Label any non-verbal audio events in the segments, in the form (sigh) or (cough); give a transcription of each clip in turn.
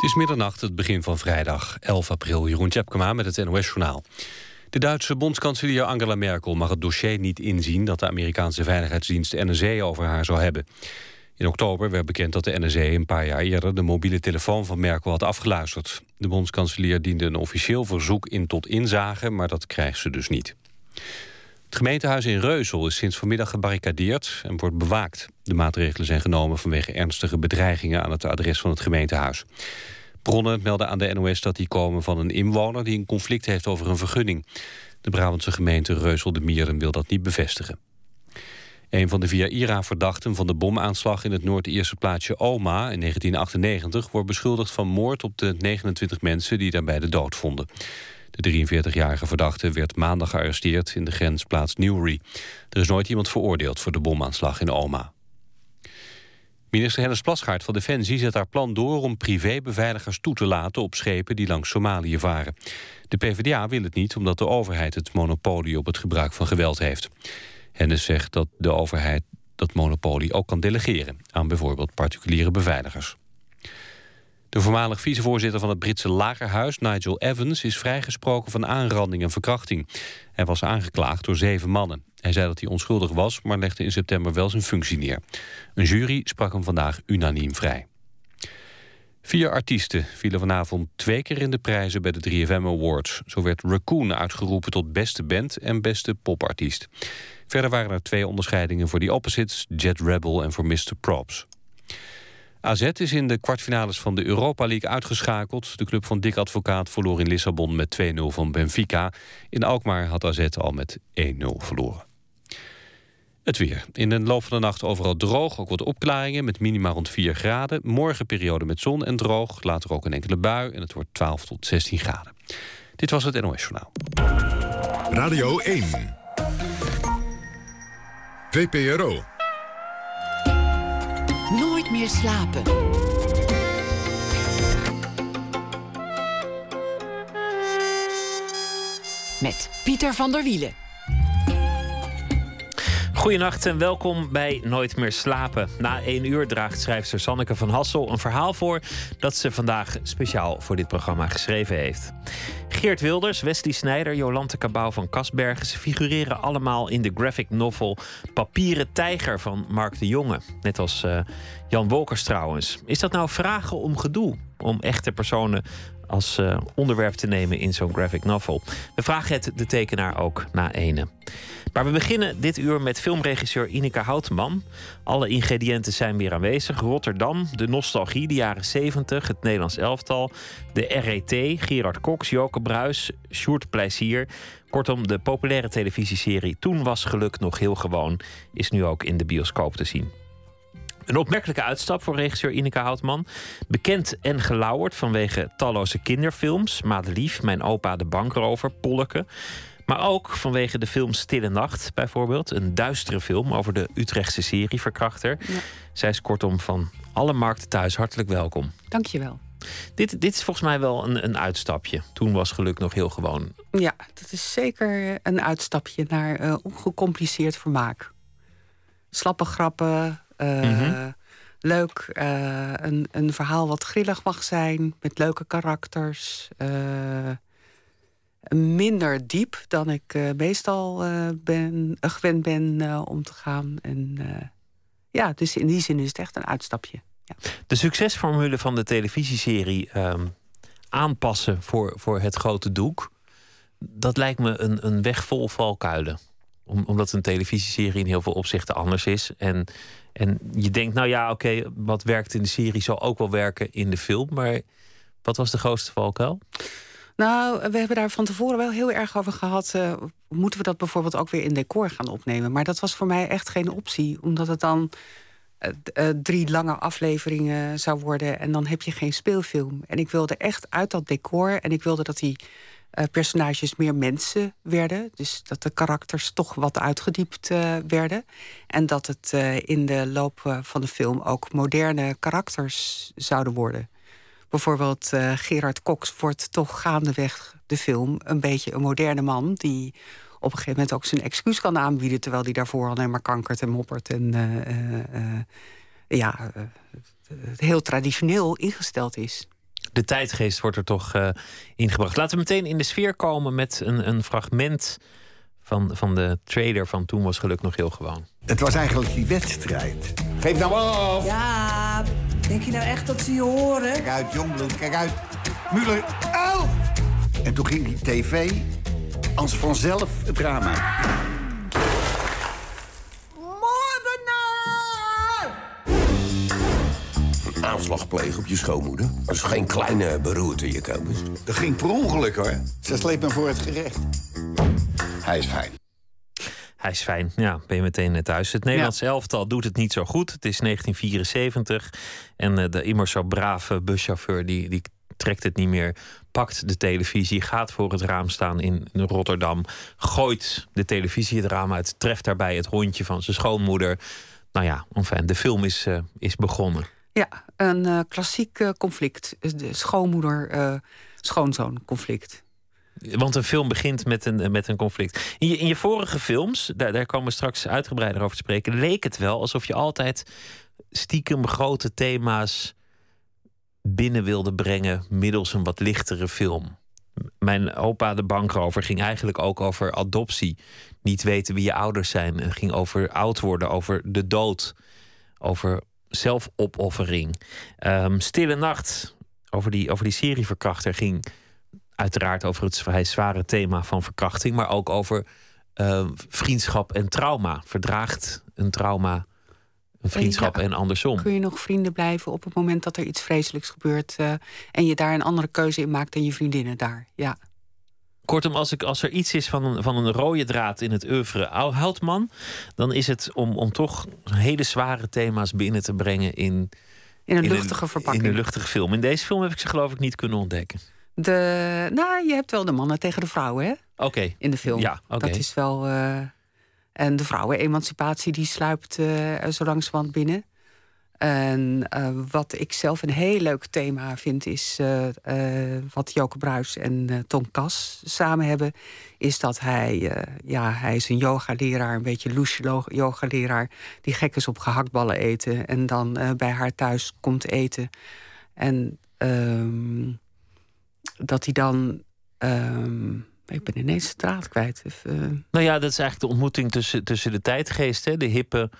Het is middernacht, het begin van vrijdag 11 april. Jeroen Tjepkema met het NOS-journaal. De Duitse bondskanselier Angela Merkel mag het dossier niet inzien... dat de Amerikaanse veiligheidsdienst NSA over haar zou hebben. In oktober werd bekend dat de NSA een paar jaar eerder... de mobiele telefoon van Merkel had afgeluisterd. De bondskanselier diende een officieel verzoek in tot inzage... maar dat krijgt ze dus niet. Het gemeentehuis in Reusel is sinds vanmiddag gebarricadeerd en wordt bewaakt. De maatregelen zijn genomen vanwege ernstige bedreigingen aan het adres van het gemeentehuis. Bronnen melden aan de NOS dat die komen van een inwoner die een conflict heeft over een vergunning. De Brabantse gemeente Reusel de Mieren wil dat niet bevestigen. Een van de vier IRA-verdachten van de bomaanslag in het Noord-Ierse plaatsje Oma in 1998 wordt beschuldigd van moord op de 29 mensen die daarbij de dood vonden. De 43-jarige verdachte werd maandag gearresteerd in de grensplaats Newry. Er is nooit iemand veroordeeld voor de bomaanslag in Oma. Minister Hennis Plasgaard van Defensie zet haar plan door om privébeveiligers toe te laten op schepen die langs Somalië varen. De PvdA wil het niet omdat de overheid het monopolie op het gebruik van geweld heeft. Hennis zegt dat de overheid dat monopolie ook kan delegeren aan bijvoorbeeld particuliere beveiligers. De voormalig vicevoorzitter van het Britse lagerhuis, Nigel Evans... is vrijgesproken van aanranding en verkrachting. Hij was aangeklaagd door zeven mannen. Hij zei dat hij onschuldig was, maar legde in september wel zijn functie neer. Een jury sprak hem vandaag unaniem vrij. Vier artiesten vielen vanavond twee keer in de prijzen bij de 3FM Awards. Zo werd Raccoon uitgeroepen tot beste band en beste popartiest. Verder waren er twee onderscheidingen voor The Opposites, Jet Rebel en voor Mr. Props. AZ is in de kwartfinales van de Europa League uitgeschakeld. De club van Dick Advocaat verloor in Lissabon met 2-0 van Benfica. In Alkmaar had AZ al met 1-0 verloren. Het weer. In de loop van de nacht overal droog, ook wat opklaringen... met minima rond 4 graden. Morgen periode met zon en droog. Later ook een enkele bui en het wordt 12 tot 16 graden. Dit was het NOS Journaal. Radio 1. VPRO meer slapen. Met Pieter van der Wielen. Goedenacht en welkom bij Nooit meer slapen. Na één uur draagt schrijfster Sanneke van Hassel een verhaal voor dat ze vandaag speciaal voor dit programma geschreven heeft. Geert Wilders, Wesley Snijder, Jolante Cabau van Kasbergen, ze figureren allemaal in de graphic novel Papieren Tijger van Mark de Jonge. Net als uh, Jan Wolkers trouwens. Is dat nou vragen om gedoe? Om echte personen als uh, onderwerp te nemen in zo'n graphic novel? We vragen het de tekenaar ook na ene. Maar we beginnen dit uur met filmregisseur Ineke Houtman. Alle ingrediënten zijn weer aanwezig. Rotterdam, de nostalgie, de jaren 70, het Nederlands elftal, de RET, Gerard Cox, Joke Bruis, Sjoerd Plezier. Kortom, de populaire televisieserie Toen was geluk nog heel gewoon is nu ook in de bioscoop te zien. Een opmerkelijke uitstap voor regisseur Ineke Houtman. Bekend en gelauwerd vanwege talloze kinderfilms. Madelief, Mijn opa de bankrover, Polleke. Maar ook vanwege de film Stille Nacht bijvoorbeeld. Een duistere film over de Utrechtse serieverkrachter. Ja. Zij is kortom van alle markten thuis hartelijk welkom. Dankjewel. Dit, dit is volgens mij wel een, een uitstapje. Toen was geluk nog heel gewoon. Ja, dat is zeker een uitstapje naar uh, ongecompliceerd vermaak. Slappe grappen, uh, leuk. Uh, een, een verhaal wat grillig mag zijn, met leuke karakters minder diep dan ik meestal ben, gewend ben om te gaan. En ja, dus in die zin is het echt een uitstapje. Ja. De succesformule van de televisieserie um, aanpassen voor, voor het grote doek, dat lijkt me een, een weg vol valkuilen. Om, omdat een televisieserie in heel veel opzichten anders is. En, en je denkt, nou ja, oké, wat werkt in de serie zal ook wel werken in de film. Maar wat was de grootste valkuil? Nou, we hebben daar van tevoren wel heel erg over gehad. Uh, moeten we dat bijvoorbeeld ook weer in decor gaan opnemen? Maar dat was voor mij echt geen optie, omdat het dan uh, uh, drie lange afleveringen zou worden en dan heb je geen speelfilm. En ik wilde echt uit dat decor en ik wilde dat die personages meer mensen werden. Dus dat de karakters toch wat uitgediept werden. En dat het in de loop van de film ook moderne karakters zouden worden. Bijvoorbeeld Gerard Cox wordt toch gaandeweg de film een beetje een moderne man die op een gegeven moment ook zijn excuus kan aanbieden, terwijl hij daarvoor alleen maar kankert en moppert en ja, heel traditioneel ingesteld is. De tijdgeest wordt er toch uh, ingebracht. Laten we meteen in de sfeer komen met een, een fragment van, van de trailer van Toen was geluk nog heel gewoon. Het was eigenlijk die wedstrijd. Geef nou af! Ja, denk je nou echt dat ze je horen? Kijk uit, jongbloed, kijk uit. Muller, au! En toen ging die tv als vanzelf het raam aanslag plegen op je schoonmoeder. Dat is geen kleine beroerte, Jacobus. Dat ging per ongeluk, hoor. Ze sleept me voor het gerecht. Hij is fijn. Hij is fijn, ja, ben je meteen thuis. Het Nederlands elftal doet het niet zo goed. Het is 1974 en eh, de immer zo brave buschauffeur... Die, die trekt het niet meer, pakt de televisie... gaat voor het raam staan in Rotterdam... gooit de televisie het raam uit... treft daarbij het hondje van zijn schoonmoeder. Nou ja, enfin, de film is, uh, is begonnen. Ja, een uh, klassiek conflict. De schoonmoeder-schoonzoon conflict. Want een film begint met een, met een conflict. In je, in je vorige films, daar, daar komen we straks uitgebreider over te spreken, leek het wel alsof je altijd stiekem grote thema's binnen wilde brengen middels een wat lichtere film. Mijn opa, de bankrover, ging eigenlijk ook over adoptie. Niet weten wie je ouders zijn. Het ging over oud worden, over de dood, over zelfopoffering. Um, Stille Nacht, over die, over die serieverkrachter, ging uiteraard over het vrij zware thema van verkrachting, maar ook over uh, vriendschap en trauma. Verdraagt een trauma een vriendschap en andersom? Kun je nog vrienden blijven op het moment dat er iets vreselijks gebeurt uh, en je daar een andere keuze in maakt dan je vriendinnen daar? Ja. Kortom, als, ik, als er iets is van een, van een rode draad in het oeuvre Houtman, dan is het om, om toch hele zware thema's binnen te brengen in, in een luchtige verpakking. In een luchtige film. In deze film heb ik ze geloof ik niet kunnen ontdekken. De, nou, je hebt wel de mannen tegen de vrouwen, hè? Oké. In de film. Ja, oké. Dat is wel. Uh, en de vrouwenemancipatie die sluipt uh, zo langzamerhand binnen. En uh, wat ik zelf een heel leuk thema vind, is uh, uh, wat Joke Bruis en Tom Kas samen hebben. Is dat hij, ja, hij is een yogaleraar, een beetje loesje yogaleraar. Die gek is op gehaktballen eten en dan bij haar thuis komt eten. En um, dat hij dan. Um, ik ben ineens de draad kwijt. Nou ja, dat is eigenlijk de ontmoeting tussen, tussen de tijdgeest, de hippe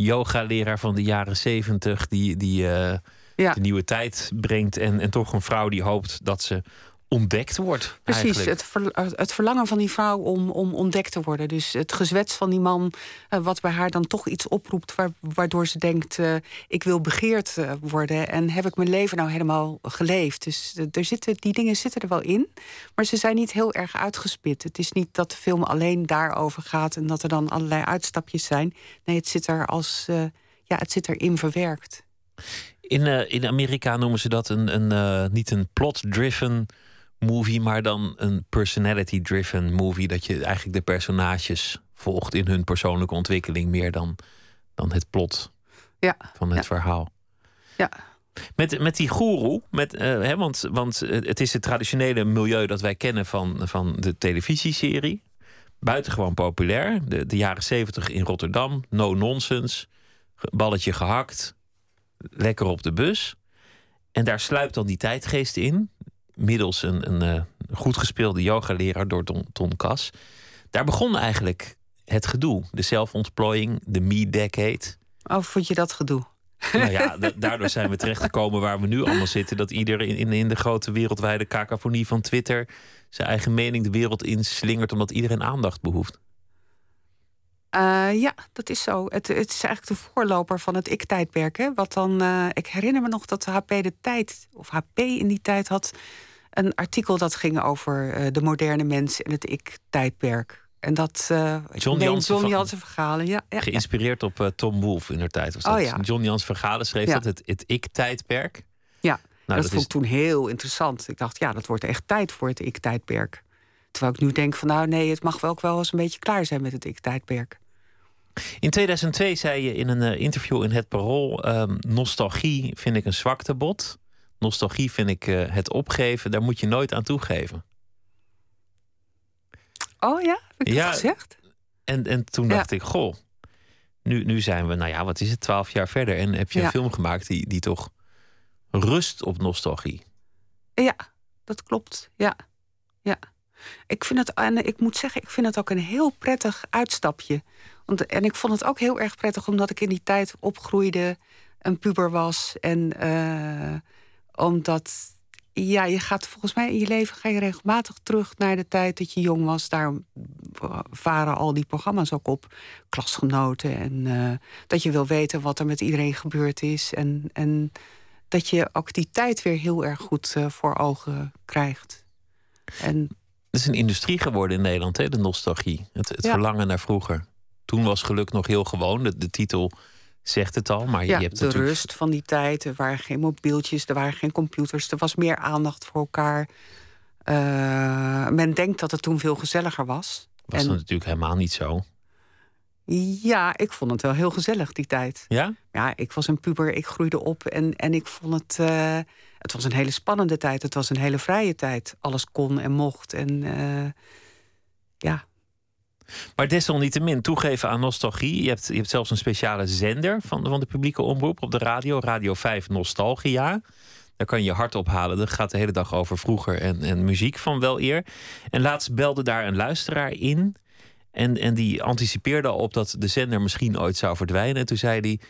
yoga-leraar van de jaren zeventig, die, die uh, ja. de nieuwe tijd brengt. En, en toch een vrouw die hoopt dat ze ontdekt wordt. Precies, het, het, verlangen van die vrouw om, om ontdekt te worden. Dus het gezwets van die man, uh, wat bij haar dan toch iets oproept, waardoor ze denkt: uh, ik wil begeerd worden. En heb ik mijn leven nou helemaal geleefd? Dus er zitten, die dingen zitten er wel in, maar ze zijn niet heel erg uitgespit. Het is niet dat de film alleen daarover gaat en dat er dan allerlei uitstapjes zijn. Nee, het zit er als ja, het zit erin verwerkt. In, in Amerika noemen ze dat een, een niet een plot-driven movie, maar dan een personality-driven movie. Dat je eigenlijk de personages volgt in hun persoonlijke ontwikkeling meer dan, dan het plot ja, van het verhaal. Ja. Met, met die goeroe, met, uh, hè, want, want het is het traditionele milieu dat wij kennen van, van de televisieserie. Buitengewoon populair. De, de jaren zeventig in Rotterdam. No nonsense. Balletje gehakt. Lekker op de bus. En daar sluipt dan die tijdgeest in middels een, een uh, goed gespeelde yogaleraar door Ton, Ton Kas. Daar begon eigenlijk het gedoe. De zelfontplooiing, de me-decade. Oh, vond je dat gedoe? Nou ja, (laughs) daardoor zijn we terechtgekomen waar we nu allemaal zitten. Dat ieder in, in, de grote wereldwijde kakofonie van Twitter... zijn eigen mening de wereld inslingert... omdat iedereen aandacht behoeft. Uh, ja, dat is zo. Het, het, is eigenlijk de voorloper van het ik-tijdperk. Wat dan, uh, ik herinner me nog dat HP de tijd, of HP in die tijd had een artikel dat ging over uh, de moderne mens en het ik-tijdperk. En dat uh, John Jansen John Jansen Vergalen, ja, ja, geïnspireerd op uh, Tom Wolfe in der tijd. Was dat. Oh, ja. John Jansen Vergalen schreef dat het, het ik-tijdperk. Ja, nou, dat, dat, vond ik toen heel interessant. Ik dacht, ja, dat wordt echt tijd voor het ik-tijdperk. Terwijl ik nu denk van, nou nee, het mag wel ook wel eens een beetje klaar zijn met het ik-tijdperk. In 2002 zei je in een interview in Het Parool... Um, nostalgie vind ik een zwaktebod. Nostalgie vind ik uh, het opgeven. Daar moet je nooit aan toegeven. Oh ja? Heb ik ja, gezegd? En, en toen ja. dacht ik, goh... Nu, nu zijn we, nou ja, wat is het, twaalf jaar verder... en heb je ja. een film gemaakt die, die toch rust op nostalgie. Ja, dat klopt. Ja. ja. Ik vind het, en ik moet zeggen, ik vind het ook een heel prettig uitstapje. Want, en ik vond het ook heel erg prettig omdat ik in die tijd opgroeide, een puber was. En uh, omdat, ja, je gaat volgens mij in je leven ga je regelmatig terug naar de tijd dat je jong was. Daar varen al die programma's ook op, klasgenoten. En uh, dat je wil weten wat er met iedereen gebeurd is. En, en dat je ook die tijd weer heel erg goed uh, voor ogen krijgt. En het is een industrie geworden in Nederland, hè? de nostalgie. Het, het verlangen naar vroeger. Toen was geluk nog heel gewoon. De, de titel zegt het al. Maar ja, je hebt de rust van die tijd. Er waren geen mobieltjes, er waren geen computers. Er was meer aandacht voor elkaar. Uh, men denkt dat het toen veel gezelliger was. Was en... dat natuurlijk helemaal niet zo. Ja, ik vond het wel heel gezellig die tijd. Ja? Ja, ik was een puber, ik groeide op en, en ik vond het... Uh, het was een hele spannende tijd, het was een hele vrije tijd. Alles kon en mocht en uh, ja. Maar desalniettemin, toegeven aan nostalgie. Je hebt, je hebt zelfs een speciale zender van, van de publieke omroep op de radio. Radio 5 Nostalgia. Daar kan je hart ophalen. Dat gaat de hele dag over vroeger en, en muziek van wel eer. En laatst belde daar een luisteraar in... En, en die anticipeerde al op dat de zender misschien ooit zou verdwijnen. En toen zei hij: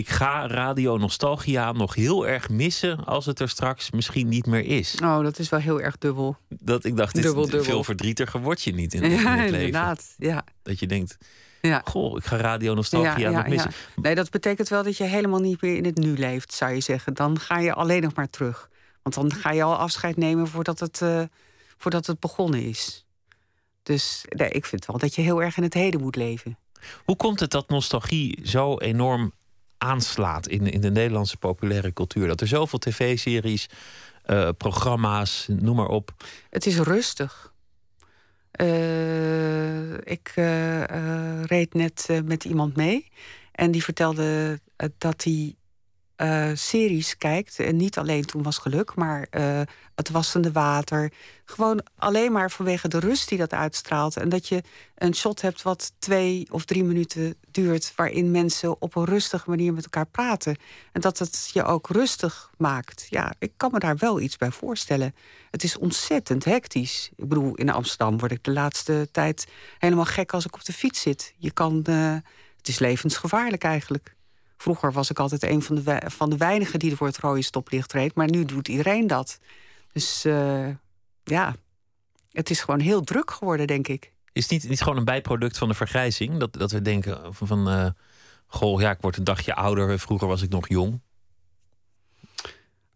Ik ga Radio Nostalgia nog heel erg missen als het er straks misschien niet meer is. Oh, dat is wel heel erg dubbel. Dat ik dacht, dit dubbel, dubbel. veel verdrietiger word je niet in, (laughs) in ja, het leven. Inderdaad, ja. Dat je denkt, ja. goh, ik ga Radio Nostalgia ja, ja, nog missen. Nee, dat betekent wel dat je helemaal niet meer in het nu leeft, zou je zeggen. Dan ga je alleen nog maar terug. Want dan ga je al afscheid nemen voordat het, uh, voordat het begonnen is. Dus nee, ik vind wel dat je heel erg in het heden moet leven. Hoe komt het dat nostalgie zo enorm aanslaat in, in de Nederlandse populaire cultuur? Dat er zoveel tv-series, uh, programma's, noem maar op. Het is rustig. Uh, ik uh, reed net met iemand mee en die vertelde dat hij uh, series kijkt. En niet alleen Toen was geluk, maar uh, Het wassende water. Gewoon alleen maar vanwege de rust die dat uitstraalt. En dat je een shot hebt wat twee of drie minuten duurt... waarin mensen op een rustige manier met elkaar praten. En dat het je ook rustig maakt. Ja, ik kan me daar wel iets bij voorstellen. Het is ontzettend hectisch. Ik bedoel, in Amsterdam word ik de laatste tijd helemaal gek als ik op de fiets zit. Je kan... Uh, het is levensgevaarlijk eigenlijk. Vroeger was ik altijd een van de, van de weinigen die voor het rode stoplicht reed. Maar nu doet iedereen dat. Dus uh, ja, het is gewoon heel druk geworden, denk ik. Is het niet, niet gewoon een bijproduct van de vergrijzing? Dat, dat we denken van, van uh, goh, ja, ik word een dagje ouder. Vroeger was ik nog jong.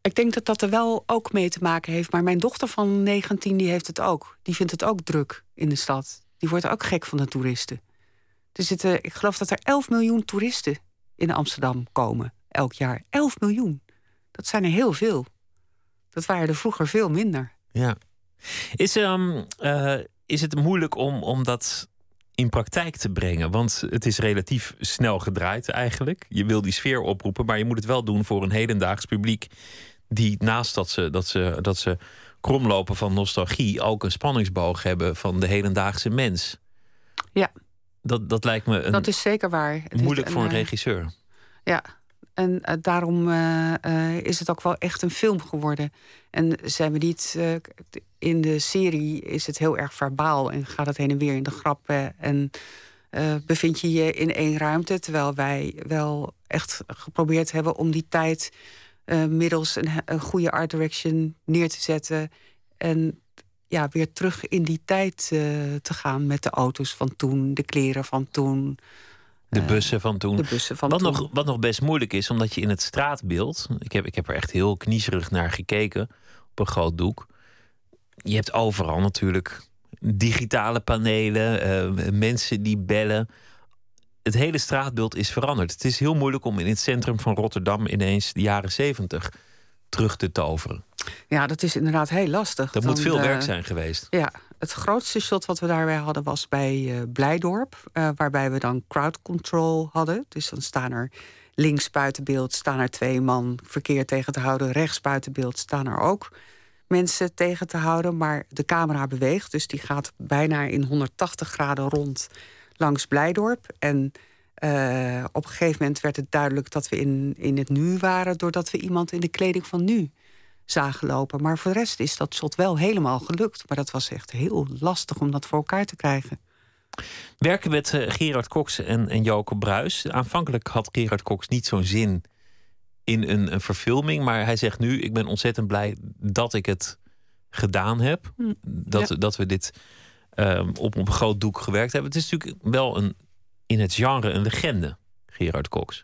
Ik denk dat dat er wel ook mee te maken heeft. Maar mijn dochter van 19 die heeft het ook. Die vindt het ook druk in de stad. Die wordt ook gek van de toeristen. Er zitten, ik geloof dat er 11 miljoen toeristen in Amsterdam komen elk jaar. 11 miljoen. Dat zijn er heel veel. Dat waren er vroeger veel minder. Ja. Is, um, uh, is het moeilijk om, om dat in praktijk te brengen? Want het is relatief snel gedraaid eigenlijk. Je wil die sfeer oproepen, maar je moet het wel doen voor een hedendaags publiek. Die naast dat ze, dat ze, dat ze kromlopen van nostalgie ook een spanningsboog hebben van de hedendaagse mens. Ja. Dat, dat lijkt me een, dat is zeker waar. moeilijk voor een eh, regisseur. Ja, en uh, daarom uh, is het ook wel echt een film geworden. En zijn we niet. in de serie is het heel erg verbaal en gaat het heen en weer in de grappen. En bevind je je in één ruimte. Terwijl wij wel echt geprobeerd hebben om die tijd. middels een, een goede art direction neer te zetten. En ja, weer terug in die tijd uh, te gaan met de auto's van toen, de kleren van toen. De eh, bussen van toen. De bussen van wat, toen. Nog, wat nog best moeilijk is, omdat je in het straatbeeld. Ik heb, ik heb er echt heel kniezerig naar gekeken op een groot doek. Je hebt overal natuurlijk digitale panelen, uh, mensen die bellen. Het hele straatbeeld is veranderd. Het is heel moeilijk om in het centrum van Rotterdam ineens de jaren zeventig terug te toveren. Ja, dat is inderdaad heel lastig. Dat moet veel werk zijn geweest. Ja, het grootste shot wat we daarbij hadden was bij uh, Blijdorp. Uh, waarbij we dan crowd control hadden. Dus dan staan er links buiten beeld staan er twee man verkeer tegen te houden. Rechts buiten beeld staan er ook mensen tegen te houden. Maar de camera beweegt, dus die gaat bijna in 180 graden rond langs Blijdorp. En uh, op een gegeven moment werd het duidelijk dat we in, in het nu waren... doordat we iemand in de kleding van nu zagen lopen. Maar voor de rest is dat shot wel helemaal gelukt. Maar dat was echt heel lastig om dat voor elkaar te krijgen. Werken met uh, Gerard Cox en, en Joke Bruis. Aanvankelijk had Gerard Cox niet zo'n zin in een, een, verfilming. Maar hij zegt nu: Ik ben ontzettend blij dat ik het gedaan heb. Hm, dat, dat we dit um, op, op een groot doek gewerkt hebben. Het is natuurlijk wel een, in het genre een legende, Gerard Cox.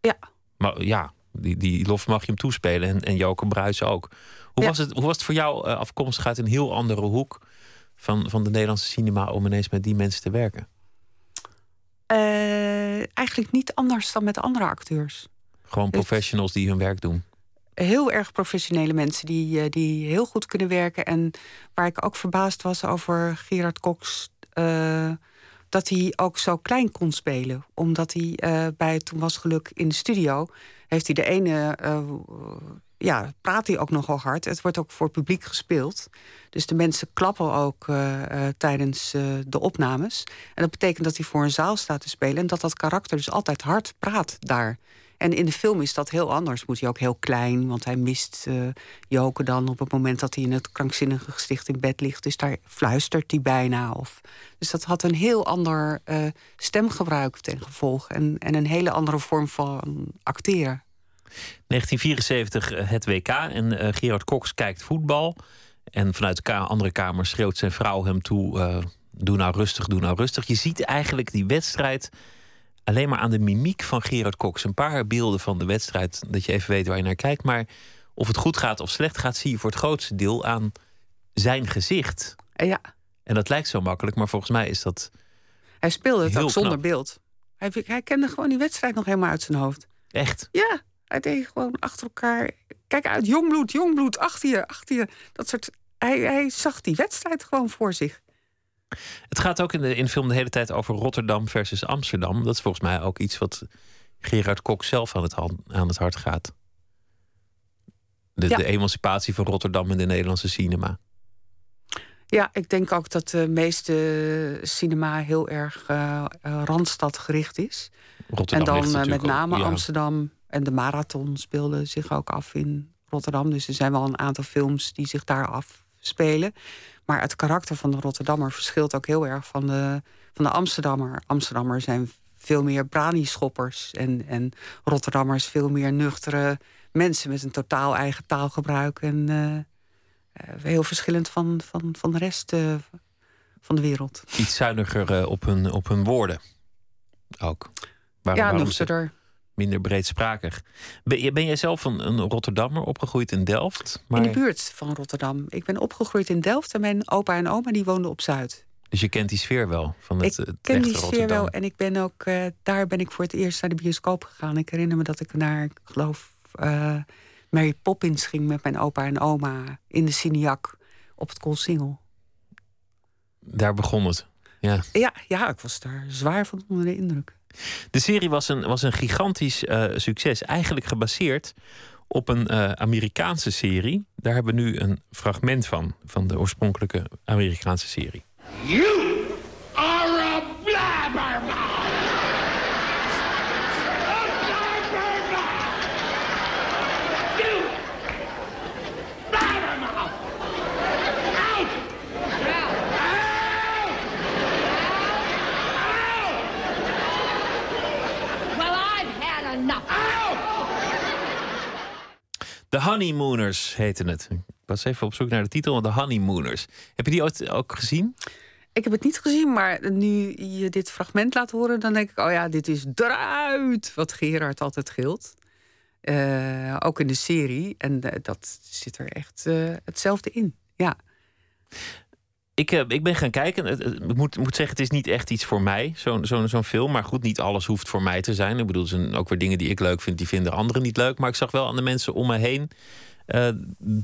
Ja. Maar ja, die, die lof mag je hem toespelen. En, en Joke Bruis ook. Hoe, was het, hoe was het voor jou uh, afkomstig uit een heel andere hoek van, van de Nederlandse cinema om ineens met die mensen te werken? Uh, eigenlijk niet anders dan met andere acteurs. Gewoon professionals die hun werk doen. Heel erg professionele mensen die, uh, die heel goed kunnen werken. En waar ik ook verbaasd was over Gerard Cox. Uh, dat hij ook zo klein kon spelen. Omdat hij bij Toen was geluk in de studio heeft hij de ene. Uh, ja, praat hij ook nogal hard. Het wordt ook voor het publiek gespeeld. Dus de mensen klappen ook uh, uh, tijdens de opnames. En dat betekent dat hij voor een zaal staat te spelen. En dat dat karakter dus altijd hard praat daar. En in de film is dat heel anders. Moet hij ook heel klein, want hij mist uh, dan op het moment dat hij in het krankzinnige gesticht in bed ligt. Dus daar fluistert hij bijna. Of, dus dat had een heel ander uh, stemgebruik ten gevolge. En, en een hele andere vorm van acteren. 1974 eh, het WK en Gerard Cox kijkt voetbal. En vanuit de andere kamer schreeuwt zijn vrouw hem toe: Doe nou rustig, doe nou rustig. Je ziet eigenlijk die wedstrijd alleen maar aan de mimiek van Gerard Cox. Een paar beelden van de wedstrijd, dat je even weet waar je naar kijkt. Maar of het goed gaat of slecht gaat, zie je voor het grootste deel aan zijn gezicht. Ja. En dat lijkt zo makkelijk, maar volgens mij is dat. Hij speelde het ook zonder beeld. Hij, hij kende gewoon die wedstrijd nog helemaal uit zijn hoofd. Echt? Ja, hij deed gewoon achter elkaar. Kijk uit, jongbloed, jongbloed, achter je, achter je. Dat soort. Hij, hij zag die wedstrijd gewoon voor zich. Het gaat ook in de, in de film de hele tijd over Rotterdam versus Amsterdam. Dat is volgens mij ook iets wat Gerard Kok zelf aan het, aan het hart gaat. De, ja. de emancipatie van Rotterdam in de Nederlandse cinema. Ja, ik denk ook dat de meeste cinema heel erg uh, Randstad gericht is. Rotterdam en dan uh, met name ook, ja. Amsterdam en de marathon speelde zich ook af in Rotterdam. Dus er zijn wel een aantal films die zich daar afspelen. Maar het karakter van de Rotterdammer verschilt ook heel erg van de, van de Amsterdammer. Amsterdammer zijn veel meer brani-schoppers. En, en Rotterdammers veel meer nuchtere mensen met een totaal eigen taalgebruik. En uh, heel verschillend van, van, van de rest uh, van de wereld. Iets zuiniger op, hun, op hun woorden ook. Waar, ja, nuchterder minder breedsprakig. Ben, ben jij zelf een, een, Rotterdammer opgegroeid in Delft? Maar... In de buurt van Rotterdam. Ik ben opgegroeid in Delft en mijn opa en oma die woonden op Zuid. Dus je kent die sfeer wel van het, ik het ken die sfeer Rotterdam. wel en ik ben ook uh, daar ben ik voor het eerst naar de bioscoop gegaan. Ik herinner me dat ik naar, ik geloof, uh, Mary Poppins ging met mijn opa en oma in de Cineac op het Koolsingel. Daar begon het. Ja. Ja, ja, ik was daar zwaar van onder de indruk. De serie was een, was een gigantisch uh, succes. Eigenlijk gebaseerd op een uh, Amerikaanse serie. Daar hebben we nu een fragment van. Van de oorspronkelijke Amerikaanse serie. Honeymooners heette het. Ik was even op zoek naar de titel. The Honeymooners. Heb je die ooit ook gezien? Ik heb het niet gezien, maar nu je dit fragment laat horen, dan denk ik: oh ja, dit is eruit. Wat Gerard altijd gilt. Uh, ook in de serie. En uh, dat zit er echt uh, hetzelfde in. Ja. Ik, ik ben gaan kijken. Ik moet, moet zeggen, het is niet echt iets voor mij, zo'n zo, zo film. Maar goed, niet alles hoeft voor mij te zijn. Ik bedoel, zijn ook weer dingen die ik leuk vind, die vinden anderen niet leuk. Maar ik zag wel aan de mensen om me heen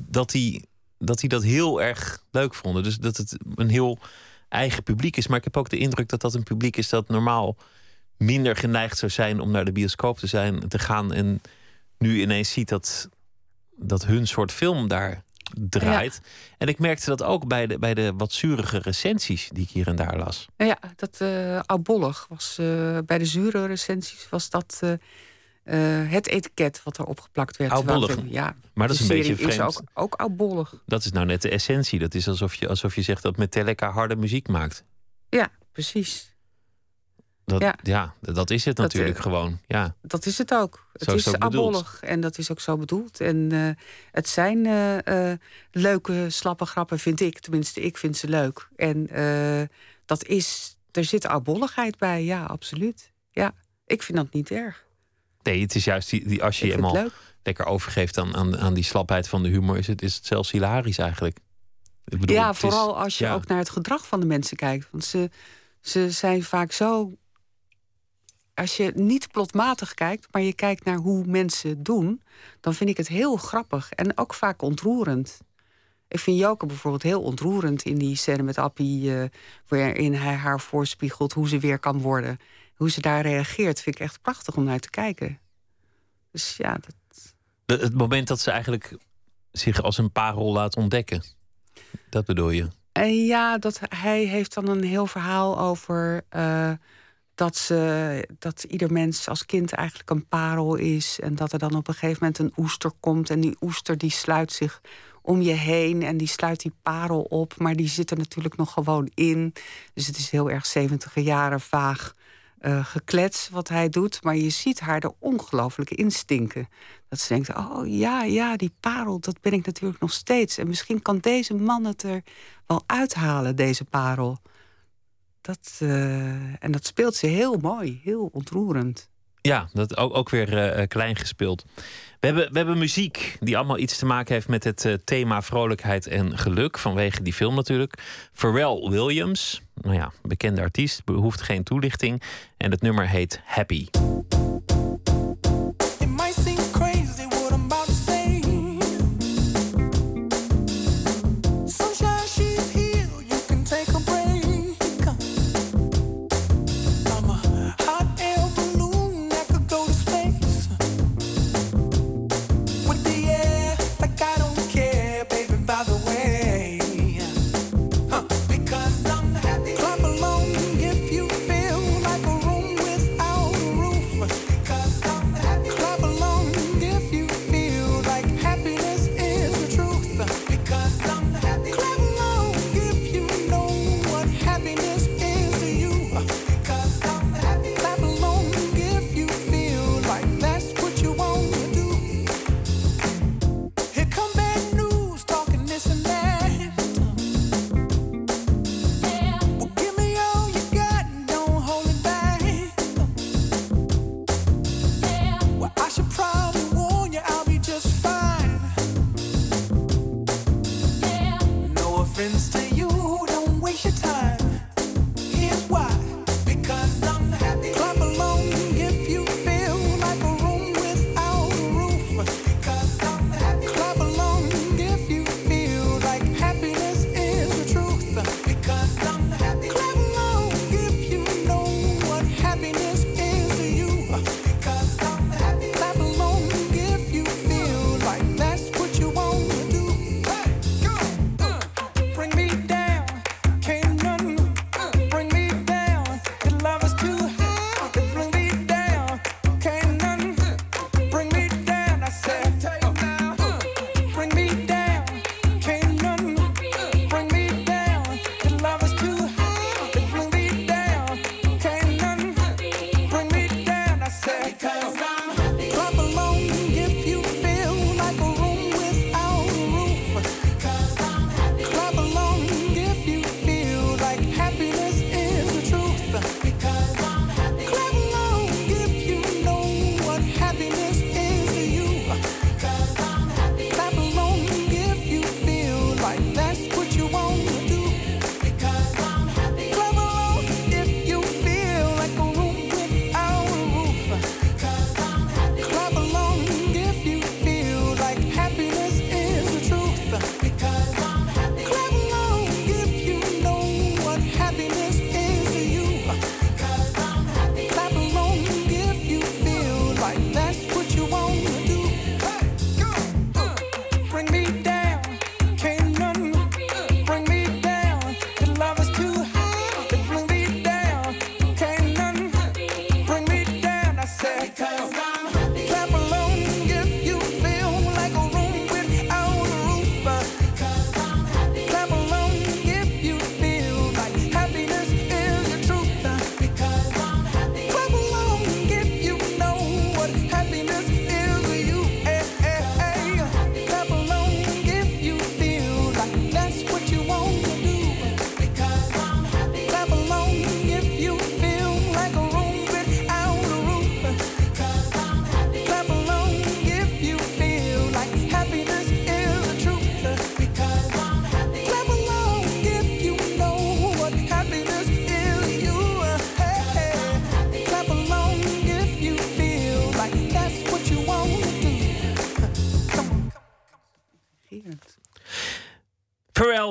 dat die dat die dat heel erg leuk vonden. Dus dat het een heel eigen publiek is. Maar ik heb ook de indruk dat dat een publiek is dat normaal minder geneigd zou zijn om naar de bioscoop te zijn, te gaan. En nu ineens ziet dat, dat hun soort film daar draait. Ja. En ik merkte dat ook bij de, bij de wat zurige recensies die ik hier en daar las. Ja, dat uh, oudbollig was uh, bij de zure recensies was dat uh, eh, het etiket wat erop geplakt werd. Oudbollig. Ja, Maar dat is een beetje vreemd. Is ook, ook oudbollig. Dat is nou net de essentie. Dat is alsof je, alsof je zegt dat Metallica harde muziek maakt. Ja, precies. Dat, ja. Ja. dat is het natuurlijk eh, gewoon. Ja. Dat is het ook. Het Zo is is en dat is ook zo bedoeld. En eh, het zijn eh, leuke, slappe grappen, vind ik. Tenminste, ik vind ze leuk. En dat is, er zit oudbolligheid bij, ja, absoluut. Ja, ik vind dat niet erg. Nee, het is juist die, die als je je helemaal lekker overgeeft aan, aan, aan die slapheid van de humor, is het, is het zelfs hilarisch eigenlijk. Ik bedoel, ja, is- vooral als je ja. ook naar het gedrag van de mensen kijkt. Want ze, ze zijn vaak zo. Als je niet plotmatig kijkt, maar je kijkt naar hoe mensen doen, dan vind ik het heel grappig en ook vaak ontroerend. Ik vind Joke bijvoorbeeld heel ontroerend in die scène met Appie, eh, waarin hij haar voorspiegelt hoe ze weer kan worden. Hoe ze daar reageert, vind ik echt prachtig om naar te kijken. Dus ja, dat, De- het moment dat ze eigenlijk zich als een parel laat ontdekken. Dat bedoel je? En ja, dat, hij heeft dan een heel verhaal over eh, dat, ze, dat ieder mens als kind eigenlijk een parel is. En dat er dan op een gegeven moment een oester komt. En die oester die sluit zich om je heen en die sluit die parel op. Maar die zit er natuurlijk nog gewoon in. Dus het is heel erg 70 jaren vaag eh, geklets wat hij doet. Maar je ziet haar er ongelooflijk instinken. Dat ze denkt, oh ja, ja, die parel, dat ben ik natuurlijk nog steeds. En misschien kan deze man het er wel uithalen, deze parel. Dat, eh, en dat speelt ze heel mooi, heel ontroerend. Ja, dat ook, ook weer eh, eh, klein gespeeld. We hebben, we hebben muziek die allemaal iets te maken heeft met het thema vrolijkheid en geluk. Vanwege die film natuurlijk. Pharrell Williams, nou ja, bekende artiest, behoeft geen toelichting. En het nummer heet Happy.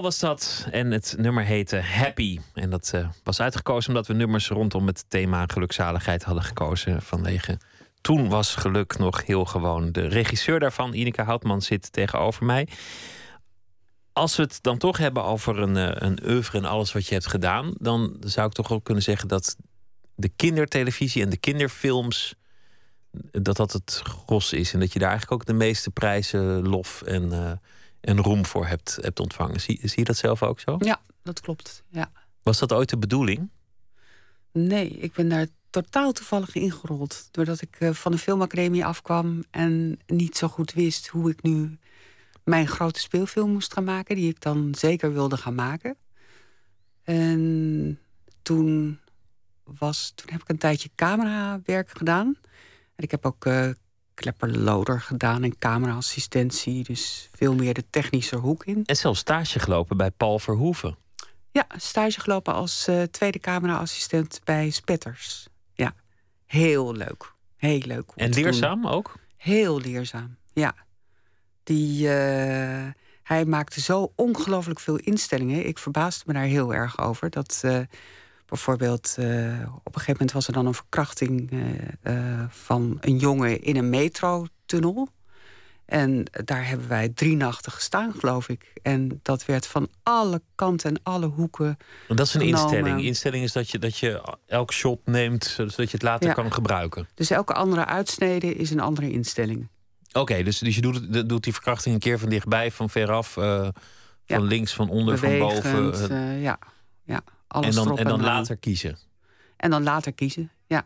Was dat. En het nummer heette Happy. En dat eh, was uitgekozen omdat we nummers rondom het thema gelukzaligheid hadden gekozen. Vanwege toen was geluk nog heel gewoon. De regisseur daarvan, Ineke Houtman, zit tegenover mij. Als we het dan toch hebben over een, eh, een oeuvre en alles wat je hebt gedaan, dan zou ik toch ook kunnen zeggen dat de kindertelevisie en de kinderfilms dat dat het gros is. En dat je daar eigenlijk ook de meeste prijzen, lof en, eh, en roem voor hebt, hebt ontvangen. Zie, zie je dat zelf ook zo? Ja, dat klopt. Ja. Was dat ooit de bedoeling? Nee, ik ben daar totaal toevallig ingerold. Doordat ik eh, van de filmacademie afkwam en niet zo goed wist hoe ik nu mijn grote speelfilm moest gaan maken, die ik dan zeker wilde gaan maken. En toen, was, toen heb ik een tijdje camerawerk gedaan. En ik heb ook uh, klepperloder gedaan en cameraassistentie. Dus veel meer de technische hoek in. En zelfs stage gelopen bij Paul Verhoeven. Ja, stage gelopen als uh, tweede cameraassistent bij Spetters. Ja, heel leuk. Heel leuk. En leerzaam ook? Heel leerzaam, ja. Die, uh, hij maakte zo ongelooflijk veel instellingen. Ik verbaasde me daar heel erg over. Dat uh, bijvoorbeeld op een gegeven moment was er dan een verkrachting van een jongen in een metrotunnel. En daar hebben wij drie nachten gestaan, geloof ik. En dat werd van alle kanten en alle hoeken. Dat is een genomen. instelling. Instelling is dat je, dat je elk shot neemt, zodat je het later Ja. kan gebruiken. Dus elke andere uitsnede is een andere instelling. Oké, dus, dus je doet, doet die verkrachting een keer van dichtbij, van veraf, eh, van Ja. links, van onder, van boven. eh, eh, ja. ja, alles en dan, erop en dan later kiezen. En dan later kiezen, ja.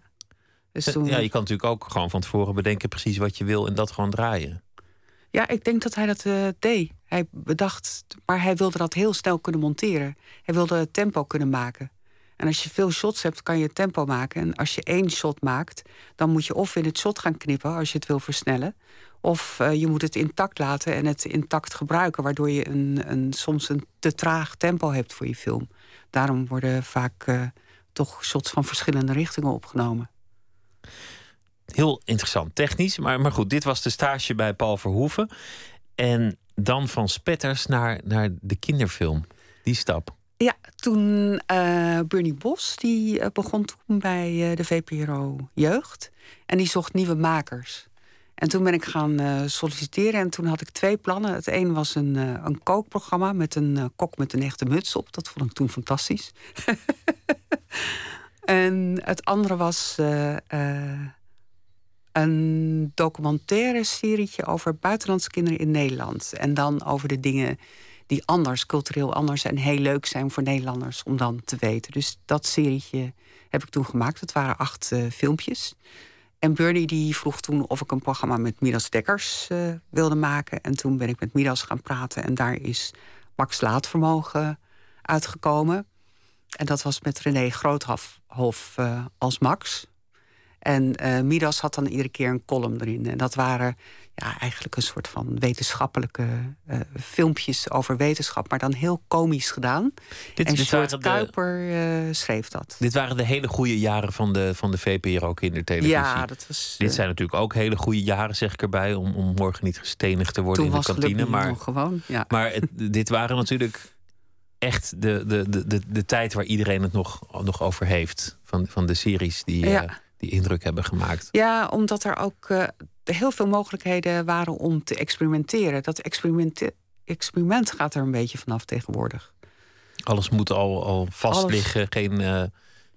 Dus toen, Ja, je kan natuurlijk ook gewoon van tevoren bedenken precies wat je wil en dat gewoon draaien. Ja, ik denk dat hij dat eh, deed. Hij bedacht, maar hij wilde dat heel snel kunnen monteren. Hij wilde het tempo kunnen maken. En als je veel shots hebt, kan je tempo maken. En als je één shot maakt, dan moet je of in het shot gaan knippen als je het wil versnellen. Of eh, je moet het intact laten en het intact gebruiken, waardoor je een, een, soms een te traag tempo hebt voor je film. Daarom worden vaak eh, toch shots van verschillende richtingen opgenomen. Heel interessant, technisch. Maar, maar goed, dit was de stage bij Paul Verhoeven. En dan van spetters naar, naar de kinderfilm. Die stap. Ja, toen eh Bernie Bos, die eh, begon toen bij de VPRO Jeugd. En die zocht nieuwe makers. En toen ben ik gaan eh, solliciteren en toen had ik twee plannen. Het een was een, eh, een kookprogramma met een eh, kok met een echte muts op. Dat vond ik toen fantastisch. (laughs) en het andere was een documentaire serietje over buitenlandse kinderen in Nederland. En dan over de dingen die anders, cultureel anders en heel leuk zijn voor Nederlanders om dan te weten. Dus dat serietje heb ik toen gemaakt. Het waren acht filmpjes. En Bernie die vroeg toen of ik een programma met Midas Dekkers eh, wilde maken. En toen ben ik met Midas gaan praten. En daar is Max Laatvermogen uitgekomen. En dat was met René Groothof Hof, eh, als Max. En eh, Midas had dan iedere keer een column erin. En dat waren ja, eigenlijk een soort van wetenschappelijke eh, filmpjes over wetenschap, maar dan heel komisch gedaan. Dit- en dit Sjoerd waren de- Kuiper eh, schreef dat. Dit waren de hele goede jaren van de, van de VPRO kindertelevisie. Ja, dat was, Dit zijn natuurlijk ook hele goede jaren, zeg ik erbij, om, om morgen niet gestenigd te worden in de was kantine. Maar, gewoon. Ja. maar het- dit waren natuurlijk echt de, de, de, de, de tijd waar iedereen het nog, nog over heeft. Van, van de series die, Ja. Die indruk hebben gemaakt. Ja, omdat er ook eh, heel veel mogelijkheden waren om te experimenteren. Dat experiment, experiment gaat er een beetje vanaf tegenwoordig. Alles moet al, al vast Alles. liggen, geen, eh,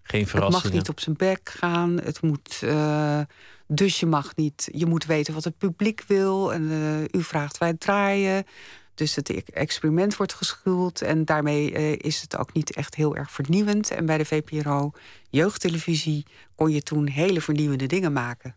geen Het verrassingen. mag niet op zijn bek gaan. Het moet, eh, dus je mag niet. Je moet weten wat het publiek wil. En u vraagt wij draaien. Dus het e- experiment wordt geschuwd. En daarmee eh, is het ook niet echt heel erg vernieuwend. En bij de VPRO jeugdtelevisie kon je toen hele vernieuwende dingen maken.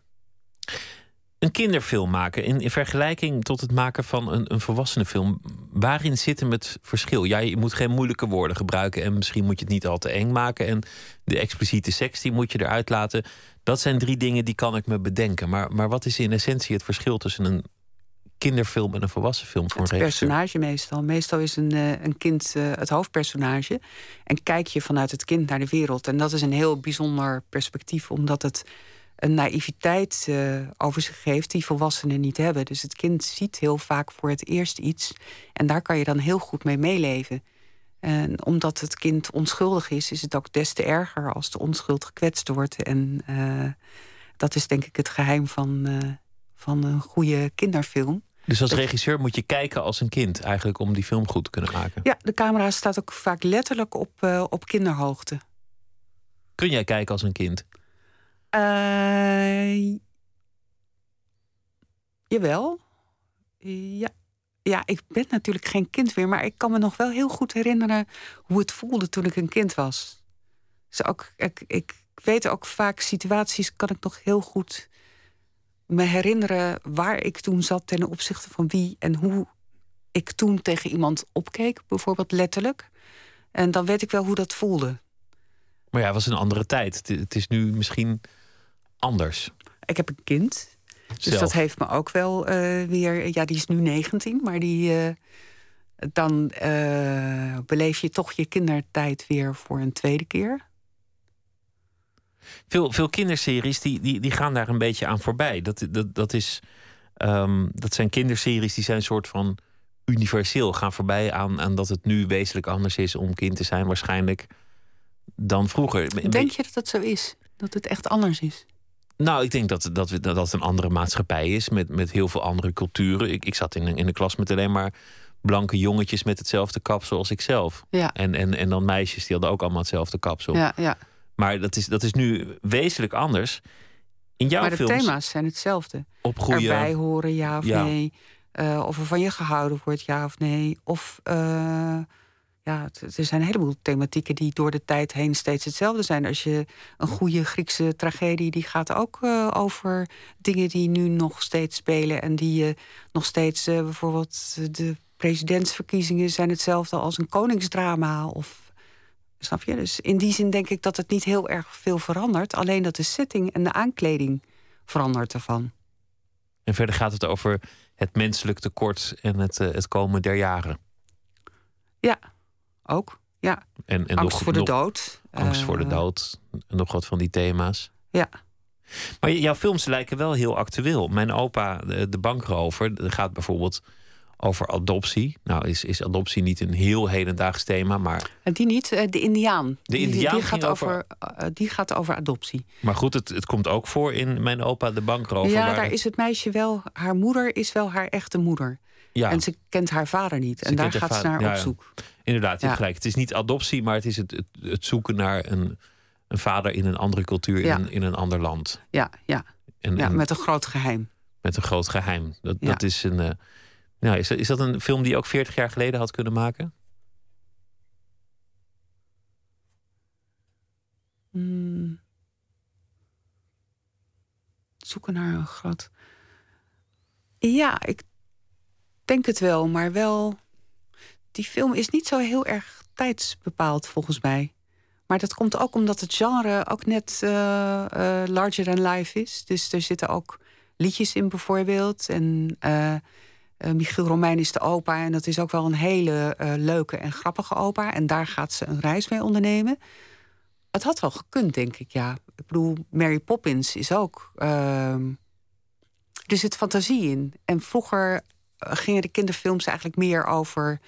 Een kinderfilm maken in, in vergelijking tot het maken van een, een volwassenenfilm. Waarin zit hem het verschil? Ja, je moet geen moeilijke woorden gebruiken en misschien moet je het niet al te eng maken. En de expliciete seks die moet je eruit laten. Dat zijn drie dingen die kan ik me bedenken. Maar, maar wat is in essentie het verschil tussen een kinderfilm en een volwassen film voor Het een regisseur? personage meestal. Meestal is een, eh, een kind eh, het hoofdpersonage. En kijk je vanuit het kind naar de wereld. En dat is een heel bijzonder perspectief, omdat het een naïviteit eh, over zich geeft die volwassenen niet hebben. Dus het kind ziet heel vaak voor het eerst iets en daar kan je dan heel goed mee meeleven. En omdat het kind onschuldig is, is het ook des te erger als de onschuld gekwetst wordt. En dat is denk ik het geheim van, van een goede kinderfilm. Dus als regisseur moet je kijken als een kind, eigenlijk om die film goed te kunnen maken. Ja, de camera staat ook vaak letterlijk op, uh, op kinderhoogte. Kun jij kijken als een kind? Uh, jawel. Ja. ja, ik ben natuurlijk geen kind meer, maar ik kan me nog wel heel goed herinneren hoe het voelde toen ik een kind was. Dus ook, ik, ik weet ook vaak situaties, kan ik nog heel goed me herinneren waar ik toen zat ten opzichte van wie en hoe ik toen tegen iemand opkeek, bijvoorbeeld letterlijk. En dan weet ik wel hoe dat voelde. Maar ja, het was een andere tijd. Het is nu misschien anders. Ik heb een kind. Dus dat heeft me ook wel uh, weer. Ja, die is nu 19, maar die. Uh, dan uh, beleef je toch je kindertijd weer voor een tweede keer. Veel, veel kinderseries die, die, die gaan daar een beetje aan voorbij. Dat, dat, dat, is, um, dat zijn kinderseries die zijn een soort van universeel. Gaan voorbij aan, aan dat het nu wezenlijk anders is om kind te zijn, waarschijnlijk dan vroeger. Denk je dat dat zo is? Dat het echt anders is? Nou, ik denk dat, dat, dat het een andere maatschappij is met, met heel veel andere culturen. Ik, ik zat in, in de klas met alleen maar blanke jongetjes met hetzelfde kapsel als ik zelf. Ja. En, en, en dan meisjes die hadden ook allemaal hetzelfde kapsel. Ja, ja. Maar dat is, dat is nu wezenlijk anders. In jouw maar de films, thema's zijn hetzelfde. Opgroeien. Erbij horen, ja of Ja. nee. Uh, of er van je gehouden wordt, ja of nee. Of uh, ja, er zijn een heleboel thematieken die door de tijd heen steeds hetzelfde zijn. Als je een goede Griekse tragedie, die gaat ook uh, over dingen die nu nog steeds spelen. En die je nog steeds, bijvoorbeeld de presidentsverkiezingen zijn hetzelfde als een koningsdrama. Of, snap je? Dus in die zin denk ik dat het niet heel erg veel verandert. Alleen dat de setting en de aankleding verandert ervan. En verder gaat het over het menselijk tekort en het, eh, het komen der jaren. Ja, ook. Ja. En, en Angst nog- voor de nog- dood. Angst voor de Eh, dood. En nog wat van die thema's. Ja. Maar jouw films lijken wel heel actueel. Mijn opa, de, de bankrover, gaat bijvoorbeeld over adoptie. Nou is, is adoptie niet een heel hedendaags thema, maar, En die niet, eh, de Indiaan. De Indiaan die, gaat over- over, eh, die gaat over adoptie. maar goed, het, het komt ook voor in Mijn opa, de bankrover. ja, daar is het meisje wel, haar moeder is wel haar echte moeder. Ja. En ze kent haar vader niet. Ze en daar gaat ze naar ja, op ja. zoek. Inderdaad, je Ja. gelijk. Het is niet adoptie, maar het is het, het, het zoeken naar een, een vader in een andere cultuur, in, een, in een ander land. Ja, ja. En, ja en met een groot geheim. met een groot geheim. Dat, dat is een. eh, nou, is, dat, een film die je ook 40 jaar geleden had kunnen maken? Hmm. Zoeken naar een groot. Ja, ik denk het wel, maar wel. Die film is niet zo heel erg tijdsbepaald volgens mij. Maar dat komt ook omdat het genre ook net eh, eh, larger than life is. Dus er zitten ook liedjes in bijvoorbeeld. En eh, eh, Michiel Romein is de opa. En dat is ook wel een hele eh, leuke en grappige opa. En daar gaat ze een reis mee ondernemen. Het had wel gekund, denk ik, ja. Ik bedoel, Mary Poppins is ook... ehm, er zit fantasie in. En vroeger eh, gingen de kinderfilms eigenlijk meer over...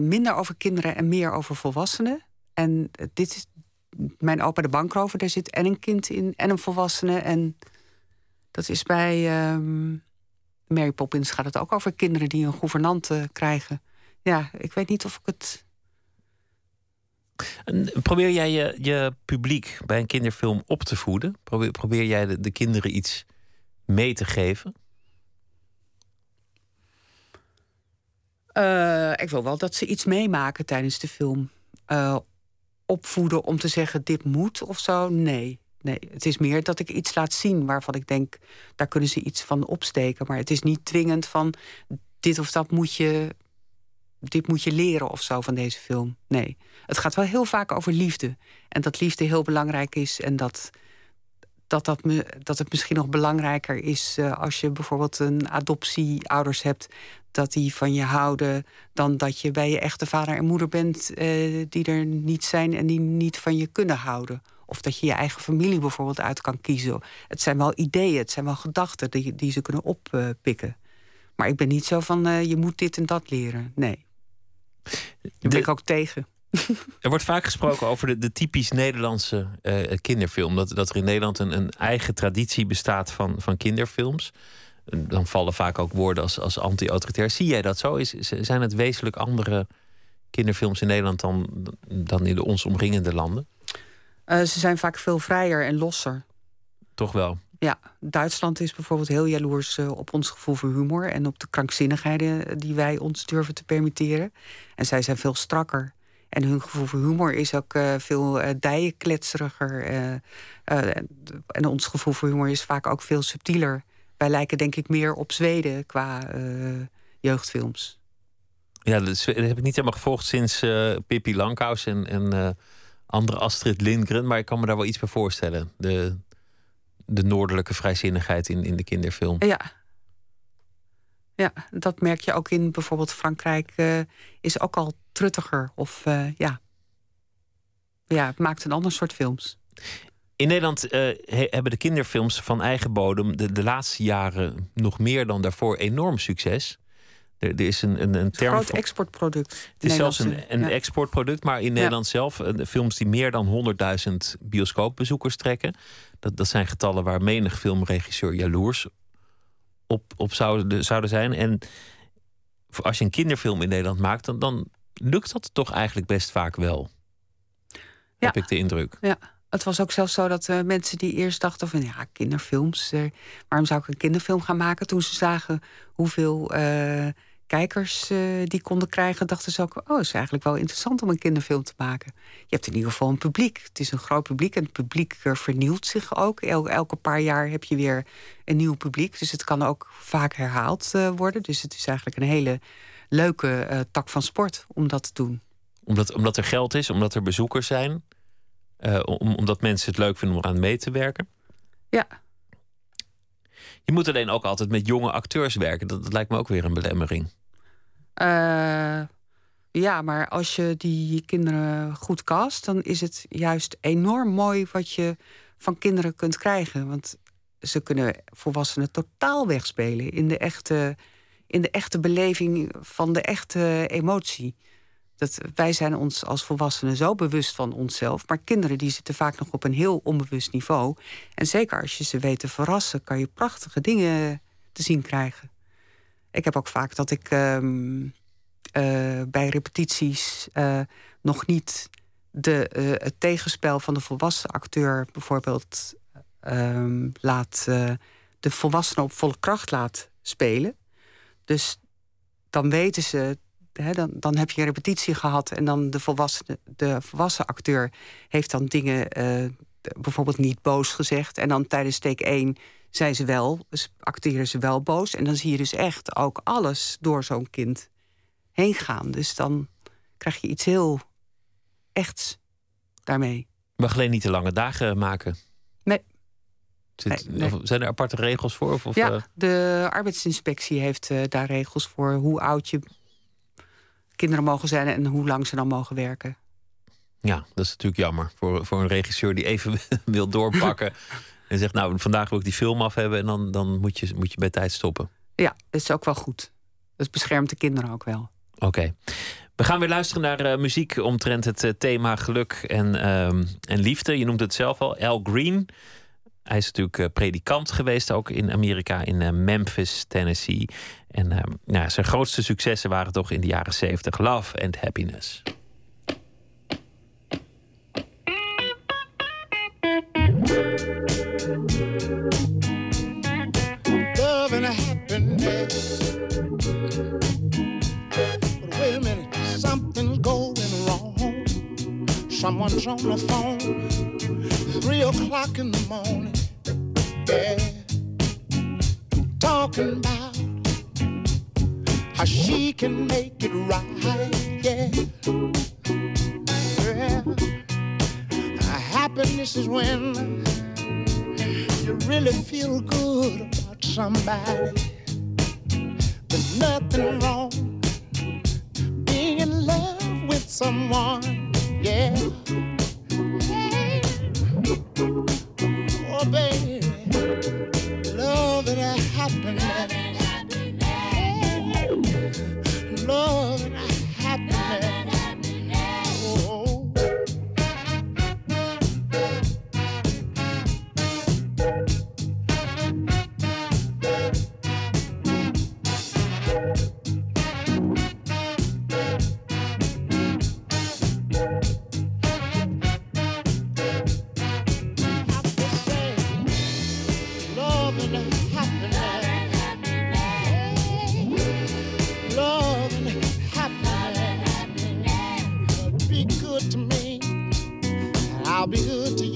minder over kinderen en meer over volwassenen. En dit is mijn opa de bankrover. Daar zit en een kind in en een volwassene. En dat is bij ehm, Mary Poppins gaat het ook over kinderen die een gouvernante krijgen. Ja, ik weet niet of ik het... En probeer jij je, je publiek bij een kinderfilm op te voeden? Probeer, probeer jij de, de kinderen iets mee te geven? Eh, ik wil wel dat ze iets meemaken tijdens de film. Eh, opvoeden om te zeggen dit moet of zo, nee. Nee, het is meer dat ik iets laat zien waarvan ik denk, daar kunnen ze iets van opsteken. Maar het is niet dwingend van dit of dat moet je, dit moet je leren of zo van deze film. Nee, het gaat wel heel vaak over liefde. En dat liefde heel belangrijk is en dat, dat, dat, me, dat het misschien nog belangrijker is eh, als je bijvoorbeeld een adoptieouders hebt, dat die van je houden, dan dat je bij je echte vader en moeder bent eh, die er niet zijn en die niet van je kunnen houden. Of dat je je eigen familie bijvoorbeeld uit kan kiezen. Het zijn wel ideeën, het zijn wel gedachten die, die ze kunnen oppikken. Maar ik ben niet zo van eh, je moet dit en dat leren. Nee. Daar ben ik ook tegen. (laughs) Er wordt vaak gesproken over de, de typisch Nederlandse eh, kinderfilm. Dat, dat er in Nederland een, een eigen traditie bestaat van, van kinderfilms. Dan vallen vaak ook woorden als, als anti-autoritair. Zie jij dat zo? Is, zijn het wezenlijk andere kinderfilms in Nederland dan, dan in de ons omringende landen? Uh, ze zijn vaak veel vrijer en losser. Toch wel? Ja, Duitsland is bijvoorbeeld heel jaloers uh, op ons gevoel voor humor en op de krankzinnigheden die wij ons durven te permitteren. En zij zijn veel strakker. En hun gevoel voor humor is ook uh, veel uh, en ons gevoel voor humor is vaak ook veel subtieler. Wij lijken denk ik meer op Zweden qua jeugdfilms. Ja, dat, heb ik niet helemaal gevolgd sinds Pippi Langkous en, en andere Astrid Lindgren. Maar ik kan me daar wel iets bij voorstellen. De, de noordelijke vrijzinnigheid in, in de kinderfilm. Ja. Ja, dat merk je ook in bijvoorbeeld Frankrijk. Uh, is ook al truttiger. Of ja. Ja, het maakt een ander soort films. In Nederland hebben de kinderfilms van eigen bodem de, de laatste jaren nog meer dan daarvoor enorm succes. Er, is een, een, een term. groot exportproduct. Het is zelfs een, een exportproduct, maar in Nederland zelf, de films die meer dan 100.000 bioscoopbezoekers trekken. Dat, dat zijn getallen waar menig filmregisseur jaloers op, op zouden, zouden zijn. En als je een kinderfilm in Nederland maakt, dan, dan lukt dat toch eigenlijk best vaak wel. Ja. Heb ik de indruk. Ja. Het was ook zelfs zo dat uh, mensen die eerst dachten van ja, kinderfilms, uh, waarom zou ik een kinderfilm gaan maken? Toen ze zagen hoeveel uh, kijkers uh, die konden krijgen, dachten ze ook: oh, het is eigenlijk wel interessant om een kinderfilm te maken. Je hebt in ieder geval een publiek. Het is een groot publiek en het publiek vernieuwt zich ook. El elke paar jaar heb je weer een nieuw publiek. Dus het kan ook vaak herhaald uh, worden. Dus het is eigenlijk een hele leuke tak van sport om dat te doen. Omdat, omdat er geld is, omdat er bezoekers zijn, om, omdat mensen het leuk vinden om aan mee te werken. Ja. Je moet alleen ook altijd met jonge acteurs werken. Dat, dat lijkt me ook weer een belemmering. Uh, ja, maar als je die kinderen goed cast, dan is het juist enorm mooi wat je van kinderen kunt krijgen. Want ze kunnen volwassenen totaal wegspelen in de echte, in de echte beleving van de echte emotie. Dat, wij zijn ons als volwassenen zo bewust van onszelf. Maar kinderen die zitten vaak nog op een heel onbewust niveau. En zeker als je ze weet te verrassen, kan je prachtige dingen te zien krijgen. Ik heb ook vaak dat ik um, uh, bij repetities uh, nog niet de, uh, het tegenspel van de volwassen acteur bijvoorbeeld um, laat de volwassenen op volle kracht laat spelen. Dus dan weten ze, hè, dan, dan heb je een repetitie gehad en dan de volwassen, de volwassen acteur heeft dan dingen bijvoorbeeld niet boos gezegd. En dan tijdens take 1 zijn ze wel, acteren ze wel boos. En dan zie je dus echt ook alles door zo'n kind heen gaan. Dus dan krijg je iets heel echts daarmee. Mag alleen niet te lange dagen maken? Nee. Zit, nee, nee. Zijn er aparte regels voor? Of, ja, uh... de arbeidsinspectie heeft uh, daar regels voor hoe oud je kinderen mogen zijn en hoe lang ze dan mogen werken. Ja, dat is natuurlijk jammer voor, voor een regisseur die even (laughs) wil doorpakken. (laughs) En zegt, nou, vandaag wil ik die film af hebben en dan, dan moet, je, moet je bij tijd stoppen. Ja, dat is ook wel goed. Dat beschermt de kinderen ook wel. Oké. Okay. We gaan weer luisteren naar uh, muziek omtrent het uh, thema geluk en, uh, en liefde. Je noemt het zelf al, Al Green. Hij is natuurlijk uh, predikant geweest, ook in Amerika, in Memphis, Tennessee. En ehm, nou, zijn grootste successen waren toch in de jaren 70 Love and Happiness. Love and happiness. But wait a minute, something's going wrong. Someone's on the phone, three o'clock in the morning. Yeah, talking about how she can make it right. Yeah, yeah. Happiness is when you really feel good about somebody. There's nothing wrong being in love with someone, yeah. Hey. Oh, baby, love and happiness. Love. I'll be good to you.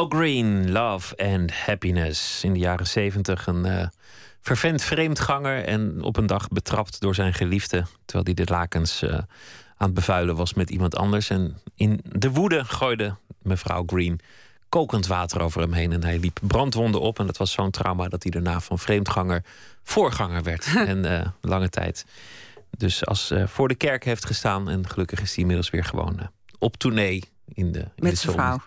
Al Green, Love and Happiness. In de jaren zeventig een eh, vervent vreemdganger en op een dag betrapt door zijn geliefde. Terwijl hij de lakens eh, aan het bevuilen was met iemand anders. En in de woede gooide mevrouw Green kokend water over hem heen. En hij liep brandwonden op. En dat was zo'n trauma dat hij daarna van vreemdganger voorganger werd. (laughs) en eh, lange tijd. Dus als voor de kerk heeft gestaan. En gelukkig is hij inmiddels weer gewoon op tournee in de, in de Met zijn vrouw.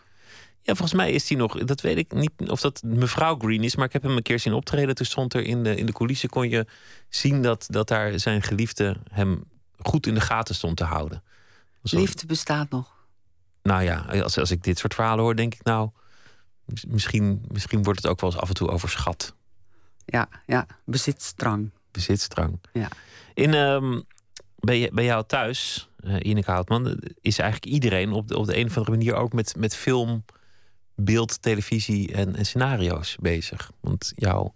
Ja, volgens mij is hij nog. Dat weet ik niet of dat mevrouw Green is, maar ik heb hem een keer zien optreden. Toen stond er in de, in de coulissen kon je zien dat, dat daar zijn geliefde hem goed in de gaten stond te houden. Zo- Liefde bestaat nog. Nou ja, als, als ik dit soort verhalen hoor, denk ik nou. mis- Misschien, misschien wordt het ook wel eens af en toe overschat. Ja, ja. Bezitstrang. Bezitstrang. Ja. In, ehm, bij, bij jou thuis, eh Ineke Houtman, is eigenlijk iedereen op de, op de een of andere manier ook met, met film, beeld, televisie en, en scenario's bezig. Want jouw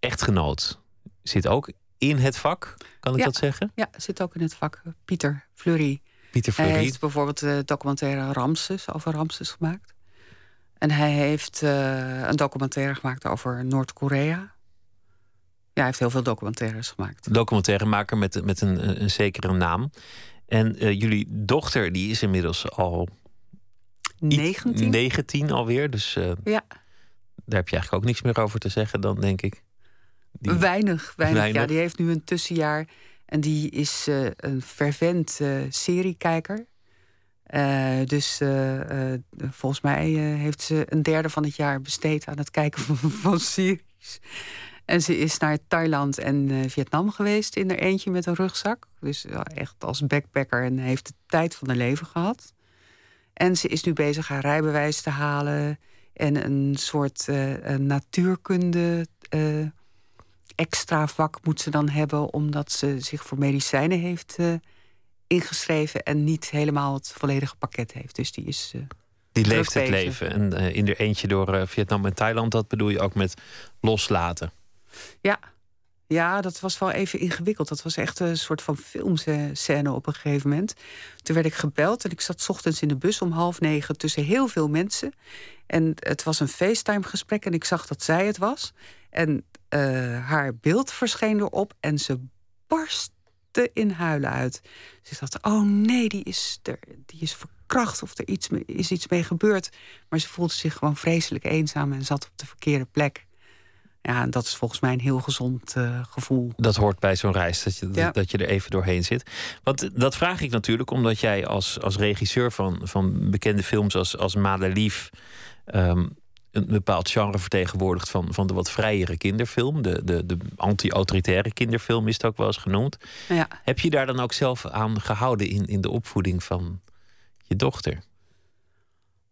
echtgenoot zit ook in het vak, kan ik Ja. dat zeggen? Ja, zit ook in het vak. Pieter Fleury. Pieter Hij Fleury. heeft bijvoorbeeld de documentaire Ramses over Ramses gemaakt. En hij heeft eh, een documentaire gemaakt over Noord-Korea. Ja, hij heeft heel veel documentaires gemaakt. documentairemaker met, met een, een zekere naam. En eh, jullie dochter, die is inmiddels al... iets- 19? 19 alweer, dus eh, Ja, daar heb je eigenlijk ook niks meer over te zeggen dan, denk ik. Die- weinig, weinig. Weinig. Ja, die heeft nu een tussenjaar. En die is eh, een fervent eh, seriekijker. Dus volgens mij heeft ze een derde van het jaar besteed aan het kijken van, (laughs) van series. En ze is naar Thailand en Vietnam geweest in er eentje met een rugzak. Dus echt als backpacker en heeft de tijd van haar leven gehad. En ze is nu bezig haar rijbewijs te halen en een soort eh, natuurkunde eh, extra vak moet ze dan hebben omdat ze zich voor medicijnen heeft eh, ingeschreven en niet helemaal het volledige pakket heeft. Dus die is. Die leeft het leven. En in er eentje door Vietnam en Thailand, dat bedoel je ook met loslaten. Ja. Ja, dat was wel even ingewikkeld. Dat was echt een soort van filmscène op een gegeven moment. Toen werd ik gebeld en ik zat ochtends in de bus om half negen tussen heel veel mensen. En het was een FaceTime-gesprek en ik zag dat zij het was. En eh, haar beeld verscheen erop en ze barstte in huilen uit. Ze dacht, oh nee, die is, er, die is verkracht of er iets, is iets mee gebeurd. Maar ze voelde zich gewoon vreselijk eenzaam en zat op de verkeerde plek. Ja, en dat is volgens mij een heel gezond eh, gevoel. Dat hoort bij zo'n reis, dat je, Ja. dat je er even doorheen zit. Want eh, dat vraag ik natuurlijk omdat jij als, als regisseur van, van bekende films als, als Madelief... ehm, een bepaald genre vertegenwoordigt van, van de wat vrijere kinderfilm. De, de, de anti-autoritaire kinderfilm is het ook wel eens genoemd. Ja. Heb je daar dan ook zelf aan gehouden in, in de opvoeding van je dochter?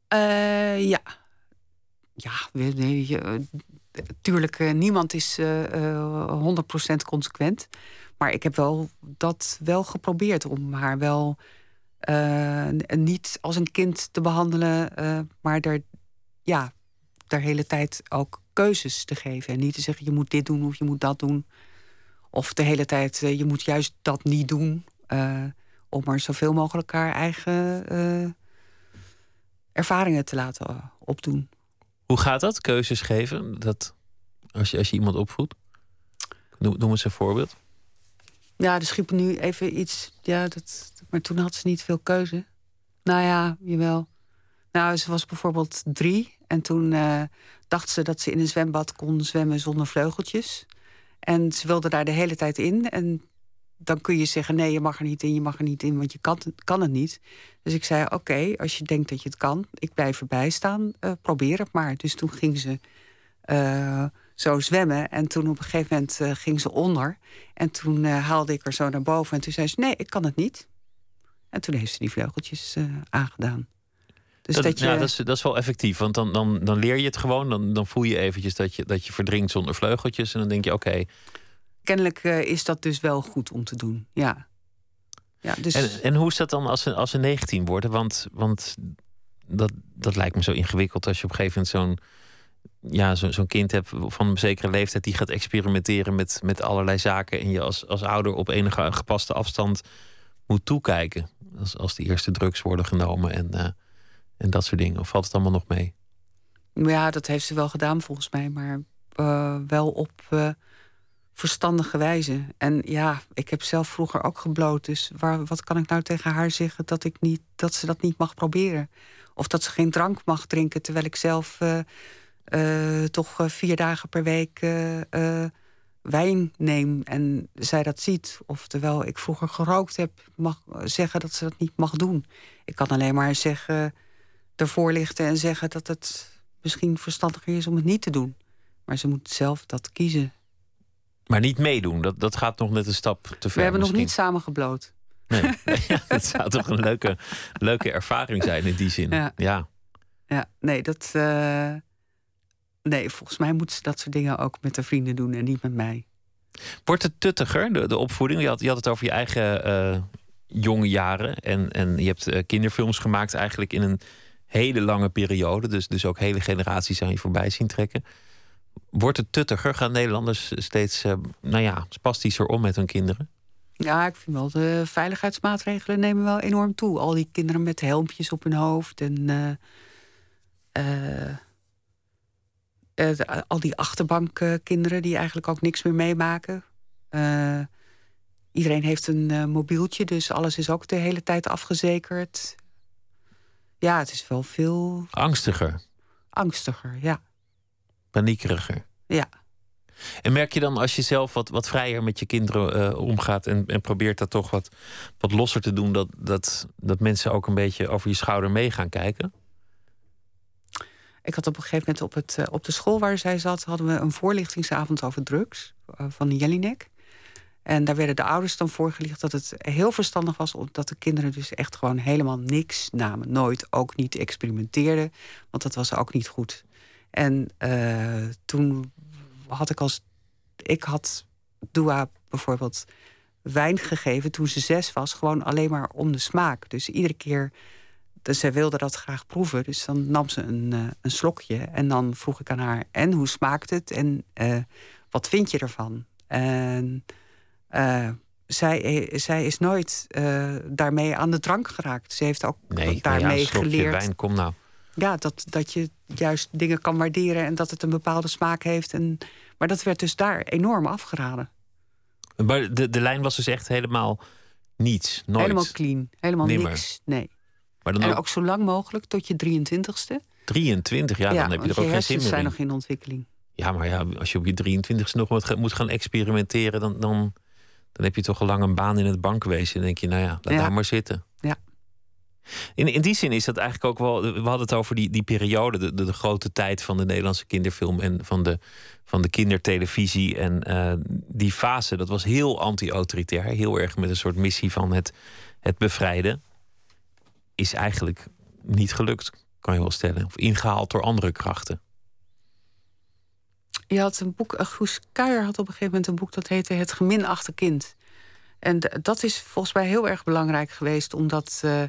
Eh, ja. Ja, eh, tuurlijk, eh, niemand is eh, eh, 100% consequent. Maar ik heb wel dat wel geprobeerd om haar wel eh, niet als een kind te behandelen, eh, maar er, ja, de hele tijd ook keuzes te geven. En niet te zeggen, je moet dit doen of je moet dat doen. Of de hele tijd, eh, je moet juist dat niet doen. eh, om maar zoveel mogelijk haar eigen eh, ervaringen te laten eh, opdoen. Hoe gaat dat, keuzes geven? Dat, als, je, als je iemand opvoedt? Noem, noem eens een voorbeeld. Ja, er schiep nu even iets. Ja, dat, maar toen had ze niet veel keuze. Nou ja, jawel. Nou, ze was bijvoorbeeld drie. En toen eh, dacht ze dat ze in een zwembad kon zwemmen zonder vleugeltjes. En ze wilde daar de hele tijd in. En dan kun je zeggen: nee, je mag er niet in, je mag er niet in, want je kan, het- kan het niet. Dus ik zei: oké, als je denkt dat je het kan, ik blijf erbij staan, eh, probeer het maar. Dus toen ging ze eh, zo zwemmen. En toen op een gegeven moment eh, ging ze onder. En toen haalde ik haar zo naar boven. En toen zei ze: nee, ik kan het niet. En toen heeft ze die vleugeltjes aangedaan. Dus dat, dat, je. ja, dat, is, dat is wel effectief, want dan, dan, dan leer je het gewoon. Dan, dan voel je eventjes dat je, dat je verdrinkt zonder vleugeltjes. En dan denk je, oké. Kennelijk eh, is dat dus wel goed om te doen. Ja. ja dus... En, en hoe is dat dan als ze, als ze 19 worden? Want, want dat, dat lijkt me zo ingewikkeld als je op een gegeven moment zo'n ja, zo, zo'n kind hebt van een zekere leeftijd die gaat experimenteren met, met allerlei zaken. En je als, als ouder op enige gepaste afstand moet toekijken. Als, als de eerste drugs worden genomen en, eh, en dat soort dingen. Of valt het allemaal nog mee? Ja, dat heeft ze wel gedaan volgens mij, maar eh, wel op verstandige wijze. En ja, ik heb zelf vroeger ook gebloot, dus waar, wat kan ik nou tegen haar zeggen dat, ik niet, dat ze dat niet mag proberen? Of dat ze geen drank mag drinken, terwijl ik zelf eh, eh, toch eh, vier dagen per week wijn neem en zij dat ziet. Of terwijl ik vroeger gerookt heb, mag zeggen dat ze dat niet mag doen. Ik kan alleen maar zeggen, ervoor lichten en zeggen dat het misschien verstandiger is om het niet te doen. Maar ze moet zelf dat kiezen. Maar niet meedoen, dat, dat gaat nog net een stap te ver. We hebben nog niet samen gebloot. Nee, (laughs) ja, dat zou toch een leuke, leuke ervaring zijn in die zin. Ja. ja. Ja, nee, dat. eh, nee, volgens mij moeten ze dat soort dingen ook met de vrienden doen en niet met mij. Wordt het tuttiger, de, de opvoeding? Je had, je had het over je eigen eh, jonge jaren. En, en je hebt eh, kinderfilms gemaakt eigenlijk in een hele lange periode. Dus, dus ook hele generaties aan je voorbij zien trekken. Wordt het tuttiger? Gaan Nederlanders steeds eh, nou ja, spastischer om met hun kinderen? Ja, ik vind wel de veiligheidsmaatregelen nemen wel enorm toe. Al die kinderen met helmpjes op hun hoofd en eh, eh, de- al die achterbankkinderen die eigenlijk ook niks meer meemaken. Iedereen heeft een mobieltje, dus alles is ook de hele tijd afgezekerd. Ja, het is wel veel Angstiger, angstiger, ja. Paniekeriger. Ja. En merk je dan als je zelf wat, wat vrijer met je kinderen eh, omgaat en, en probeert dat toch wat, wat losser te doen, dat, dat, dat mensen ook een beetje over je schouder mee gaan kijken? Ik had op een gegeven moment op, het, eh, op de school waar zij zat, hadden we een voorlichtingsavond over drugs eh, van Jelinek. En daar werden de ouders dan voorgelicht dat het heel verstandig was, omdat de kinderen dus echt gewoon helemaal niks namen. Nooit ook niet experimenteerden, want dat was ook niet goed. En eh, toen had ik als ik had Dua bijvoorbeeld wijn gegeven toen ze zes was, gewoon alleen maar om de smaak. Dus iedere keer, dus zij wilde dat graag proeven, dus dan nam ze een, uh, een slokje en dan vroeg ik aan haar: en hoe smaakt het en uh, wat vind je ervan? En zij, zij is nooit daarmee aan de drank geraakt. Ze heeft ook nee, daarmee ja, geleerd. Wijn, kom nou. Ja, dat, dat je juist dingen kan waarderen en dat het een bepaalde smaak heeft. En, maar dat werd dus daar enorm afgeraden. Maar de, de lijn was dus echt helemaal niets. Nooit. Helemaal clean. Helemaal Nimmer. niks. Nee. Maar dan en ook, ook zo lang mogelijk tot je 23ste. 23, ja, dan heb je er ook geen zin meer zijn in. nog in ontwikkeling. Ja, maar ja, als je op je 23ste nog moet, moet gaan experimenteren, dan, dan, dan heb je toch al lang een baan in het bankwezen. En denk je, nou ja, laat Ja. daar maar zitten. In, in die zin is dat eigenlijk ook wel. We hadden het over die, die periode, de, de, grote tijd van de Nederlandse kinderfilm en van de, van de kindertelevisie. En eh, die fase, dat was heel anti-autoritair. Heel erg met een soort missie van het, het bevrijden. Is eigenlijk niet gelukt, kan je wel stellen. Of ingehaald door andere krachten. Je had een boek, uh, Goes Kuijer had op een gegeven moment een boek dat heette Het geminachte kind. En dat is volgens mij heel erg belangrijk geweest, omdat uh,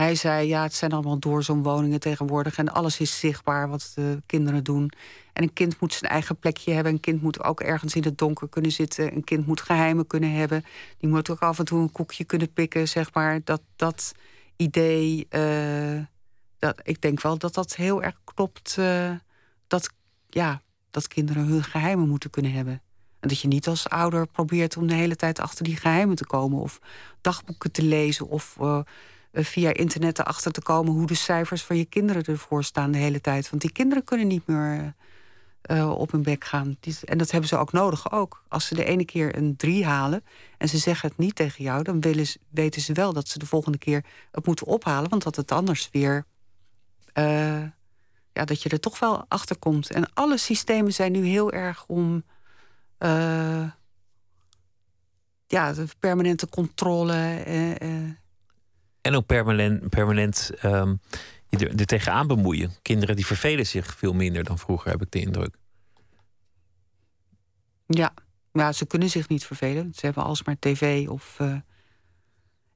hij zei: ja, het zijn allemaal doorzoomwoningen tegenwoordig en alles is zichtbaar wat de kinderen doen. En een kind moet zijn eigen plekje hebben. Een kind moet ook ergens in het donker kunnen zitten. Een kind moet geheimen kunnen hebben. Die moet ook af en toe een koekje kunnen pikken, zeg maar. Dat, dat idee, uh, dat, ik denk wel dat dat heel erg klopt. Uh, dat, ja, dat kinderen hun geheimen moeten kunnen hebben. En dat je niet als ouder probeert om de hele tijd achter die geheimen te komen. Of dagboeken te lezen. Of uh, via internet erachter te komen hoe de cijfers van je kinderen ervoor staan de hele tijd. Want die kinderen kunnen niet meer uh, op hun bek gaan. En dat hebben ze ook nodig ook. Als ze de ene keer een drie halen en ze zeggen het niet tegen jou... dan willen weten ze wel dat ze de volgende keer het moeten ophalen. Want dat het anders weer... Uh, ja, dat je er toch wel achter komt. En alle systemen zijn nu heel erg om. Ja, permanente controle. En ook permanent, permanent um, je er, er tegenaan bemoeien. Kinderen die vervelen zich veel minder dan vroeger, heb ik de indruk. Ja, ja ze kunnen zich niet vervelen. Ze hebben alsmaar tv of.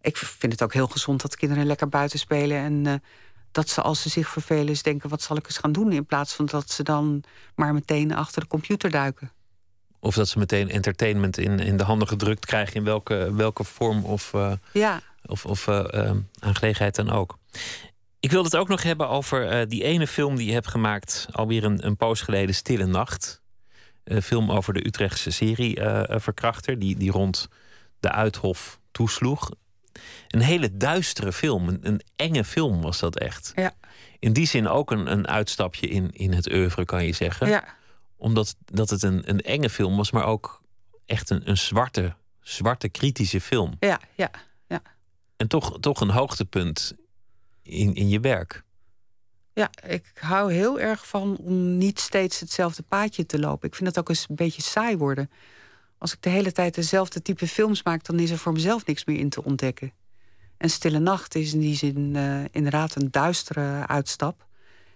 ik vind het ook heel gezond dat kinderen lekker buiten spelen en dat ze als ze zich vervelen eens denken... wat zal ik eens gaan doen? In plaats van dat ze dan maar meteen achter de computer duiken. Of dat ze meteen entertainment in, in de handen gedrukt krijgen... in welke, welke vorm of, uh, ja. Of, of uh, uh, aangelegenheid dan ook. Ik wil het ook nog hebben over die ene film die je hebt gemaakt... alweer een, een poos geleden, Stille Nacht. Een film over de Utrechtse serieverkrachter... die, die rond de Uithof toesloeg. Een hele duistere film, een, een, enge film was dat echt. Ja. In die zin ook een, een uitstapje in, in het oeuvre, kan je zeggen. Ja. Omdat dat het een, een enge film was, maar ook echt een, een zwarte, zwarte, kritische film. Ja, ja. En toch, toch een hoogtepunt in, in je werk. Ja, ik hou heel erg van om niet steeds hetzelfde paadje te lopen. Ik vind dat ook eens een beetje saai worden als ik de hele tijd dezelfde type films maak, dan is er voor mezelf niks meer in te ontdekken. En Stille Nacht is in die zin uh, inderdaad een duistere uitstap.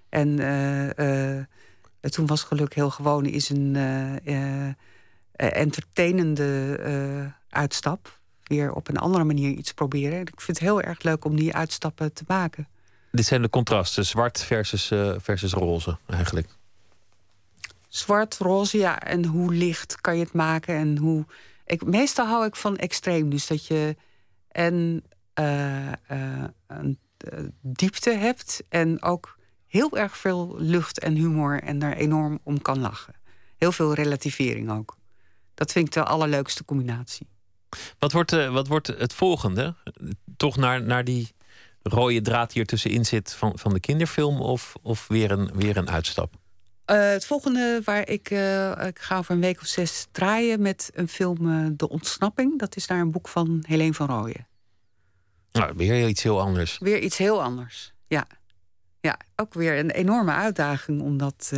En uh, uh, Toen was Geluk heel gewoon is een entertainende uitstap. Weer op een andere manier iets proberen. Ik vind het heel erg leuk om die uitstappen te maken. Dit zijn de contrasten, zwart versus, versus roze eigenlijk zwart, roze, ja. En hoe licht kan je het maken en hoe. Ik, meestal hou ik van extreem. Dus dat je en uh, uh, een diepte hebt en ook heel erg veel lucht en humor en daar enorm om kan lachen. Heel veel relativering ook. Dat vind ik de allerleukste combinatie. Wat wordt, wat wordt het volgende? Toch naar, naar die rode draad die er tussenin zit van, van de kinderfilm of, of weer, een, weer een uitstap? Uh, het volgende waar ik, uh, ik ga over een week of zes draaien met een film De Ontsnapping. Dat is naar een boek van Helene van Rooyen. Nou, weer iets heel anders. Weer iets heel anders, ja. Ja, ook weer een enorme uitdaging om, dat,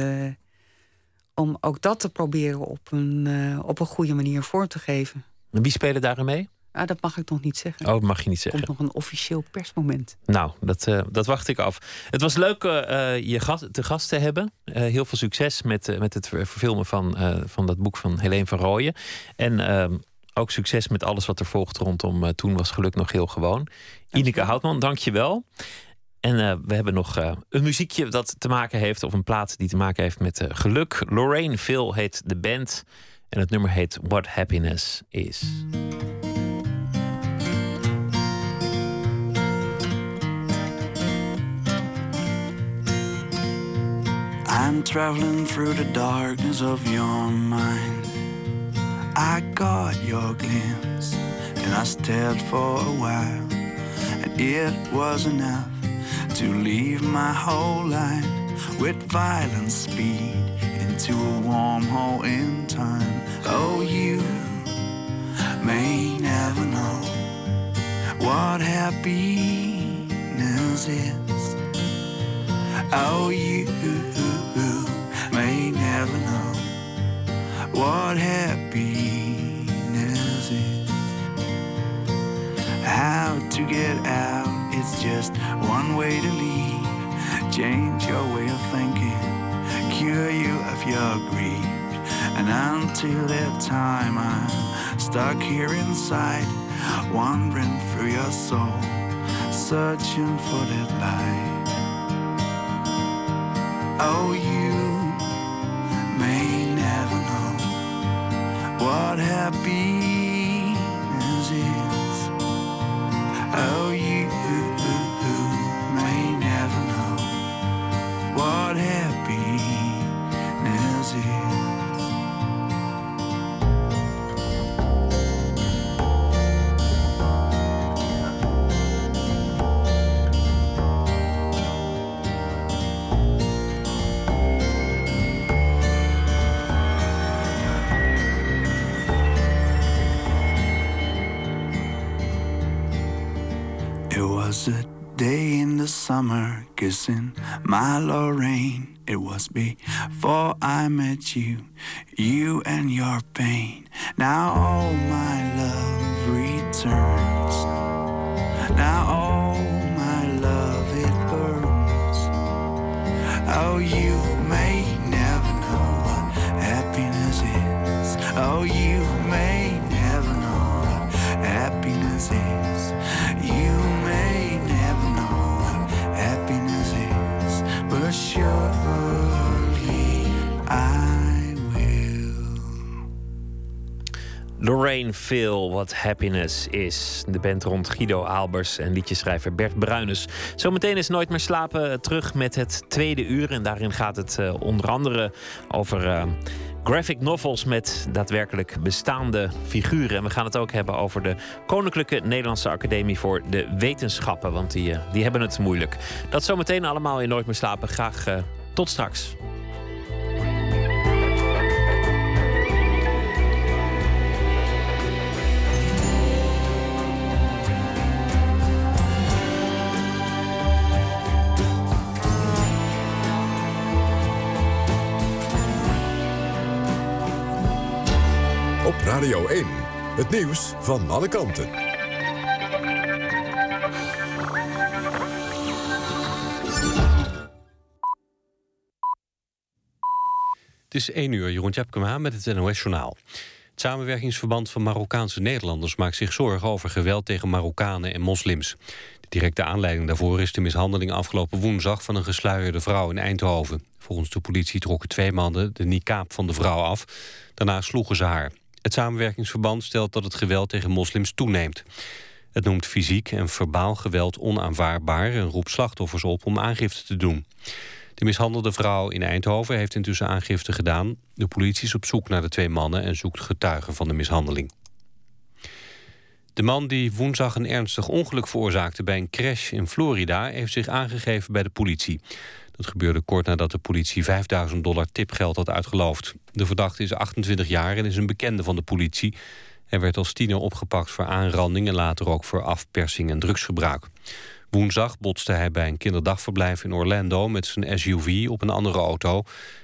om ook dat te proberen op een, op een goede manier vorm te geven. En wie spelen daarin mee? Ah, dat mag ik nog niet zeggen. Oh, dat mag je niet Er zeggen. komt nog een officieel persmoment. Nou, dat, eh, dat wacht ik af. Het was leuk eh, je gast, te gast te hebben. Eh, heel veel succes met, met het ver- verfilmen van, van dat boek van Helene van Rooyen. En ehm, ook succes met alles wat er volgt rondom Toen was geluk nog heel gewoon. Ineke Houtman, dank je wel. En we hebben nog een muziekje dat te maken heeft, of een plaat die te maken heeft met geluk. Lorraine Phil heet de band. En het nummer heet What Happiness Is. I'm traveling through the darkness of your mind. I got your glimpse and I stared for a while, and it was enough to leave my whole life with violent speed into a wormhole in time. Oh, you may never know what happiness is. Oh, you may never know what happiness is. How to get out, it's just one way to leave. Change your way of thinking, cure you of your grief. And until that time, I'm stuck here inside, wandering through your soul, searching for that light. Oh, you may never know what happiness my Lorraine. It was before I met you, you and your pain. Now all my love returns. Now all my love it burns. Oh, you may never know what happiness is. Oh, you may never know what happiness is. Lorraine Phil, What Happiness Is. De band rond Guido Aalbers en liedjeschrijver Bert Bruines. Zometeen is Nooit meer slapen terug met het tweede uur. En daarin gaat het eh, onder andere over eh, graphic novels met daadwerkelijk bestaande figuren. En we gaan het ook hebben over de Koninklijke Nederlandse Academie voor de Wetenschappen. Want die, eh, die hebben het moeilijk. Dat zometeen allemaal in Nooit meer slapen. Graag eh, tot straks. Radio 1, het nieuws van alle kanten. Het is 1 uur, Jeroen Tjepkema met het NOS-journaal. Het samenwerkingsverband van Marokkaanse Nederlanders maakt zich zorgen over geweld tegen Marokkanen en moslims. De directe aanleiding daarvoor is de mishandeling afgelopen woensdag van een gesluierde vrouw in Eindhoven. Volgens de politie trokken twee mannen de niqab van de vrouw af. Daarna sloegen ze haar. Het samenwerkingsverband stelt dat het geweld tegen moslims toeneemt. Het noemt fysiek en verbaal geweld onaanvaardbaar en roept slachtoffers op om aangifte te doen. De mishandelde vrouw in Eindhoven heeft intussen aangifte gedaan. De politie is op zoek naar de twee mannen en zoekt getuigen van de mishandeling. De man die woensdag een ernstig ongeluk veroorzaakte bij een crash in Florida... heeft zich aangegeven bij de politie. Dat gebeurde kort nadat de politie 5000 dollar tipgeld had uitgeloofd. De verdachte is 28 jaar en is een bekende van de politie. Hij werd als tiener opgepakt voor aanranding... en later ook voor afpersing en drugsgebruik. Woensdag botste hij bij een kinderdagverblijf in Orlando... met zijn SUV op een andere auto.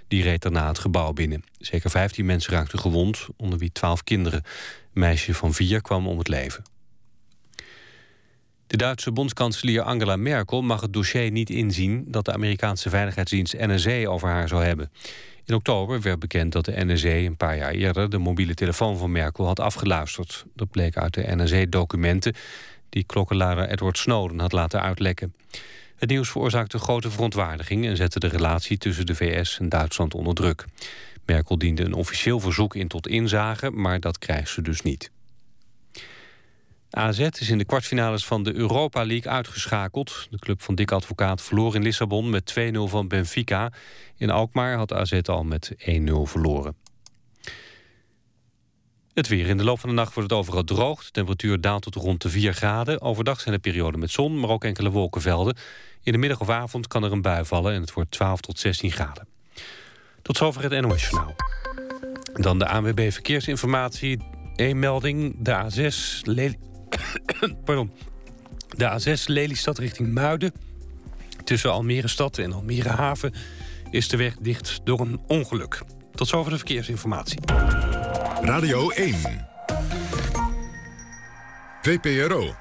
Die reed daarna het gebouw binnen. Zeker 15 mensen raakten gewond, onder wie 12 kinderen. Een meisje van vier kwam om het leven. De Duitse bondskanselier Angela Merkel mag het dossier niet inzien... dat de Amerikaanse veiligheidsdienst NSA over haar zou hebben. In oktober werd bekend dat de NSA een paar jaar eerder... de mobiele telefoon van Merkel had afgeluisterd. Dat bleek uit de NSA-documenten... die klokkenluider Edward Snowden had laten uitlekken. Het nieuws veroorzaakte grote verontwaardiging... en zette de relatie tussen de VS en Duitsland onder druk. Merkel diende een officieel verzoek in tot inzage... maar dat krijgt ze dus niet. AZ is in de kwartfinales van de Europa League uitgeschakeld. De club van Dick Advocaat verloor in Lissabon met 2-0 van Benfica. In Alkmaar had AZ al met 1-0 verloren. Het weer. In de loop van de nacht wordt het overal droog. De temperatuur daalt tot rond de 4 graden. Overdag zijn er perioden met zon, maar ook enkele wolkenvelden. In de middag of avond kan er een bui vallen en het wordt 12 tot 16 graden. Tot zover het NOS Journaal. Dan de ANWB Verkeersinformatie. Eén melding. De A6 Lely... (coughs) Pardon. De A6 Lelystad richting Muiden. Tussen Almere Stad en Almere Haven is de weg dicht door een ongeluk. Tot zover de verkeersinformatie. Radio 1. VPRO.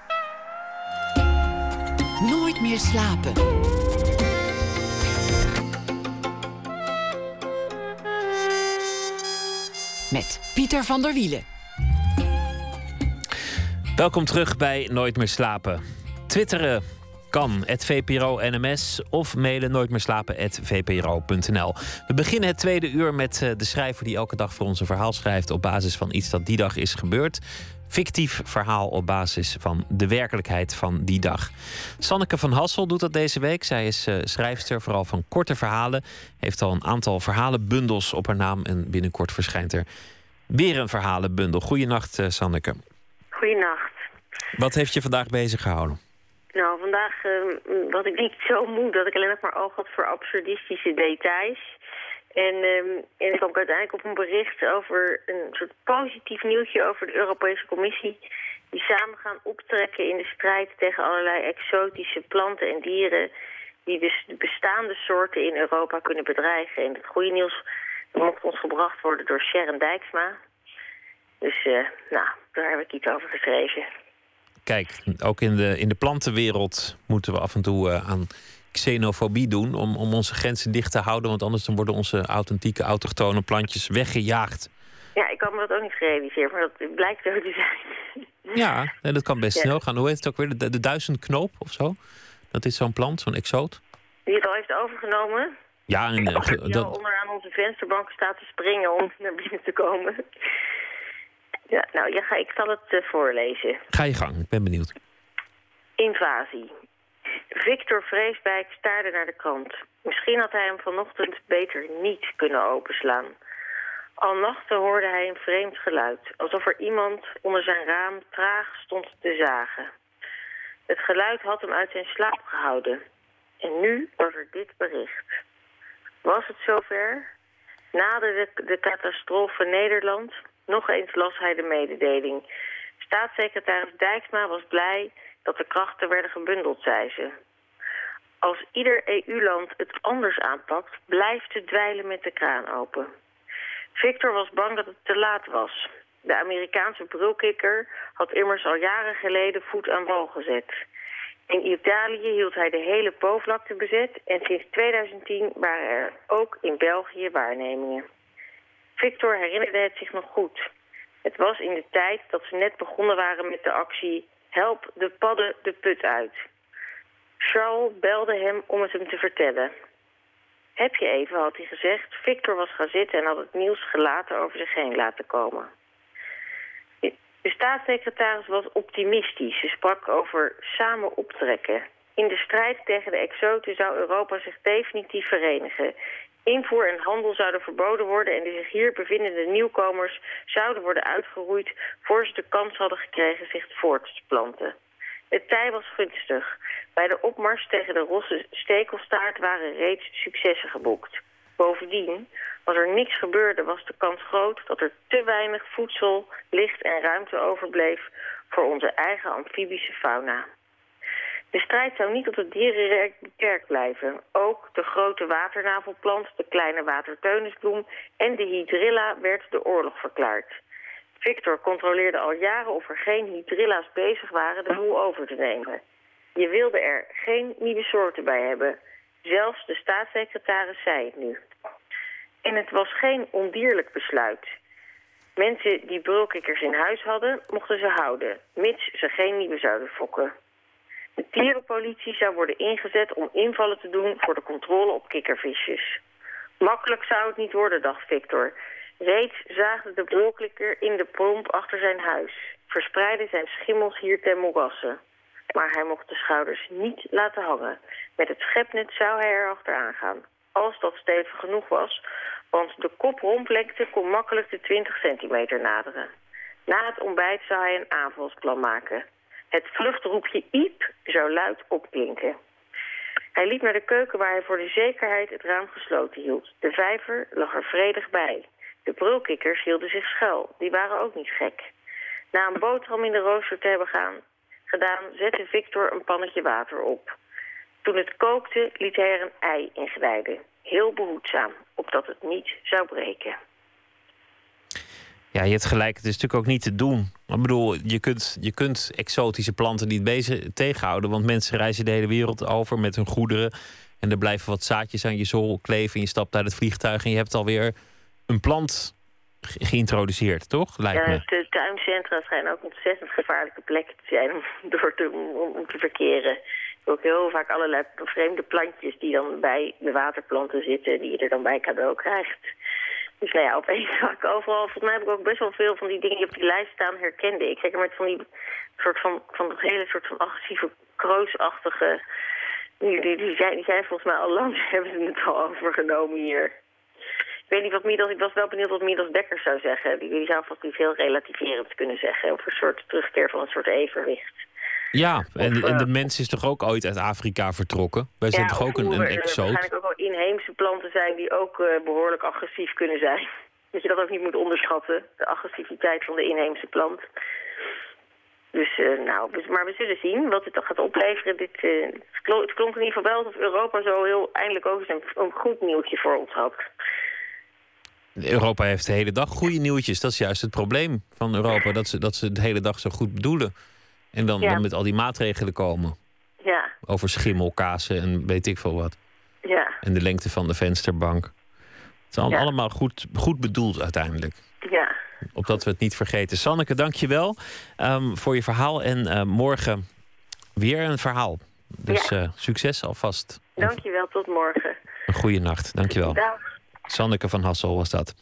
Nooit meer slapen. Met Pieter van der Wielen. Welkom terug bij Nooit meer slapen. Twitteren kan, het VPRO NMS of mailen nooit meer slapen. We beginnen het tweede uur met eh, de schrijver die elke dag voor ons een verhaal schrijft op basis van iets dat die dag is gebeurd. Fictief verhaal op basis van de werkelijkheid van die dag. Sanneke van Hassel doet dat deze week. Zij is uh, schrijfster, vooral van korte verhalen. Heeft al een aantal verhalenbundels op haar naam. En binnenkort verschijnt er weer een verhalenbundel. Goedenacht, uh, Sanneke. Goedenacht. Wat heeft je vandaag bezig gehouden? Nou, vandaag uh, was ik niet zo moe dat ik alleen nog maar oog had voor absurdistische details. En, uh, en ik kwam uiteindelijk op een bericht over een soort positief nieuwtje over de Europese Commissie. Die samen gaan optrekken in de strijd tegen allerlei exotische planten en dieren. Die dus de bestaande soorten in Europa kunnen bedreigen. En het goede nieuws mocht ons gebracht worden door Sharon Dijksma. Dus uh, nou, daar heb ik iets over geschreven. Kijk, ook in de, in de plantenwereld moeten we af en toe uh, aan xenofobie doen... Om, om onze grenzen dicht te houden... want anders dan worden onze authentieke, autochtone plantjes weggejaagd. Ja, ik had me dat ook niet gerealiseerd, maar dat blijkt zo te zijn. Ja, en dat kan best ja. snel gaan. Hoe heet het ook weer? De, de duizendknoop of zo? Dat is zo'n plant, zo'n exoot. Die het al heeft overgenomen? Ja, en, uh, dat... onderaan onze vensterbank staat te springen om naar binnen te komen. Ja, nou, ja, ga, ik zal het uh, voorlezen. Ga je gang, ik ben benieuwd. Invasie. Victor Vreeswijk staarde naar de krant. Misschien had hij hem vanochtend beter niet kunnen openslaan. Al nachten hoorde hij een vreemd geluid, alsof er iemand onder zijn raam traag stond te zagen. Het geluid had hem uit zijn slaap gehouden. En nu was er dit bericht. Was het zover? Naderde de, de catastrofe Nederland? Nog eens las hij de mededeling. Staatssecretaris Dijksma was blij dat de krachten werden gebundeld, zei ze. Als ieder EU-land het anders aanpakt, blijft het dweilen met de kraan open. Victor was bang dat het te laat was. De Amerikaanse brulkikker had immers al jaren geleden voet aan wal gezet. In Italië hield hij de hele Po-vlakte bezet en sinds 2010 waren er ook in België waarnemingen. Victor herinnerde het zich nog goed. Het was in de tijd dat ze net begonnen waren met de actie Help de padden de put uit. Charles belde hem om het hem te vertellen. Heb je even, had hij gezegd. Victor was gaan zitten en had het nieuws gelaten over zich heen laten komen. De staatssecretaris was optimistisch. Ze sprak over samen optrekken. In de strijd tegen de exoten zou Europa zich definitief verenigen. Invoer en handel zouden verboden worden en de zich hier bevindende nieuwkomers zouden worden uitgeroeid voor ze de kans hadden gekregen zich voort te planten. Het tij was gunstig. Bij de opmars tegen de rosse stekelstaart waren reeds successen geboekt. Bovendien, als er niks gebeurde, was de kans groot dat er te weinig voedsel, licht en ruimte overbleef voor onze eigen amfibische fauna. De strijd zou niet op het dierenrijk beperkt blijven. Ook de grote waternavelplant, de kleine waterteunisbloem en de hydrilla werd de oorlog verklaard. Victor controleerde al jaren of er geen hydrilla's bezig waren de boel over te nemen. Je wilde er geen nieuwe soorten bij hebben. Zelfs de staatssecretaris zei het nu. En het was geen ondierlijk besluit. Mensen die brulkikkers in huis hadden, mochten ze houden, mits ze geen nieuwe zouden fokken. De dierenpolitie zou worden ingezet om invallen te doen voor de controle op kikkervisjes. Makkelijk zou het niet worden, dacht Victor. Reeds zaagde de brulkikker in de pomp achter zijn huis. Verspreidde zijn schimmels hier ten moerassen. Maar hij mocht de schouders niet laten hangen. Met het schepnet zou hij er achteraan gaan. Als dat stevig genoeg was, want de kopromplekte kon makkelijk de 20 centimeter naderen. Na het ontbijt zou hij een aanvalsplan maken. Het vluchtroepje Iep zou luid opklinken. Hij liep naar de keuken waar hij voor de zekerheid het raam gesloten hield. De vijver lag er vredig bij. De brulkikkers hielden zich schuil. Die waren ook niet gek. Na een boterham in de rooster te hebben gaan, gedaan, zette Victor een pannetje water op. Toen het kookte, liet hij er een ei in. Heel behoedzaam, opdat het niet zou breken. Ja, je hebt gelijk. Het is natuurlijk ook niet te doen. Ik bedoel, je kunt, je kunt exotische planten niet bezig tegenhouden. Want mensen reizen de hele wereld over met hun goederen. En er blijven wat zaadjes aan je zool kleven. En je stapt uit het vliegtuig en je hebt alweer een plant ge- geïntroduceerd, toch? Lijkt Ja, me. de tuincentra schijnen ook ontzettend gevaarlijke plekken te zijn om, (laughs) door te, om, om te verkeren. Ook heel vaak allerlei vreemde plantjes die dan bij de waterplanten zitten, die je er dan bij cadeau krijgt. Dus nou ja, opeens zag ik overal, volgens mij heb ik ook best wel veel van die dingen die op die lijst staan herkende ik. Zeker met van die soort van, van dat hele soort van agressieve, kroosachtige, die, die, zijn volgens mij al lang, (laughs) hebben ze het al overgenomen hier. Ik weet niet wat Midas, ik was wel benieuwd wat Midas Dekker zou zeggen. Die, die zou vast iets heel relativerends kunnen zeggen over een soort terugkeer van een soort evenwicht. Ja, en, en de mens is toch ook ooit uit Afrika vertrokken? Wij zijn toch ook een, een er exoot? waarschijnlijk ook wel inheemse planten zijn die ook eh, behoorlijk agressief kunnen zijn. (laughs) Dat je dat ook niet moet onderschatten, de agressiviteit van de inheemse plant. Dus, eh, nou, maar we zullen zien wat het dan gaat opleveren. Dit, eh, het, klonk, het klonk in ieder geval wel alsof Europa zo heel eindelijk ook eens een, een goed nieuwtje voor ons had. Europa heeft de hele dag goede nieuwtjes. Dat is juist het probleem van Europa. Dat ze, dat ze de hele dag zo goed bedoelen. En dan, Ja. dan met al die maatregelen komen. Ja, Over schimmelkazen en weet ik veel wat. ja, En de lengte van de vensterbank. Het is Ja. allemaal goed, goed bedoeld uiteindelijk. ja. Opdat we het niet vergeten. Sanneke, dank je wel ehm, voor je verhaal. En eh, morgen weer een verhaal. Dus Ja. eh, succes alvast. Dankjewel, tot morgen. Een goede nacht. Dank je wel. Sanneke van Hassel was dat.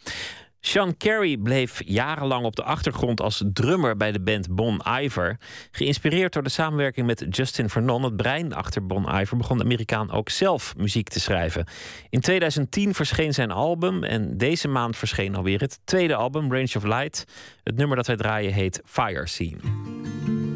Sean Carey bleef jarenlang op de achtergrond als drummer bij de band Bon Iver. Geïnspireerd door de samenwerking met Justin Vernon, het brein achter Bon Iver, begon de Amerikaan ook zelf muziek te schrijven. In 2010 verscheen zijn album en deze maand verscheen alweer het tweede album, Range of Light. Het nummer dat wij draaien heet Fire Scene.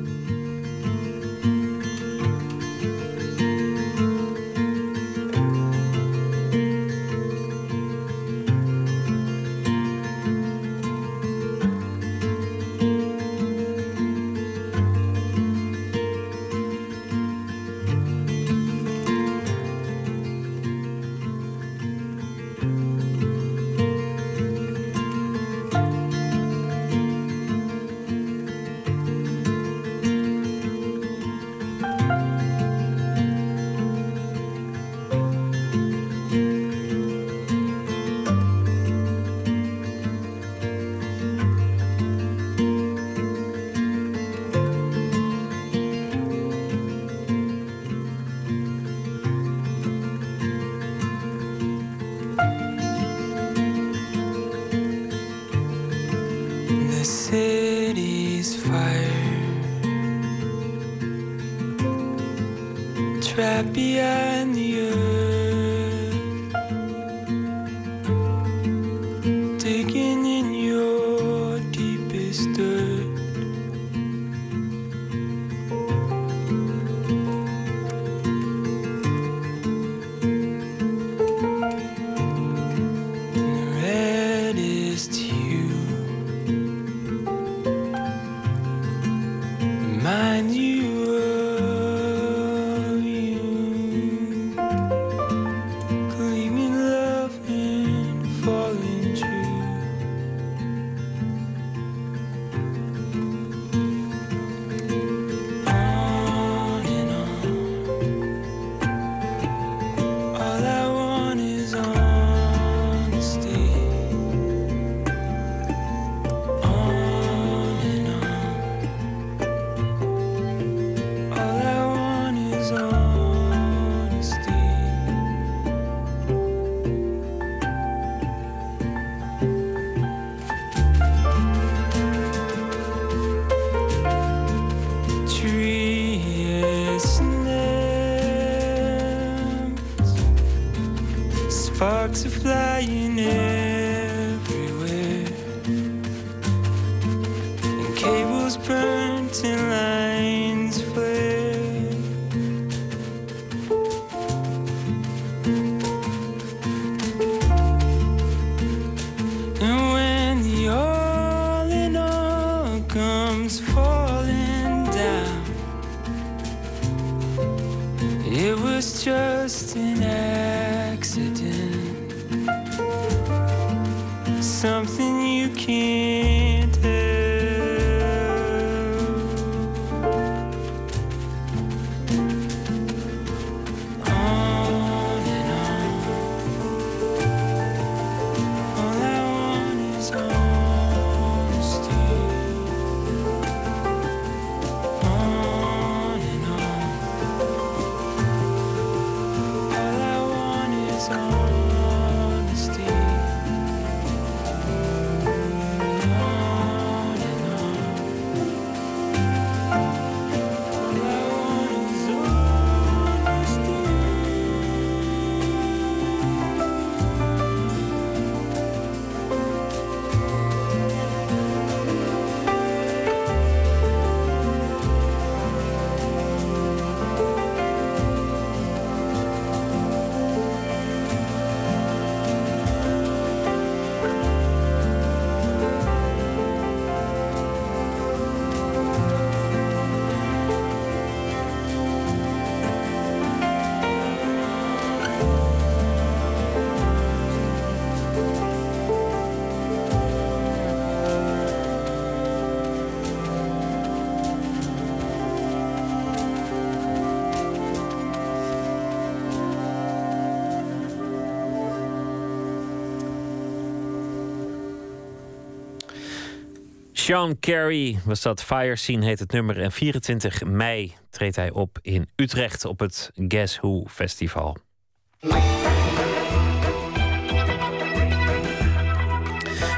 Sean Carey was dat. Fire Scene heet het nummer. En 24 mei treedt hij op in Utrecht op het Guess Who Festival.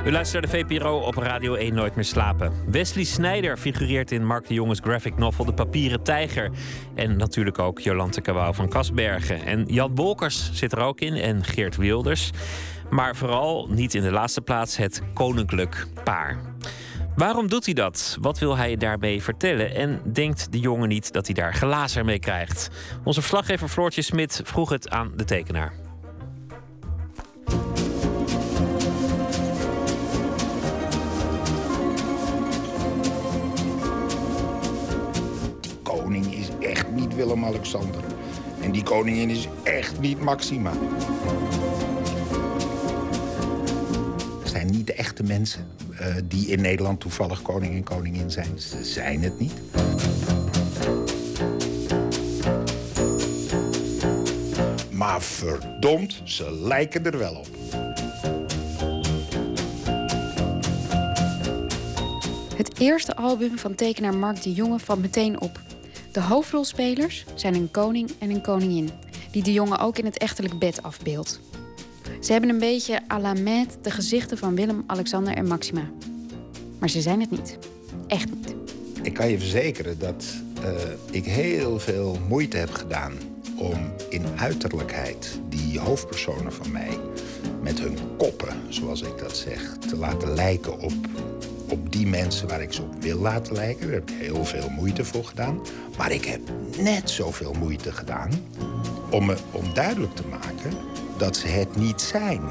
U luistert naar de VPRO op Radio 1 Nooit meer slapen. Wesley Snijder figureert in Mark de Jongens graphic novel De Papieren Tijger. En natuurlijk ook Jolante Cabau van Kasbergen. En Jan Wolkers zit er ook in en Geert Wilders. Maar vooral, niet in de laatste plaats, het koninklijk paar. Waarom doet hij dat? Wat wil hij daarmee vertellen? En denkt de jongen niet dat hij daar glazer mee krijgt? Onze verslaggever Floortje Smit vroeg het aan de tekenaar. koning is echt niet Willem-Alexander. En die koningin is echt niet Maxima. Het zijn niet de echte mensen die in Nederland toevallig koning en koningin zijn. Ze zijn het niet. Maar verdomd, ze lijken er wel op. Het eerste album van tekenaar Mark de Jonge valt meteen op. De hoofdrolspelers zijn een koning en een koningin, die de jongen ook in het echtelijk bed afbeeldt. Ze hebben een beetje à la Met de gezichten van Willem, Alexander en Maxima. Maar ze zijn het niet. Echt niet. Ik kan je verzekeren dat eh, ik heel veel moeite heb gedaan om in uiterlijkheid die hoofdpersonen van mij met hun koppen, zoals ik dat zeg, te laten lijken op, op die mensen waar ik ze op wil laten lijken. Daar heb ik heel veel moeite voor gedaan. Maar ik heb net zoveel moeite gedaan om, me, om duidelijk te maken dat ze het niet zijn.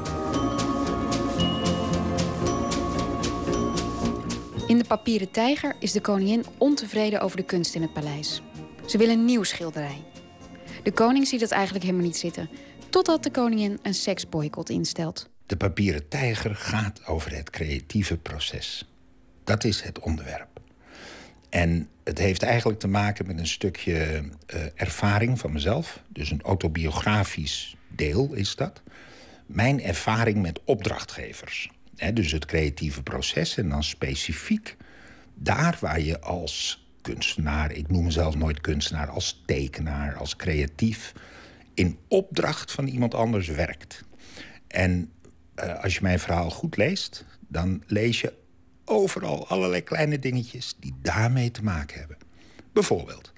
In de papieren tijger is de koningin ontevreden over de kunst in het paleis. Ze wil een nieuw schilderij. De koning ziet dat eigenlijk helemaal niet zitten, totdat de koningin een seksboycott instelt. De papieren tijger gaat over het creatieve proces. Dat is het onderwerp. En het heeft eigenlijk te maken met een stukje eh, ervaring van mezelf. Dus een autobiografisch deel is dat. Mijn ervaring met opdrachtgevers. Dus het creatieve proces en dan specifiek daar waar je als kunstenaar, ik noem mezelf nooit kunstenaar, als tekenaar, als creatief, in opdracht van iemand anders werkt. En eh, als je mijn verhaal goed leest, dan lees je overal allerlei kleine dingetjes die daarmee te maken hebben. Bijvoorbeeld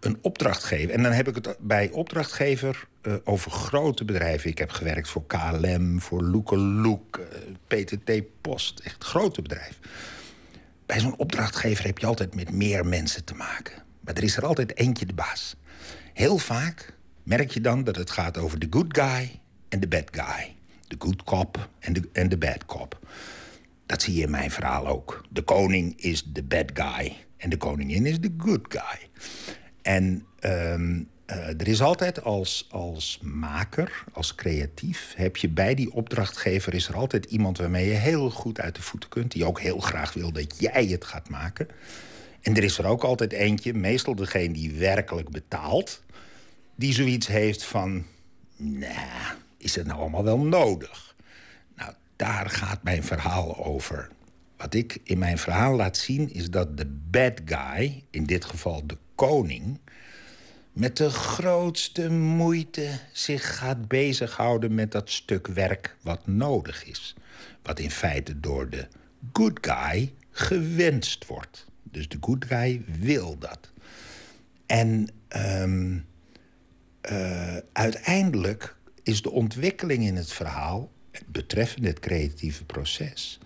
een opdrachtgever. En dan heb ik het bij opdrachtgever uh, over grote bedrijven. Ik heb gewerkt voor KLM, voor Loekeloek, uh, PTT Post. Echt grote bedrijven. Bij zo'n opdrachtgever heb je altijd met meer mensen te maken. Maar er is er altijd eentje de baas. Heel vaak merk je dan dat het gaat over de good guy en de bad guy. De good cop en de, en de bad cop. Dat zie je in mijn verhaal ook. De koning is de bad guy en de koningin is de good guy. En um, eh, er is altijd als, als maker, als creatief, heb je bij die opdrachtgever is er altijd iemand waarmee je heel goed uit de voeten kunt, die ook heel graag wil dat jij het gaat maken. En er is er ook altijd eentje, meestal degene die werkelijk betaalt, die zoiets heeft van, nou, is het nou allemaal wel nodig? Nou, daar gaat mijn verhaal over. Wat ik in mijn verhaal laat zien is dat de bad guy, in dit geval de koning, met de grootste moeite zich gaat bezighouden met dat stuk werk wat nodig is. Wat in feite door de good guy gewenst wordt. Dus de good guy wil dat. En ehm, eh, uiteindelijk is de ontwikkeling in het verhaal betreffende het creatieve proces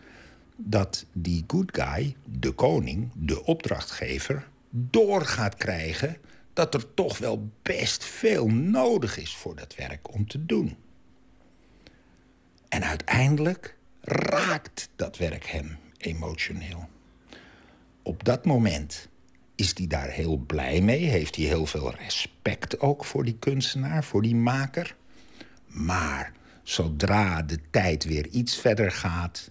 dat die good guy, de koning, de opdrachtgever, door gaat krijgen dat er toch wel best veel nodig is voor dat werk om te doen. En uiteindelijk raakt dat werk hem emotioneel. Op dat moment is hij daar heel blij mee, heeft hij heel veel respect ook voor die kunstenaar, voor die maker. Maar zodra de tijd weer iets verder gaat,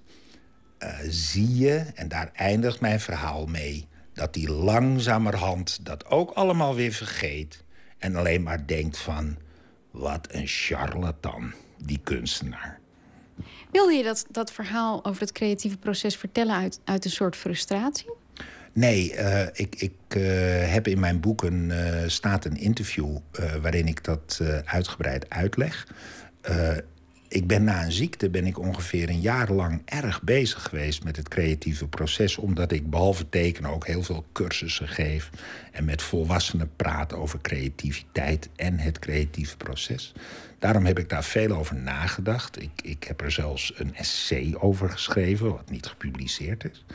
uh, zie je, en daar eindigt mijn verhaal mee, dat hij langzamerhand dat ook allemaal weer vergeet en alleen maar denkt van wat een charlatan, die kunstenaar. Wilde je dat, dat verhaal over het creatieve proces vertellen uit, uit een soort frustratie? Nee, uh, ik, ik uh, heb in mijn boeken uh, staat een interview waarin ik dat uitgebreid uitleg ik ben na een ziekte ben ik ongeveer een jaar lang erg bezig geweest met het creatieve proces. Omdat ik behalve tekenen ook heel veel cursussen geef. En met volwassenen praat over creativiteit en het creatieve proces. Daarom heb ik daar veel over nagedacht. Ik, ik heb er zelfs een essay over geschreven, wat niet gepubliceerd is.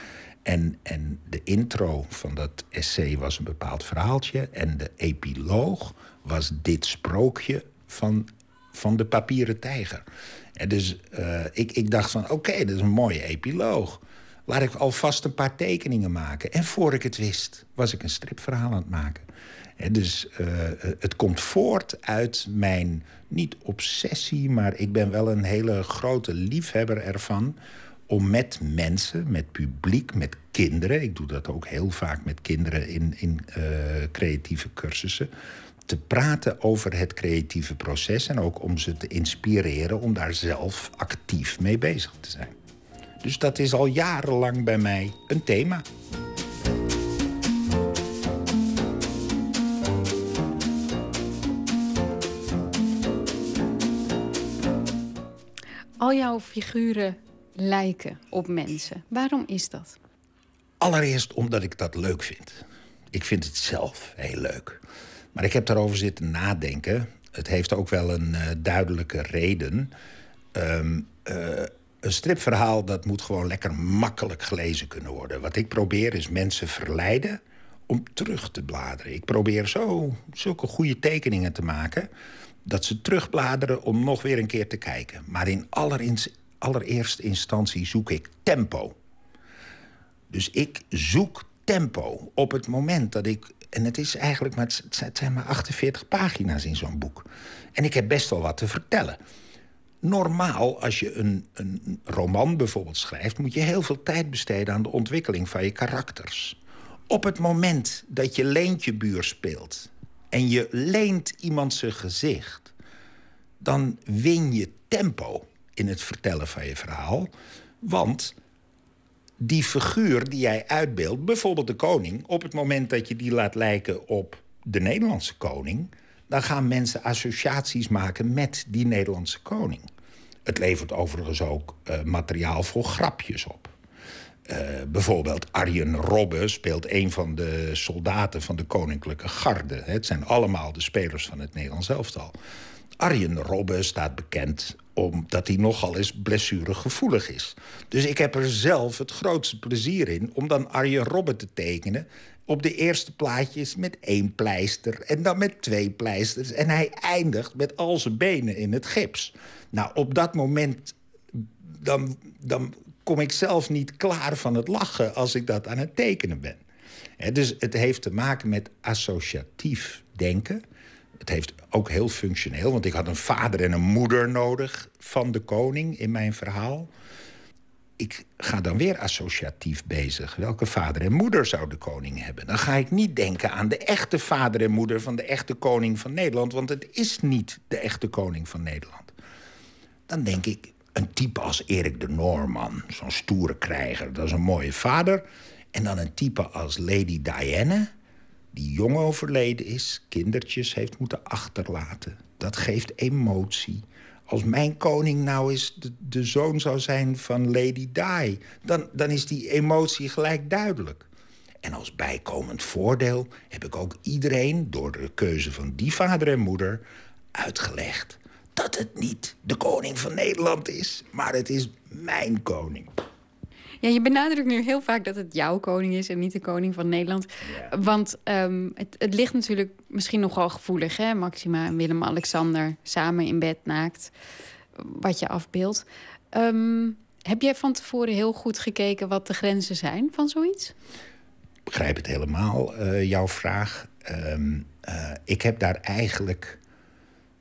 En, en de intro van dat essay was een bepaald verhaaltje. En de epiloog was dit sprookje van van de papieren tijger. En dus uh, ik, ik dacht van, oké, dat is een mooie epiloog. Laat ik alvast een paar tekeningen maken. En voor ik het wist, was ik een stripverhaal aan het maken. En dus uh, het komt voort uit mijn, niet obsessie... maar ik ben wel een hele grote liefhebber ervan... om met mensen, met publiek, met kinderen... ik doe dat ook heel vaak met kinderen in, in creatieve cursussen te praten over het creatieve proces en ook om ze te inspireren om daar zelf actief mee bezig te zijn. Dus dat is al jarenlang bij mij een thema. Al jouw figuren lijken op mensen. Waarom is dat? Allereerst omdat ik dat leuk vind. Ik vind het zelf heel leuk. Maar ik heb daarover zitten nadenken. Het heeft ook wel een uh, duidelijke reden. Um, uh, een stripverhaal dat moet gewoon lekker makkelijk gelezen kunnen worden. Wat ik probeer is mensen verleiden om terug te bladeren. Ik probeer zo zulke goede tekeningen te maken... dat ze terugbladeren om nog weer een keer te kijken. Maar in allereerste instantie zoek ik tempo. Dus ik zoek tempo op het moment dat ik en het is eigenlijk maar, het zijn maar 48 pagina's in zo'n boek. En ik heb best wel wat te vertellen. Normaal, als je een, een roman bijvoorbeeld schrijft... moet je heel veel tijd besteden aan de ontwikkeling van je karakters. Op het moment dat je leentjebuur speelt... en je leent iemand zijn gezicht... dan win je tempo in het vertellen van je verhaal. Want die figuur die jij uitbeeldt, bijvoorbeeld de koning... op het moment dat je die laat lijken op de Nederlandse koning... dan gaan mensen associaties maken met die Nederlandse koning. Het levert overigens ook uh, materiaal voor grapjes op. Uh, bijvoorbeeld Arjen Robbe speelt een van de soldaten van de Koninklijke Garde. Het zijn allemaal de spelers van het Nederlands elftal. Arjen Robbe staat bekend omdat hij nogal eens blessuregevoelig is. Dus ik heb er zelf het grootste plezier in om dan Arjen Robbe te tekenen op de eerste plaatjes met één pleister en dan met twee pleisters. En hij eindigt met al zijn benen in het gips. Nou, op dat moment dan, dan kom ik zelf niet klaar van het lachen als ik dat aan het tekenen ben. dus het heeft te maken met associatief denken Het heeft ook heel functioneel, want ik had een vader en een moeder nodig van de koning in mijn verhaal. Ik ga dan weer associatief bezig. Welke vader en moeder zou de koning hebben? Dan ga ik niet denken aan de echte vader en moeder van de echte koning van Nederland, want het is niet de echte koning van Nederland. Dan denk ik, een type als Erik de Noorman, zo'n stoere krijger, dat is een mooie vader. En dan een type als Lady Diana, die jong overleden is, kindertjes heeft moeten achterlaten. Dat geeft emotie. Als mijn koning nou eens de, de zoon zou zijn van Lady Di, dan, dan is die emotie gelijk duidelijk. En als bijkomend voordeel heb ik ook iedereen, door de keuze van die vader en moeder, uitgelegd dat het niet de koning van Nederland is, maar het is mijn koning. Ja, je benadrukt nu heel vaak dat het jouw koning is en niet de koning van Nederland. Want ehm, het, het, ligt natuurlijk misschien nogal gevoelig, hè? Maxima en Willem-Alexander samen in bed naakt, wat je afbeeldt. Um, heb jij van tevoren heel goed gekeken wat de grenzen zijn van zoiets? Ik begrijp het helemaal, uh, jouw vraag. Um, uh, ik heb daar eigenlijk.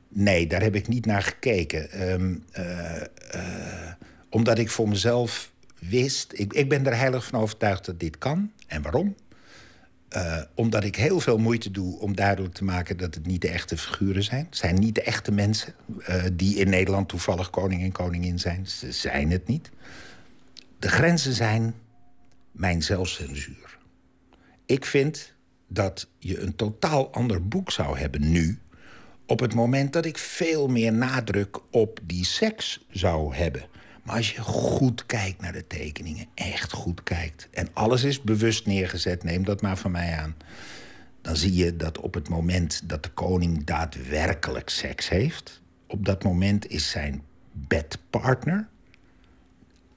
Nee, daar heb ik niet naar gekeken. Um, uh, omdat ik voor mezelf wist. Ik, ik ben er heilig van overtuigd dat dit kan. En waarom? Uh, omdat ik heel veel moeite doe om duidelijk te maken dat het niet de echte figuren zijn. Het zijn niet de echte mensen uh, die in Nederland toevallig koning en koningin zijn. Ze zijn het niet. De grenzen zijn mijn zelfcensuur. Ik vind dat je een totaal ander boek zou hebben nu. op het moment dat ik veel meer nadruk op die seks zou hebben. Maar als je goed kijkt naar de tekeningen, echt goed kijkt... en alles is bewust neergezet, neem dat maar van mij aan... dan zie je dat op het moment dat de koning daadwerkelijk seks heeft... op dat moment is zijn bedpartner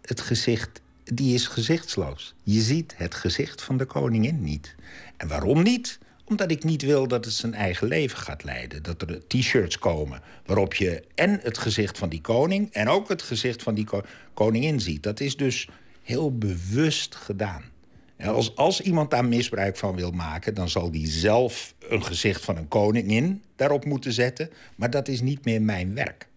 het gezicht... die is gezichtsloos. Je ziet het gezicht van de koningin niet. En waarom niet? Omdat ik niet wil dat het zijn eigen leven gaat leiden. Dat er t-shirts komen waarop je en het gezicht van die koning... en ook het gezicht van die ko koningin ziet. Dat is dus heel bewust gedaan. Als, als iemand daar misbruik van wil maken... dan zal die zelf een gezicht van een koningin daarop moeten zetten. Maar dat is niet meer mijn werk.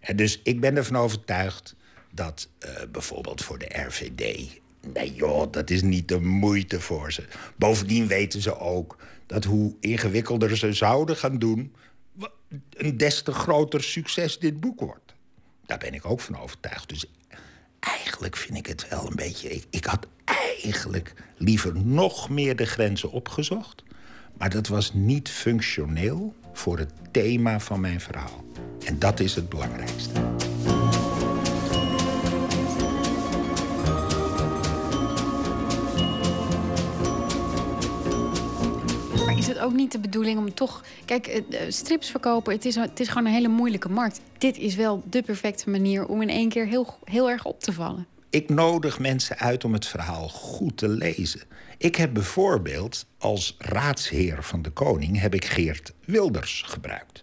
En dus ik ben ervan overtuigd dat uh, bijvoorbeeld voor de RVD... Nee joh, dat is niet de moeite voor ze. Bovendien weten ze ook dat hoe ingewikkelder ze zouden gaan doen... een des te groter succes dit boek wordt. Daar ben ik ook van overtuigd. Dus eigenlijk vind ik het wel een beetje... Ik, ik had eigenlijk liever nog meer de grenzen opgezocht... maar dat was niet functioneel voor het thema van mijn verhaal. En dat is het belangrijkste. Is het ook niet de bedoeling om toch... Kijk, eh, strips verkopen, het is, het is gewoon een hele moeilijke markt. Dit is wel de perfecte manier om in één keer heel, heel erg op te vallen. Ik nodig mensen uit om het verhaal goed te lezen. Ik heb bijvoorbeeld als raadsheer van de koning... heb ik Geert Wilders gebruikt.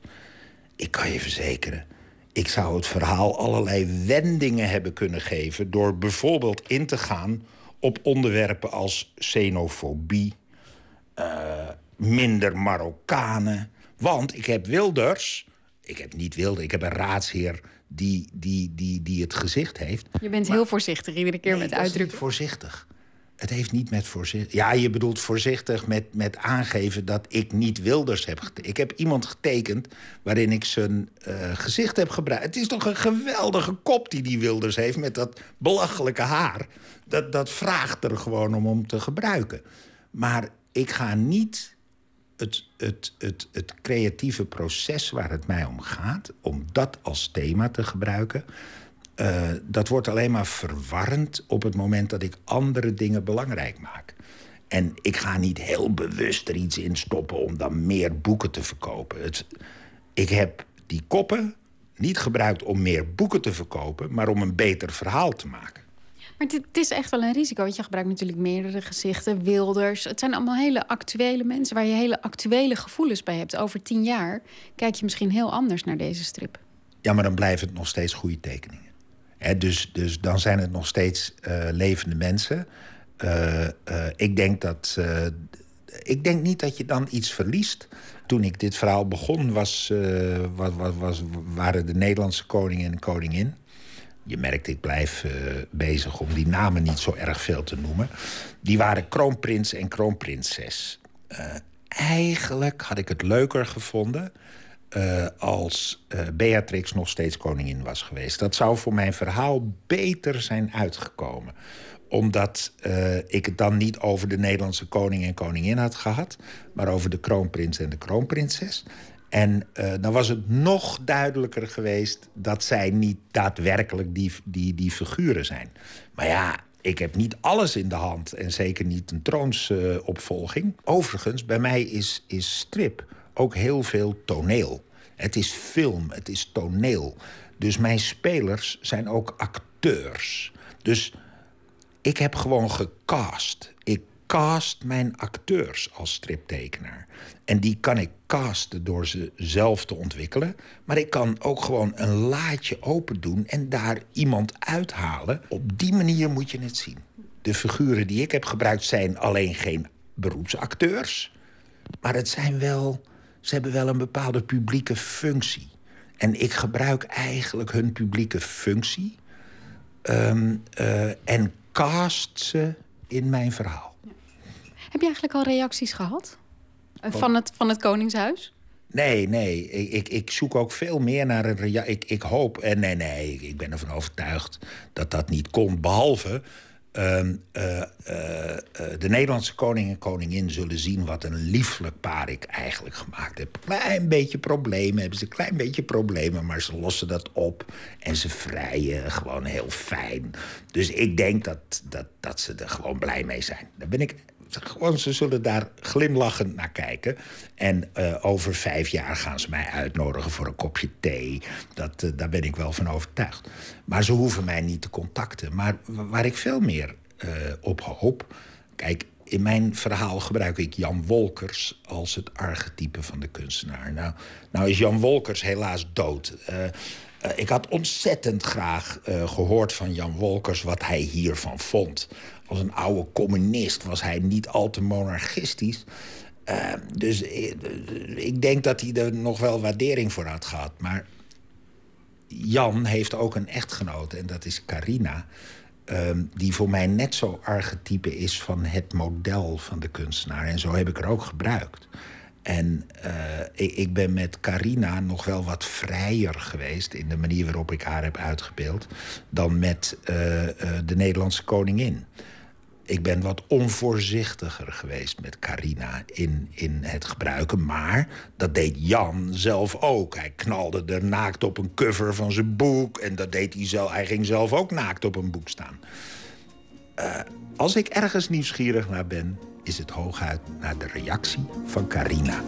Ik kan je verzekeren... ik zou het verhaal allerlei wendingen hebben kunnen geven... door bijvoorbeeld in te gaan op onderwerpen als xenofobie... Uh, minder Marokkanen. Want ik heb Wilders, ik heb niet Wilders, ik heb een raadsheer die, die, die, die het gezicht heeft. Je bent heel voorzichtig iedere keer nee, met uitdrukken. voorzichtig. Het heeft niet met voorzichtig. Ja, je bedoelt voorzichtig met, met aangeven dat ik niet Wilders heb getekend. Ik heb iemand getekend waarin ik zijn uh, gezicht heb gebruikt. Het is toch een geweldige kop die die Wilders heeft met dat belachelijke haar. Dat, dat vraagt er gewoon om om te gebruiken. Maar ik ga niet het, het, het, het creatieve proces waar het mij om gaat, om dat als thema te gebruiken, uh, dat wordt alleen maar verwarrend op het moment dat ik andere dingen belangrijk maak. En ik ga niet heel bewust er iets in stoppen om dan meer boeken te verkopen. Het, ik heb die koppen niet gebruikt om meer boeken te verkopen, maar om een beter verhaal te maken. Maar het, is echt wel een risico, want je gebruikt natuurlijk meerdere gezichten, wilders. Het zijn allemaal hele actuele mensen waar je hele actuele gevoelens bij hebt. Over tien jaar kijk je misschien heel anders naar deze strip. Ja, maar dan blijven het nog steeds goede tekeningen. Dus, dus dan zijn het nog steeds uh, levende mensen. Uh, uh, ik denk dat ik denk niet dat je dan iets verliest. Toen ik dit verhaal begon, was, was, was, was, waren de Nederlandse koning en koningin. Je merkt, ik blijf uh, bezig om die namen niet zo erg veel te noemen. Die waren kroonprins en kroonprinses. Uh, eigenlijk had ik het leuker gevonden uh, als Beatrix nog steeds koningin was geweest. Dat zou voor mijn verhaal beter zijn uitgekomen. Omdat ik het dan niet over de Nederlandse koning en koningin had gehad... maar over de kroonprins en de kroonprinses. En dan was het nog duidelijker geweest... dat zij niet daadwerkelijk die, die, die figuren zijn. Maar ja, ik heb niet alles in de hand en zeker niet een troonsopvolging. Overigens, bij mij is, is strip ook heel veel toneel. Het is film, het is toneel. Dus mijn spelers zijn ook acteurs. Dus ik heb gewoon gecast. Ik cast mijn acteurs als striptekenaar. En die kan ik casten door ze zelf te ontwikkelen. Maar ik kan ook gewoon een laadje open doen en daar iemand uithalen. Op die manier moet je het zien. De figuren die ik heb gebruikt zijn alleen geen beroepsacteurs. Maar het zijn wel ze hebben wel een bepaalde publieke functie. En ik gebruik eigenlijk hun publieke functie um, uh, en cast ze in mijn verhaal. Heb je eigenlijk al reacties gehad van het, van het Koningshuis? Nee, nee. Ik, ik, ik, zoek ook veel meer naar een reactie. Ik, ik hoop, en nee, nee, ik ben ervan overtuigd dat dat niet komt. Behalve uh, uh, de Nederlandse koning en koningin zullen zien wat een lieflijk paar ik eigenlijk gemaakt heb. Klein beetje problemen, hebben ze een klein beetje problemen, maar ze lossen dat op en ze vrijen gewoon heel fijn. Dus ik denk dat, dat, dat ze er gewoon blij mee zijn. Daar ben ik gewoon, ze zullen daar glimlachend naar kijken. En uh, over vijf jaar gaan ze mij uitnodigen voor een kopje thee. Dat, uh, daar ben ik wel van overtuigd. Maar ze hoeven mij niet te contacten. Maar waar ik veel meer uh, op hoop... Kijk, in mijn verhaal gebruik ik Jan Wolkers als het archetype van de kunstenaar. Nou, nou is Jan Wolkers helaas dood. Ik had ontzettend graag gehoord van Jan Wolkers wat hij hiervan vond. Als een oude communist was hij niet al te monarchistisch. Uh, dus ik denk dat hij er nog wel waardering voor had gehad. Maar Jan heeft ook een echtgenote en dat is Carina. Ehm, die voor mij net zo archetype is van het model van de kunstenaar. En zo heb ik er ook gebruikt. En uh, ik, ik, ben met Carina nog wel wat vrijer geweest... in de manier waarop ik haar heb uitgebeeld... dan met de Nederlandse koningin. Ik ben wat onvoorzichtiger geweest met Carina in, in het gebruiken. Maar dat deed Jan zelf ook. Hij knalde er naakt op een cover van zijn boek. En dat deed hij. Hij ging zelf ook naakt op een boek staan. als ik ergens nieuwsgierig naar ben is het hooguit naar de reactie van Carina.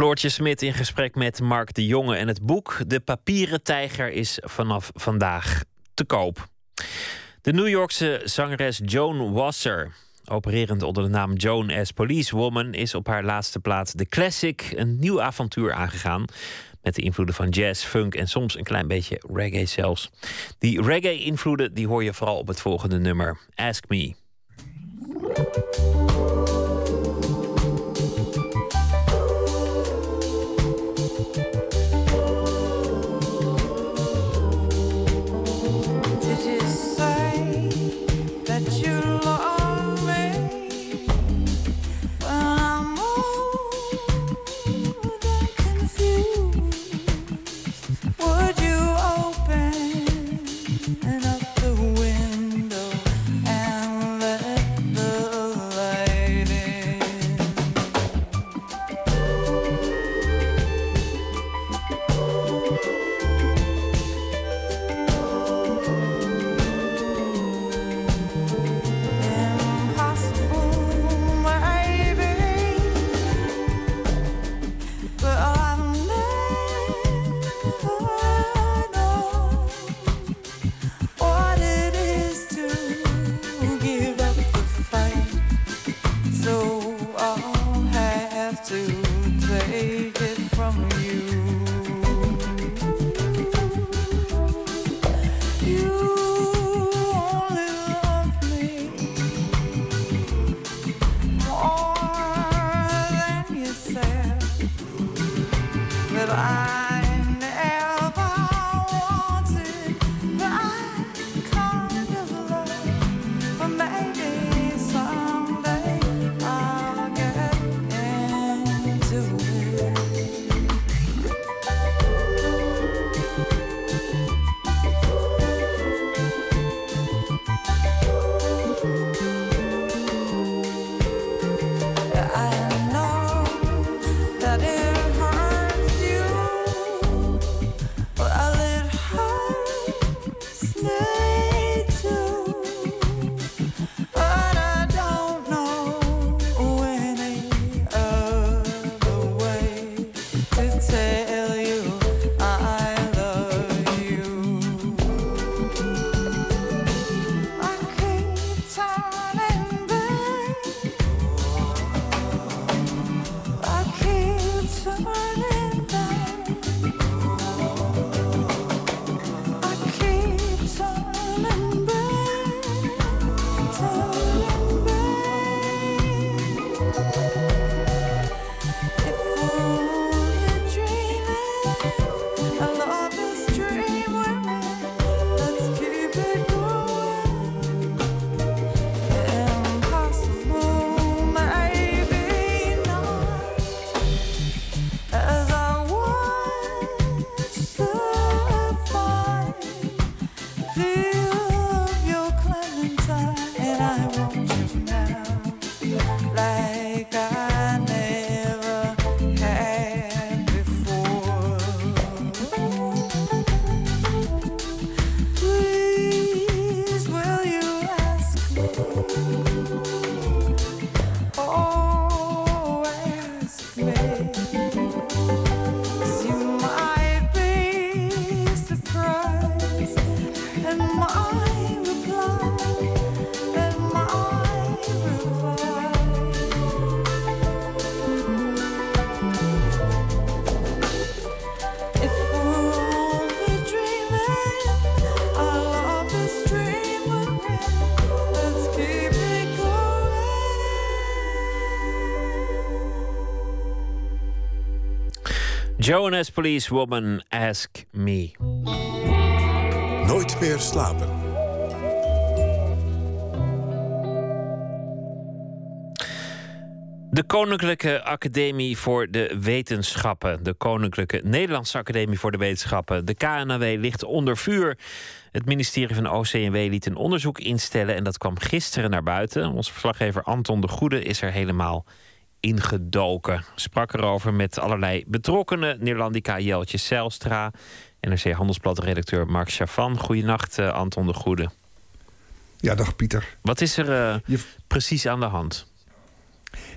Floortje Smit in gesprek met Mark de Jonge. En het boek De Papieren Tijger is vanaf vandaag te koop. De New Yorkse zangeres Joan Wasser opererend onder de naam Joan as Policewoman, is op haar laatste plaat The Classic een nieuw avontuur aangegaan. Met de invloeden van jazz, funk en soms een klein beetje reggae zelfs. Die reggae-invloeden hoor je vooral op het volgende nummer, Ask Me. Jonas Police Woman Ask Me. Nooit meer slapen. De Koninklijke Academie voor de Wetenschappen. De Koninklijke Nederlandse Academie voor de Wetenschappen. De KNAW ligt onder vuur. Het ministerie van OCW liet een onderzoek instellen en dat kwam gisteren naar buiten. Onze verslaggever Anton de Goede is er helemaal ingedoken. Sprak erover met allerlei betrokkenen. Neerlandica Jeltje Zijlstra, NRC Handelsblad-redacteur Mark Chavan. Goedenacht, uh, Anton de Goede. Ja, dag Pieter. Wat is er uh, precies aan de hand?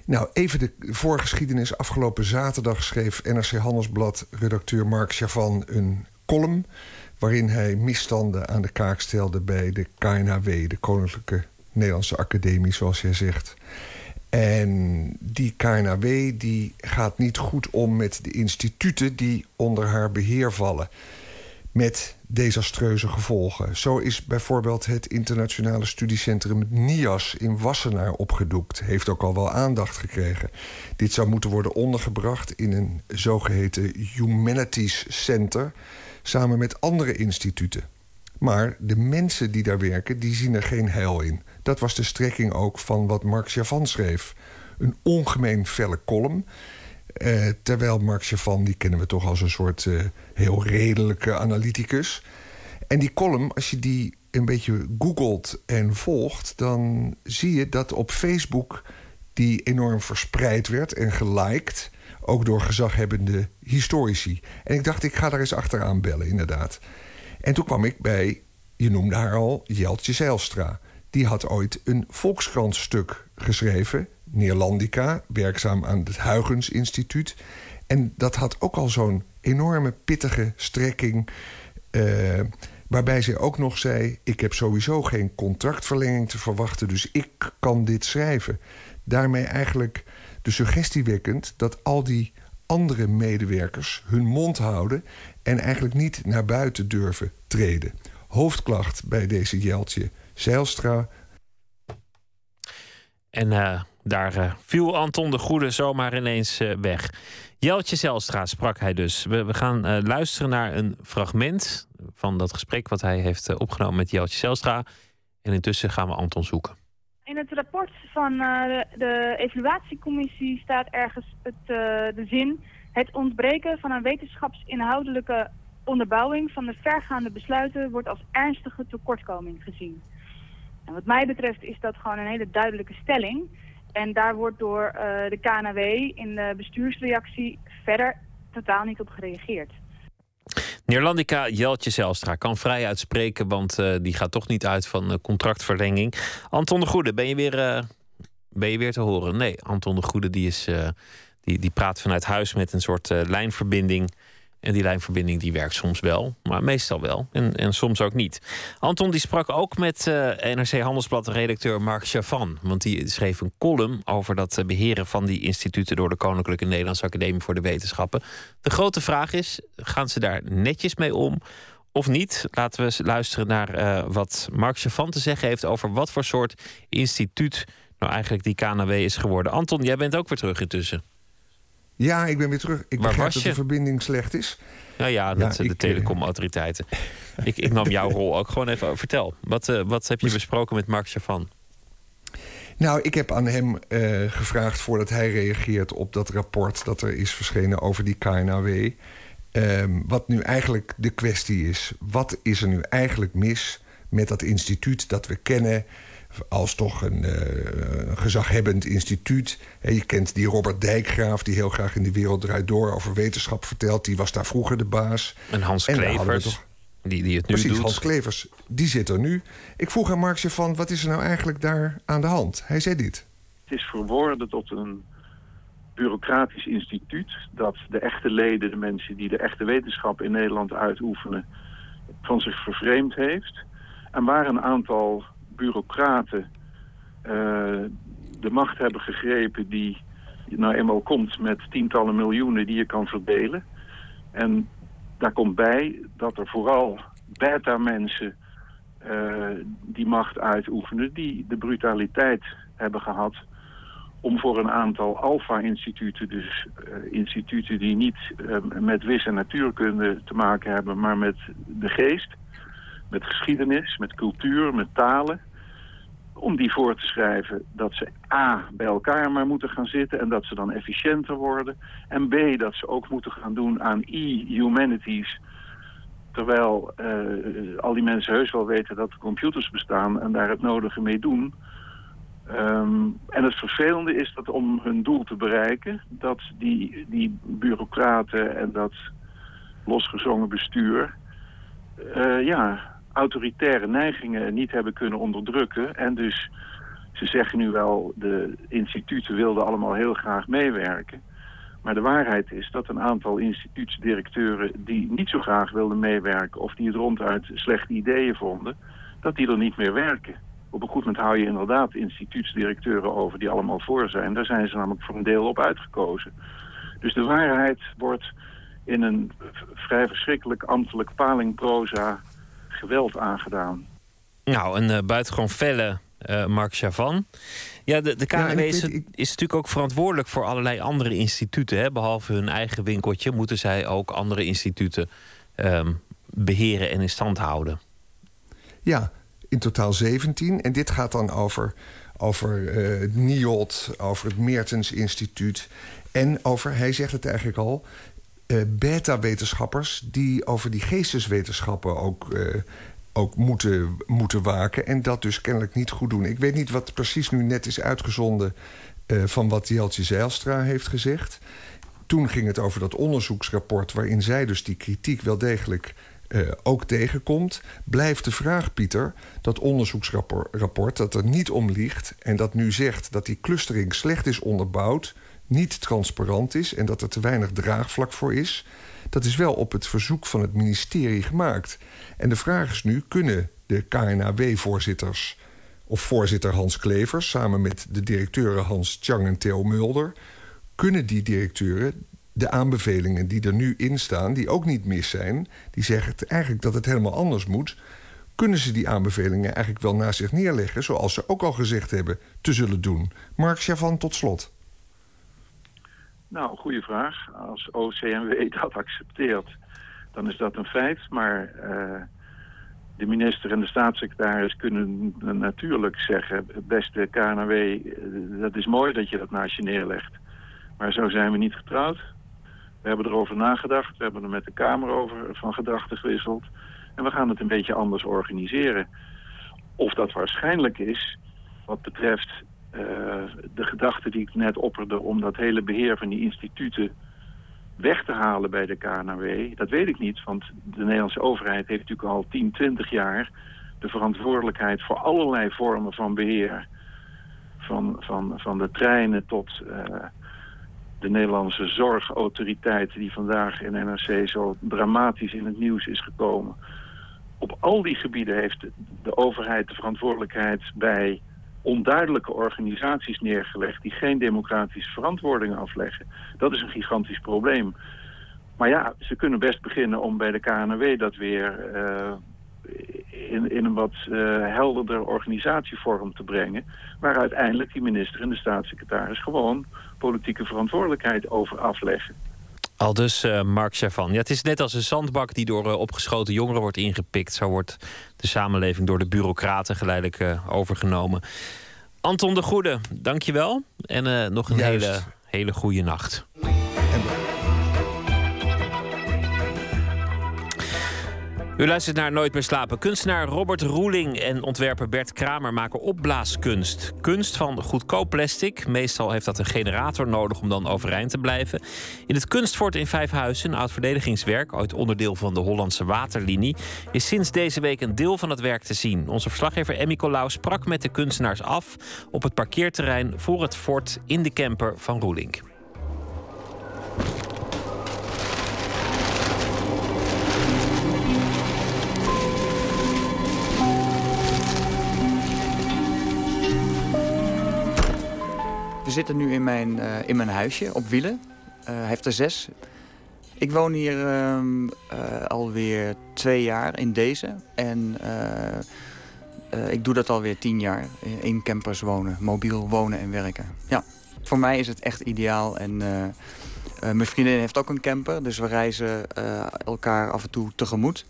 Nou, even de voorgeschiedenis. Afgelopen zaterdag schreef NRC Handelsblad-redacteur Mark Chavan een column... waarin hij misstanden aan de kaak stelde bij de KNHW... de Koninklijke Nederlandse Academie, zoals jij zegt... En die KNAW die gaat niet goed om met de instituten die onder haar beheer vallen. Met desastreuze gevolgen. Zo is bijvoorbeeld het internationale studiecentrum NIAS in Wassenaar opgedoekt. Heeft ook al wel aandacht gekregen. Dit zou moeten worden ondergebracht in een zogeheten Humanities Center... samen met andere instituten. Maar de mensen die daar werken, die zien er geen heil in. Dat was de strekking ook van wat Mark Chavan schreef. Een ongemeen felle column. Eh, terwijl Mark Chavan, die kennen we toch als een soort eh, heel redelijke analyticus. En die column, als je die een beetje googelt en volgt... dan zie je dat op Facebook die enorm verspreid werd en geliked... ook door gezaghebbende historici. En ik dacht, ik ga daar eens achteraan bellen, inderdaad. En toen kwam ik bij, je noemde haar al, Jeltje Zijlstra die had ooit een Volkskrantstuk geschreven. Neerlandica, werkzaam aan het Huygens Instituut. En dat had ook al zo'n enorme pittige strekking... Uh, waarbij zij ook nog zei... ik heb sowieso geen contractverlenging te verwachten... dus ik kan dit schrijven. Daarmee eigenlijk de suggestie wekkend... dat al die andere medewerkers hun mond houden... en eigenlijk niet naar buiten durven treden. Hoofdklacht bij deze Jeltje Zijlstra. En uh, daar uh, viel Anton de Goede zomaar ineens uh, weg. Jeltje Zijlstra sprak hij dus. We, we gaan luisteren naar een fragment van dat gesprek wat hij heeft opgenomen met Jeltje Zijlstra. En intussen gaan we Anton zoeken. In het rapport van de, de, evaluatiecommissie staat ergens het, de zin... het ontbreken van een wetenschapsinhoudelijke onderbouwing van de vergaande besluiten wordt als ernstige tekortkoming gezien. En wat mij betreft is dat gewoon een hele duidelijke stelling. En daar wordt door uh, de KNW in de bestuursreactie verder totaal niet op gereageerd. Neerlandica Jeltje Zelstra kan vrij uitspreken, want uh, die gaat toch niet uit van uh, contractverlenging. Anton de Goede, ben je weer, ben je weer te horen? Nee, Anton de Goede die is, die, die praat vanuit huis met een soort lijnverbinding en die lijnverbinding die werkt soms wel, maar meestal wel. En, en soms ook niet. Anton die sprak ook met uh, NRC Handelsblad-redacteur Mark Chavan. Want die schreef een column over dat eh, beheren van die instituten... door de Koninklijke Nederlandse Academie voor de Wetenschappen. De grote vraag is, gaan ze daar netjes mee om of niet? Laten we luisteren naar uh, wat Mark Chavan te zeggen heeft... over wat voor soort instituut nou eigenlijk die KNW is geworden. Anton, jij bent ook weer terug intussen. Ja, ik ben weer terug. Ik begrijp dat de verbinding slecht is. Nou ja, dat ja, de telecomautoriteiten. ik, ik nam jouw (laughs) rol ook gewoon even. Vertel, wat, uh, wat heb je besproken met Mark Chavan? Nou, ik heb aan hem uh, gevraagd voordat hij reageert op dat rapport dat er is verschenen over die KNAW. Um, wat nu eigenlijk de kwestie is. Wat is er nu eigenlijk mis met dat instituut dat we kennen? Als toch een uh, gezaghebbend instituut. je kent die Robert Dijkgraaf, die heel graag in de wereld draait door over wetenschap vertelt. Die was daar vroeger de baas. En Hans Klevers, toch... die, die het nu Precies, doet. Hans Klevers, die zit er nu. Ik vroeg aan Markje van, wat is er nou eigenlijk daar aan de hand? Hij zei dit. Het is verworden tot een bureaucratisch instituut... dat de echte leden, de mensen die de echte wetenschap in Nederland uitoefenen... van zich vervreemd heeft. En waar een aantal bureaucraten uh, de macht hebben gegrepen die nou eenmaal komt met tientallen miljoenen die je kan verdelen. En daar komt bij dat er vooral beta-mensen uh, die macht uitoefenen... die de brutaliteit hebben gehad om voor een aantal alfa-instituten, dus uh, instituten die niet met wis en natuurkunde te maken hebben, maar met de geest, met geschiedenis, met cultuur, met talen, om die voor te schrijven dat ze A, bij elkaar maar moeten gaan zitten en dat ze dan efficiënter worden. En B, dat ze ook moeten gaan doen aan e-humanities. Terwijl uh, al die mensen heus wel weten dat er computers bestaan en daar het nodige mee doen. Um, en het vervelende is dat om hun doel te bereiken... dat die, die bureaucraten en dat losgezongen bestuur... Uh, ja, autoritaire neigingen niet hebben kunnen onderdrukken. En dus, ze zeggen nu wel, de instituten wilden allemaal heel graag meewerken. Maar de waarheid is dat een aantal instituutsdirecteuren die niet zo graag wilden meewerken... of die het ronduit slechte ideeën vonden, dat die er niet meer werken. Op een goed moment hou je inderdaad instituutsdirecteuren over die allemaal voor zijn. Daar zijn ze namelijk voor een deel op uitgekozen. Dus de waarheid wordt in een vrij verschrikkelijk ambtelijk palingproza geweld aangedaan. Nou, een uh, buitengewoon felle uh, Mark Chavan. Ja, de, de KNW ja, is, ik... is, natuurlijk ook verantwoordelijk voor allerlei andere instituten. Hè? Behalve hun eigen winkeltje moeten zij ook andere instituten um, beheren en in stand houden. Ja, in totaal 17. En dit gaat dan over, over uh, het NIOD, over het Meertens Instituut. En over, hij zegt het eigenlijk al, uh, beta-wetenschappers die over die geesteswetenschappen ook, uh, ook moeten, moeten waken. En dat dus kennelijk niet goed doen. Ik weet niet wat precies nu net is uitgezonden van wat Jeltje Zijlstra heeft gezegd. Toen ging het over dat onderzoeksrapport waarin zij dus die kritiek wel degelijk ook tegenkomt, blijft de vraag, Pieter, dat onderzoeksrapport dat er niet om ligt en dat nu zegt dat die clustering slecht is onderbouwd, niet transparant is en dat er te weinig draagvlak voor is. Dat is wel op het verzoek van het ministerie gemaakt. En de vraag is nu: kunnen de KNAW-voorzitters of voorzitter Hans Klevers samen met de directeuren Hans Chang en Theo Mulder, kunnen die directeuren de aanbevelingen die er nu in staan, die ook niet mis zijn, die zeggen eigenlijk dat het helemaal anders moet, kunnen ze die aanbevelingen eigenlijk wel naast zich neerleggen, zoals ze ook al gezegd hebben te zullen doen. Mark Chavan, tot slot. Nou, goede vraag. Als OCMW (laughs) dat accepteert, dan is dat een feit. Maar uh, de minister en de staatssecretaris kunnen natuurlijk zeggen... beste KNW, uh, dat is mooi dat je dat naast je neerlegt. Maar zo zijn we niet getrouwd. We hebben erover nagedacht. We hebben er met de Kamer over van gedachten gewisseld. En we gaan het een beetje anders organiseren. Of dat waarschijnlijk is, wat betreft de gedachte die ik net opperde... om dat hele beheer van die instituten weg te halen bij de KNW... dat weet ik niet, want de Nederlandse overheid heeft natuurlijk al 10, 20 jaar... de verantwoordelijkheid voor allerlei vormen van beheer... van, van, van de treinen tot... Uh, de Nederlandse zorgautoriteit die vandaag in NRC zo dramatisch in het nieuws is gekomen. Op al die gebieden heeft de overheid de verantwoordelijkheid bij onduidelijke organisaties neergelegd die geen democratische verantwoording afleggen. Dat is een gigantisch probleem. Maar ja, ze kunnen best beginnen om bij de KNW dat weer uh, in, in een wat uh, helderder organisatievorm te brengen. Waar uiteindelijk die minister en de staatssecretaris gewoon politieke verantwoordelijkheid over afleggen. Al dus uh, Mark Chavan. Ja, het is net als een zandbak die door uh, opgeschoten jongeren wordt ingepikt. Zo wordt de samenleving door de bureaucraten geleidelijk uh, overgenomen. Anton de Goede, dankjewel. En nog een hele, hele goede nacht. U luistert naar Nooit meer slapen. Kunstenaar Robert Roeling en ontwerper Bert Kramer maken opblaaskunst. Kunst van goedkoop plastic. Meestal heeft dat een generator nodig om dan overeind te blijven. In het Kunstfort in Vijfhuizen, een oud verdedigingswerk, ooit onderdeel van de Hollandse Waterlinie, is sinds deze week een deel van het werk te zien. Onze verslaggever Emmy Colau sprak met de kunstenaars af op het parkeerterrein voor het fort in de camper van Roeling. Zitten nu in mijn, uh, in mijn huisje op wielen. Uh, hij heeft er zes. Ik woon hier uh, alweer twee jaar in deze. En ik doe dat alweer tien jaar. In campers wonen, mobiel wonen en werken. Ja. Voor mij is het echt ideaal. En eh, eh, mijn vriendin heeft ook een camper. Dus we reizen eh, elkaar af en toe tegemoet.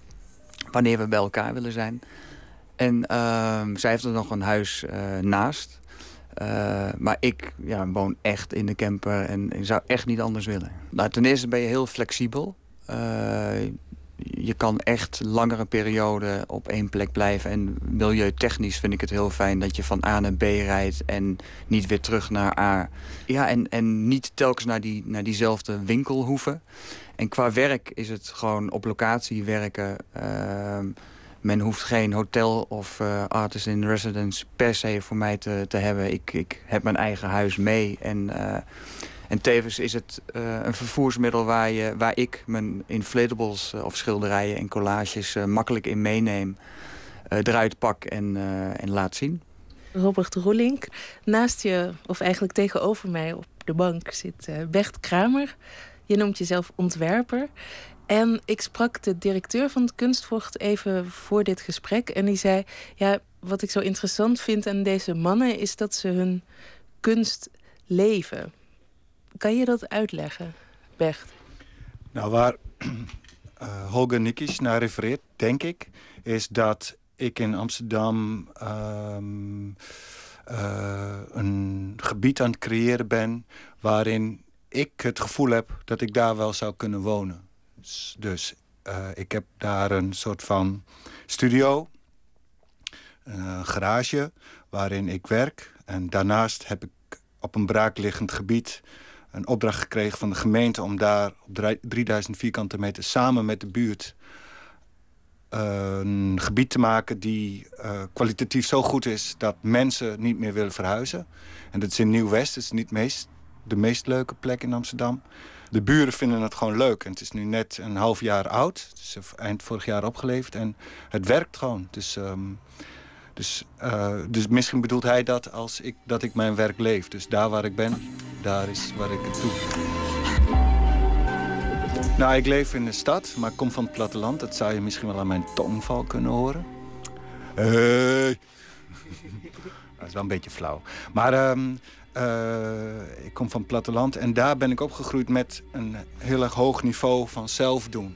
Wanneer we bij elkaar willen zijn. En ehm, zij heeft er nog een huis naast. Maar ik ja, woon echt in de camper en ik zou echt niet anders willen. Nou, ten eerste ben je heel flexibel je kan echt langere perioden op één plek blijven. En milieutechnisch vind ik het heel fijn dat je van A naar B rijdt... en niet weer terug naar A. Ja, en, en niet telkens naar, die, naar diezelfde winkel hoeven. En qua werk is het gewoon op locatie werken. Ehm, men hoeft geen hotel of uh, artist in residence per se voor mij te, te hebben. Ik, ik heb mijn eigen huis mee en... Uh, en tevens is het uh, een vervoersmiddel waar, je, waar ik mijn inflatables of schilderijen en collages makkelijk in meeneem. eruit pak en, en laat zien. Robert Roelink, naast je, of eigenlijk tegenover mij op de bank zit Bert Kramer. Je noemt jezelf ontwerper. En ik sprak de directeur van het Kunstvocht even voor dit gesprek. En die zei, ja, wat ik zo interessant vind aan deze mannen... is dat ze hun kunst leven. Kan je dat uitleggen, Bert? Nou, waar uh, (clears throat) Holger Nikisch naar refereert, denk ik... is dat ik in Amsterdam ehm, eh, een gebied aan het creëren ben... waarin ik het gevoel heb dat ik daar wel zou kunnen wonen. Dus, uh, ik heb daar een soort van studio, een garage waarin ik werk. En daarnaast heb ik op een braakliggend gebied een opdracht gekregen van de gemeente... om daar op 3000 vierkante meter samen met de buurt... Een gebied te maken die uh, kwalitatief zo goed is... dat mensen niet meer willen verhuizen. En dat is in Nieuw-West. Het is niet meest, de meest leuke plek in Amsterdam. De buren vinden het gewoon leuk. En het is nu net een half jaar oud. Het is eind vorig jaar opgeleverd. En het werkt gewoon. Dus... Um, dus, uh, dus misschien bedoelt hij dat als ik, dat ik mijn werk leef. Dus daar waar ik ben, daar is waar ik het doe. Nou, ik leef in de stad, maar ik kom van het platteland. Dat zou je misschien wel aan mijn tongval kunnen horen. Hey. (laughs) dat is wel een beetje flauw. Maar um, uh, ik kom van het platteland en daar ben ik opgegroeid met een heel erg hoog niveau van zelf doen.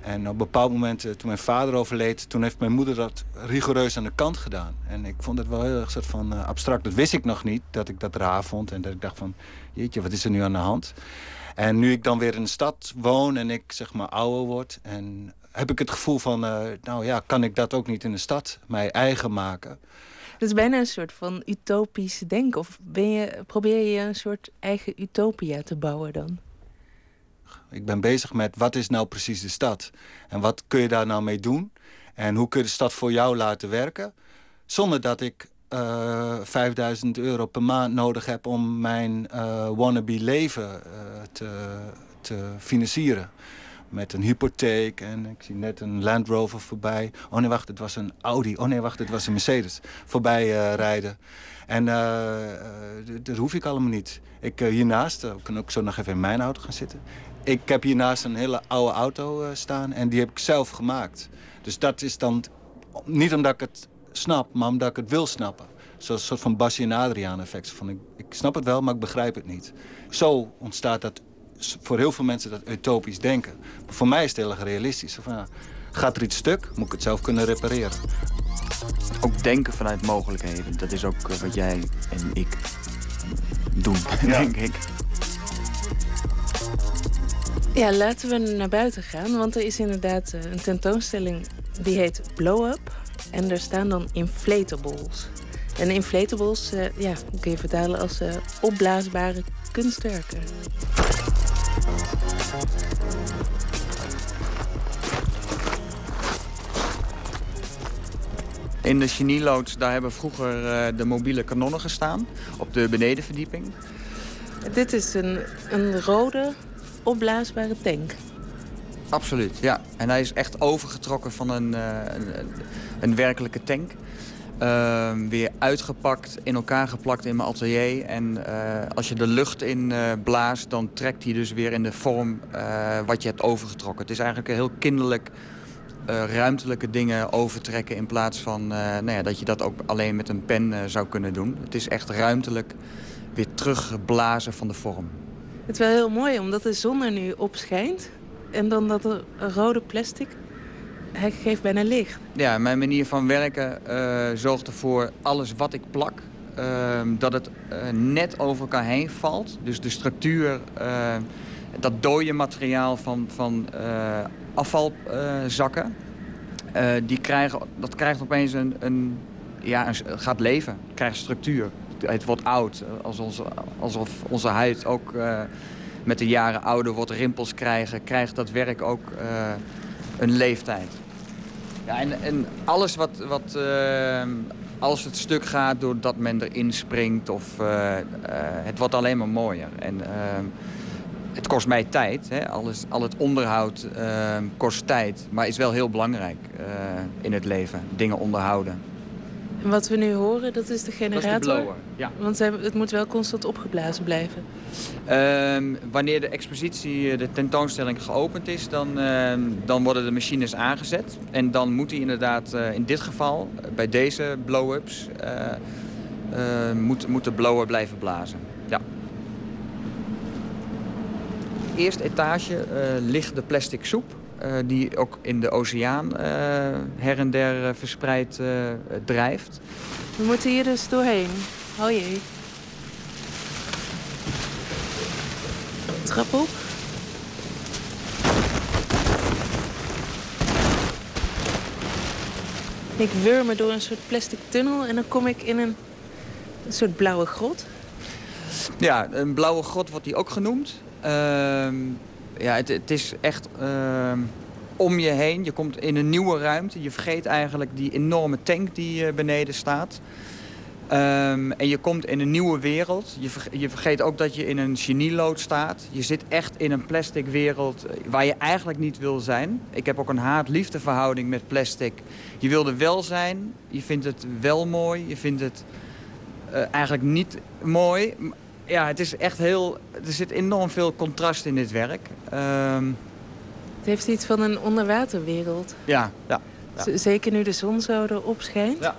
En op een bepaald moment, eh, toen mijn vader overleed... toen heeft mijn moeder dat rigoureus aan de kant gedaan. En ik vond het wel heel erg soort van uh, abstract. Dat wist ik nog niet, dat ik dat raar vond. En dat ik dacht van, jeetje, wat is er nu aan de hand? En nu ik dan weer in de stad woon en ik zeg maar ouder word... en heb ik het gevoel van, nou ja, kan ik dat ook niet in de stad mij eigen maken... Het is bijna een soort van utopisch denken. Of ben je, probeer je een soort eigen utopia te bouwen dan? Ik ben bezig met wat is nou precies de stad? En wat kun je daar nou mee doen? En hoe kun je de stad voor jou laten werken? Zonder dat ik uh, eh, 5000 euro per maand nodig heb om mijn uh, wannabe leven uh, te, te financieren. Met een hypotheek en ik zie net een Land Rover voorbij. Oh nee, wacht, het was een Audi. Oh nee, wacht, het was een Mercedes. Voorbij rijden. En dat hoef ik allemaal niet. Ik hiernaast, kan ook zo nog even in mijn auto gaan zitten. Ik heb hiernaast een hele oude auto staan en die heb ik zelf gemaakt. Dus dat is dan niet omdat ik het snap, maar omdat ik het wil snappen. Zo'n soort van Basje en Adriaan effect. Van ik, ik snap het wel, maar ik begrijp het niet. Zo ontstaat dat voor heel veel mensen dat utopisch denken. Maar voor mij is het heel erg realistisch. Van, ja, gaat er iets stuk, moet ik het zelf kunnen repareren. Ook denken vanuit mogelijkheden. Dat is ook eh, wat jij en ik doen, (laughs) denk ik. Ja, laten we naar buiten gaan. Want er is inderdaad eh, een tentoonstelling die heet Blow Up. En er staan dan inflatables. En inflatables uh, ja, kun je vertalen als uh, opblaasbare kunstwerken. In de genieloods daar hebben vroeger uh, de mobiele kanonnen gestaan. Op de benedenverdieping. Dit is een, een rode opblaasbare tank. Absoluut, ja. En hij is echt overgetrokken van een, uh, een, een, werkelijke tank. Uh, weer uitgepakt, in elkaar geplakt in mijn atelier. En uh, als je de lucht in uh, blaast, dan trekt hij dus weer in de vorm wat je hebt overgetrokken. Het is eigenlijk een heel kinderlijk ruimtelijke dingen overtrekken... in plaats van nou ja, dat je dat ook alleen met een pen zou kunnen doen. Het is echt ruimtelijk weer teruggeblazen van de vorm. Het is wel heel mooi, omdat de zon er nu op schijnt. En dan dat er rode plastic, hij geeft bijna licht. Ja, mijn manier van werken eh, zorgt ervoor alles wat ik plak, ehm, dat het eh, net over elkaar heen valt. Dus de structuur, eh, dat dode materiaal van, van eh, afvalzakken, eh, die krijgen, dat krijgt opeens een, een, ja, een, gaat leven, krijgt structuur. Het wordt oud, onze, alsof onze huid ook eh, met de jaren ouder wordt, rimpels krijgen, krijgt dat werk ook eh, een leeftijd. Ja, en, en alles wat, wat eh, als het stuk gaat doordat men erin springt, of, eh, eh, het wordt alleen maar mooier. En eh, het kost mij tijd. Hè? Alles, al het onderhoud eh, kost tijd, maar is wel heel belangrijk eh, in het leven. Dingen onderhouden. En wat we nu horen, dat is de generator. blower, ja. Want het moet wel constant opgeblazen blijven. Ehm, wanneer de expositie, eh, de tentoonstelling geopend is, dan, ehm, dan worden de machines aangezet. En dan moet hij inderdaad, eh, in dit geval, bij deze blow-ups, moet, moet de blower blijven blazen. Ja. Eerste etage eh, ligt de plastic soep. eh, die ook in de oceaan eh, her en der verspreid drijft. We moeten hier dus doorheen. Oh jee. Trap op. Ik wurm me door een soort plastic tunnel en dan kom ik in een, een soort blauwe grot. Ja, een blauwe grot wordt die ook genoemd. Ehm, ja, het, het is echt ehm, om je heen. Je komt in een nieuwe ruimte. Je vergeet eigenlijk die enorme tank die eh, beneden staat. Ehm, en je komt in een nieuwe wereld. Je, je vergeet ook dat je in een genielood staat. Je zit echt in een plastic wereld eh, waar je eigenlijk niet wil zijn. Ik heb ook een haat-liefde verhouding met plastic. Je wil er wel zijn. Je vindt het wel mooi. Je vindt het eh, eigenlijk niet mooi. Ja, het is echt heel... Er zit enorm veel contrast in dit werk. Ehm, Het heeft iets van een onderwaterwereld. ja, ja. Zeker nu de zon zo erop schijnt. Ja.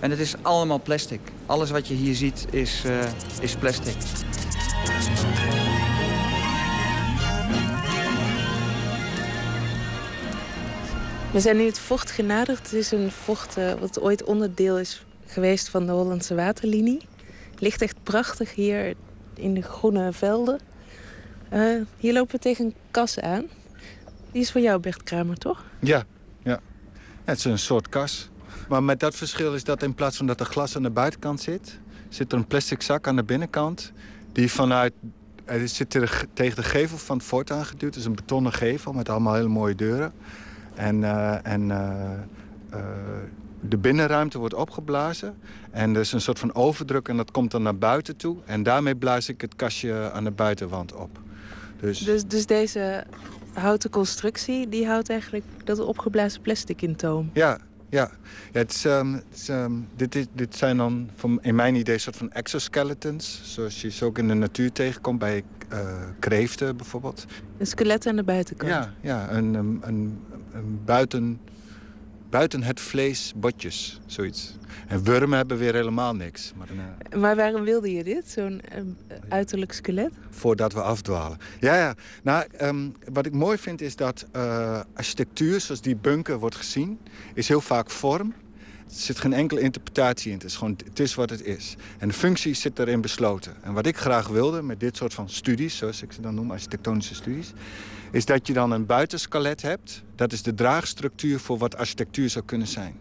En het is allemaal plastic. Alles wat je hier ziet is, eh, is plastic. We zijn nu het vocht genaderd. Het is een vocht eh, wat ooit onderdeel is geweest van de Hollandse waterlinie. Ligt echt prachtig hier in de groene velden. Eh, hier lopen we tegen een kas aan. Die is van jou, Bert Kramer, toch? Ja, ja. Het is een soort kas. Maar met dat verschil is dat in plaats van dat er glas aan de buitenkant zit... zit er een plastic zak aan de binnenkant... die vanuit... Het zit tegen de gevel van het fort aangeduwd. Het is een betonnen gevel met allemaal hele mooie deuren. En, eh, en eh, de binnenruimte wordt opgeblazen. En er is een soort van overdruk en dat komt dan naar buiten toe. En daarmee blaas ik het kastje aan de buitenwand op. Dus, Dus, dus deze houten constructie, die houdt eigenlijk dat opgeblazen plastic in toom. Ja, ja. ja het is, ehm, het is, ehm, dit, is- dit zijn dan van, in mijn idee een soort van exoskeletons. Zoals je ze ook in de natuur tegenkomt bij eh, kreeften bijvoorbeeld. Een skelet aan de buitenkant. Ja, ja een, een, een, een buiten, buiten het vlees botjes, zoiets. En wormen hebben weer helemaal niks. Maar, eh, Maar waarom wilde je dit, zo'n eh, uiterlijk skelet? voordat we afdwalen. Ja, ja. Nou, ehm, wat ik mooi vind is dat eh, architectuur zoals die bunker wordt gezien... is heel vaak vorm. Er zit geen enkele interpretatie in. Het is gewoon, het is wat het is. En de functie zit erin besloten. En wat ik graag wilde met dit soort van studies, zoals ik ze dan noem, architectonische studies... is dat je dan een buitenskelet hebt. Dat is de draagstructuur voor wat architectuur zou kunnen zijn.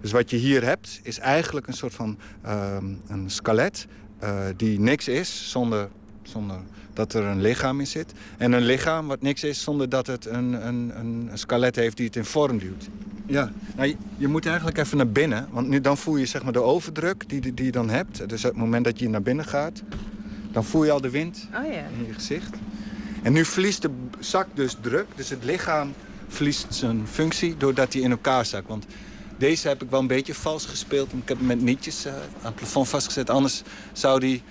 Dus wat je hier hebt, is eigenlijk een soort van ehm, een skelet... eh, die niks is zonder, zonder dat er een lichaam in zit. En een lichaam wat niks is zonder dat het een, een, een skelet heeft die het in vorm duwt. Ja, nou, je, je moet eigenlijk even naar binnen. Want nu, dan voel je zeg maar, de overdruk die, die, je dan hebt. Dus op het moment dat je naar binnen gaat, dan voel je al de wind Oh in je gezicht. En nu verliest de zak dus druk. Dus het lichaam verliest zijn functie doordat hij in elkaar zakt. Want deze heb ik wel een beetje vals gespeeld. Ik heb hem met nietjes eh, aan het plafond vastgezet. Anders zou die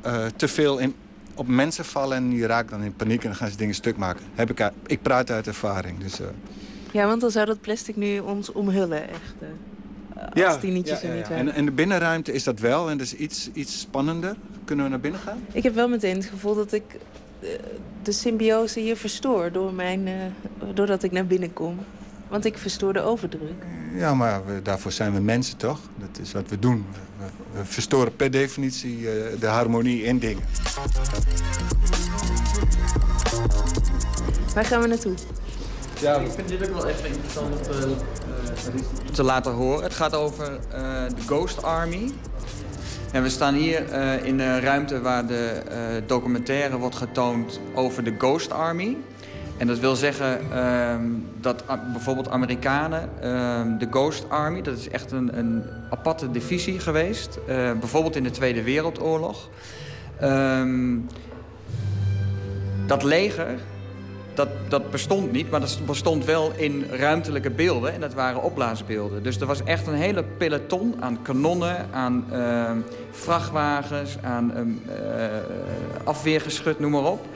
eh, te veel in, op mensen vallen en die raken dan in paniek en dan gaan ze dingen stuk maken. Heb ik, uit- ik praat uit ervaring. Dus, eh, Ja, want dan zou dat plastic nu ons omhullen, echt. eh, als die nietjes er niet En, waren. en de binnenruimte is dat wel en dat is iets, iets spannender. Kunnen we naar binnen gaan? Ik heb wel meteen het gevoel dat ik eh, de symbiose hier verstoor door mijn, eh, doordat ik naar binnen kom. Want ik verstoor de overdruk. Ja, maar we- daarvoor zijn we mensen toch? Dat is wat we doen. We, we- we verstoren per definitie eh, de harmonie in dingen. Waar gaan we naartoe? Ja, ik vind dit ook wel even interessant om te, eh, te laten horen. Het gaat over eh, de Ghost Army. En we staan hier eh, in een ruimte waar de eh, documentaire wordt getoond over de Ghost Army. En dat wil zeggen ehm, dat bijvoorbeeld Amerikanen, ehm, de Ghost Army, dat is echt een, een aparte divisie geweest. eh, bijvoorbeeld in de Tweede Wereldoorlog. Ehm, dat leger, dat, dat bestond niet, maar dat bestond wel in ruimtelijke beelden. En dat waren opblaasbeelden. Dus er was echt een hele peloton aan kanonnen, aan eh, vrachtwagens, aan ehm, eh, afweergeschut, noem maar op.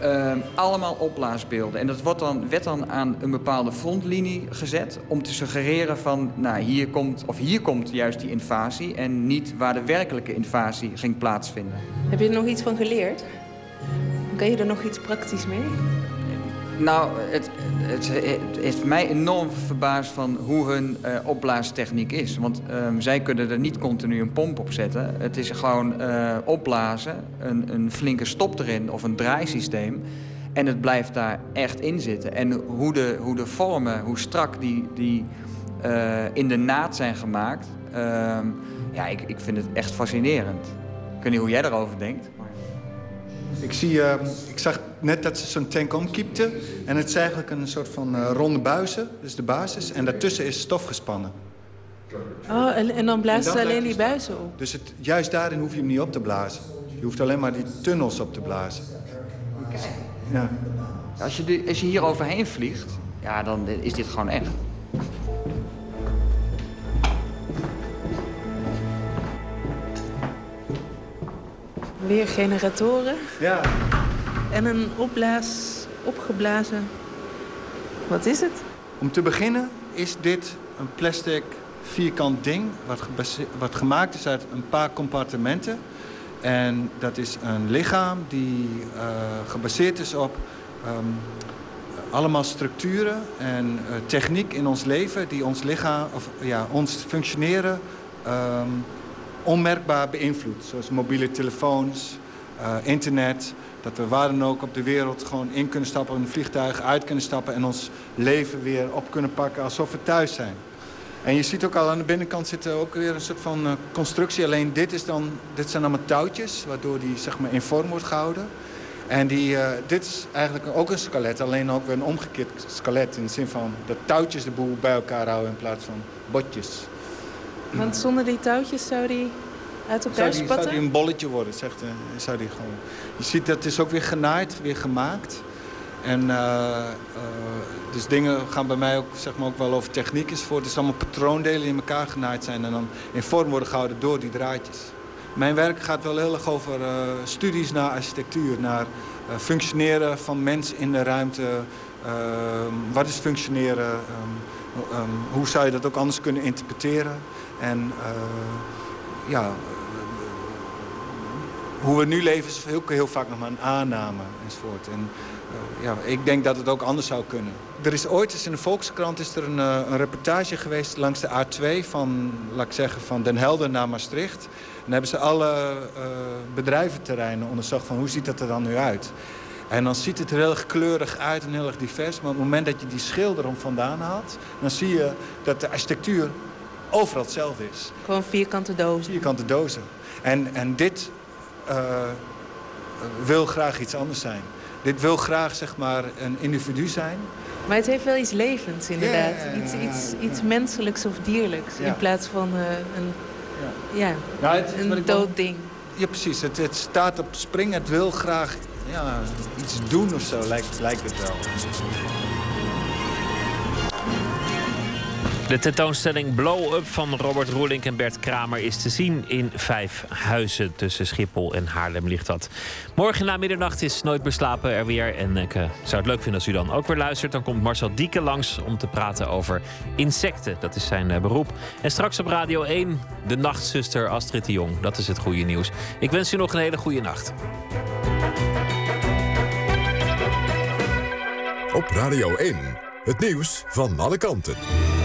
Eh, allemaal opblaasbeelden. En dat wordt dan, werd dan aan een bepaalde frontlinie gezet... om te suggereren van, nou, hier komt, of hier komt juist die invasie... en niet waar de werkelijke invasie ging plaatsvinden. Heb je er nog iets van geleerd? Kan je er nog iets praktisch mee? Nou, het, het, het heeft mij enorm verbaasd van hoe hun eh, opblaastechniek is. Want ehm, zij kunnen er niet continu een pomp op zetten. Het is gewoon eh, opblazen, een, een flinke stop erin of een draaisysteem. En het blijft daar echt in zitten. En hoe de, hoe de vormen, hoe strak die, die eh, in de naad zijn gemaakt... ehm, ja, ik, ik vind het echt fascinerend. Ik weet niet hoe jij daarover denkt. Ik, zie, eh, ik zag net dat ze zo'n tank omkiepte. En het is eigenlijk een soort van eh, ronde buizen, dus de basis. En daartussen is stof gespannen. Oh, en, en dan blazen ze alleen die die buizen op. Dus het, juist daarin hoef je hem niet op te blazen. Je hoeft alleen maar die tunnels op te blazen. Ja. Als je, de- als je hier overheen vliegt, ja, dan is dit gewoon echt. Weer generatoren. Ja. En een opblaas, opgeblazen... Wat is het? Om te beginnen is dit een plastic vierkant ding... Wat, wat gemaakt is uit een paar compartimenten. En dat is een lichaam die eh, gebaseerd is op... ehm, allemaal structuren en eh, techniek in ons leven... die ons lichaam, of ja, ons functioneren... ehm, onmerkbaar beïnvloedt. Zoals mobiele telefoons, eh, internet. Dat we waar dan ook op de wereld gewoon in kunnen stappen... in een vliegtuig uit kunnen stappen... en ons leven weer op kunnen pakken alsof we thuis zijn. En je ziet ook al aan de binnenkant zit er ook weer een soort van eh, constructie. Alleen dit, is dan, dit zijn allemaal touwtjes, waardoor die zeg maar, in vorm wordt gehouden. En die, eh, dit is eigenlijk ook een skelet, alleen ook weer een omgekeerd skelet. In de zin van dat touwtjes de boel bij elkaar houden in plaats van botjes. Want zonder die touwtjes zou die uit elkaar Zou die, zou spatten? die een bolletje worden, zegt hij. Zou die gewoon... Je ziet dat het is ook weer genaaid, weer gemaakt. En eh, eh, dus dingen gaan bij mij ook, zeg maar, ook wel over techniek is voor. Het is allemaal patroondelen die in elkaar genaaid zijn en dan in vorm worden gehouden door die draadjes. Mijn werk gaat wel heel erg over eh, studies naar architectuur, naar eh, functioneren van mens in de ruimte. Eh, wat is functioneren? Ehm, ehm, hoe zou je dat ook anders kunnen interpreteren? En eh, ja, hoe we nu leven is heel, heel vaak nog maar een aanname enzovoort. En eh, ja, ik denk dat het ook anders zou kunnen. Er is ooit eens in de Volkskrant is er een, eh, een reportage geweest langs de A2 van, laat ik zeggen, van Den Helder naar Maastricht. En dan hebben ze alle bedrijventerreinen onderzocht van hoe ziet dat er dan nu uit. En dan ziet het er heel erg kleurig uit en heel erg divers. Maar op het moment dat je die schilder om vandaan haalt... dan zie je dat de architectuur overal hetzelfde is. Gewoon vierkante dozen. Vierkante dozen. En, en dit eh, wil graag iets anders zijn. Dit wil graag zeg maar een individu zijn. Maar het heeft wel iets levends, inderdaad. Ja, iets, ja, iets, ja. iets menselijks of dierlijks. Ja. In plaats van eh, een, ja. Nou, het een dood ding. Ja, precies. Het, het staat op springen. Het wil graag ja, iets doen of zo, lijkt, lijkt het wel. De tentoonstelling Blow Up van Robert Roelink en Bert Kramer is te zien in vijf huizen. Tussen Schiphol en Haarlem ligt. Morgen na middernacht is Nooit meer slapen er weer. En ik uh, zou het leuk vinden als u dan ook weer luistert. Dan komt Marcel Dieke langs om te praten over insecten. Dat is zijn uh, beroep. En straks op Radio 1 de nachtzuster Astrid de Jong. Dat is het goede nieuws. Ik wens u nog een hele goede nacht. Op Radio 1, het nieuws van alle kanten.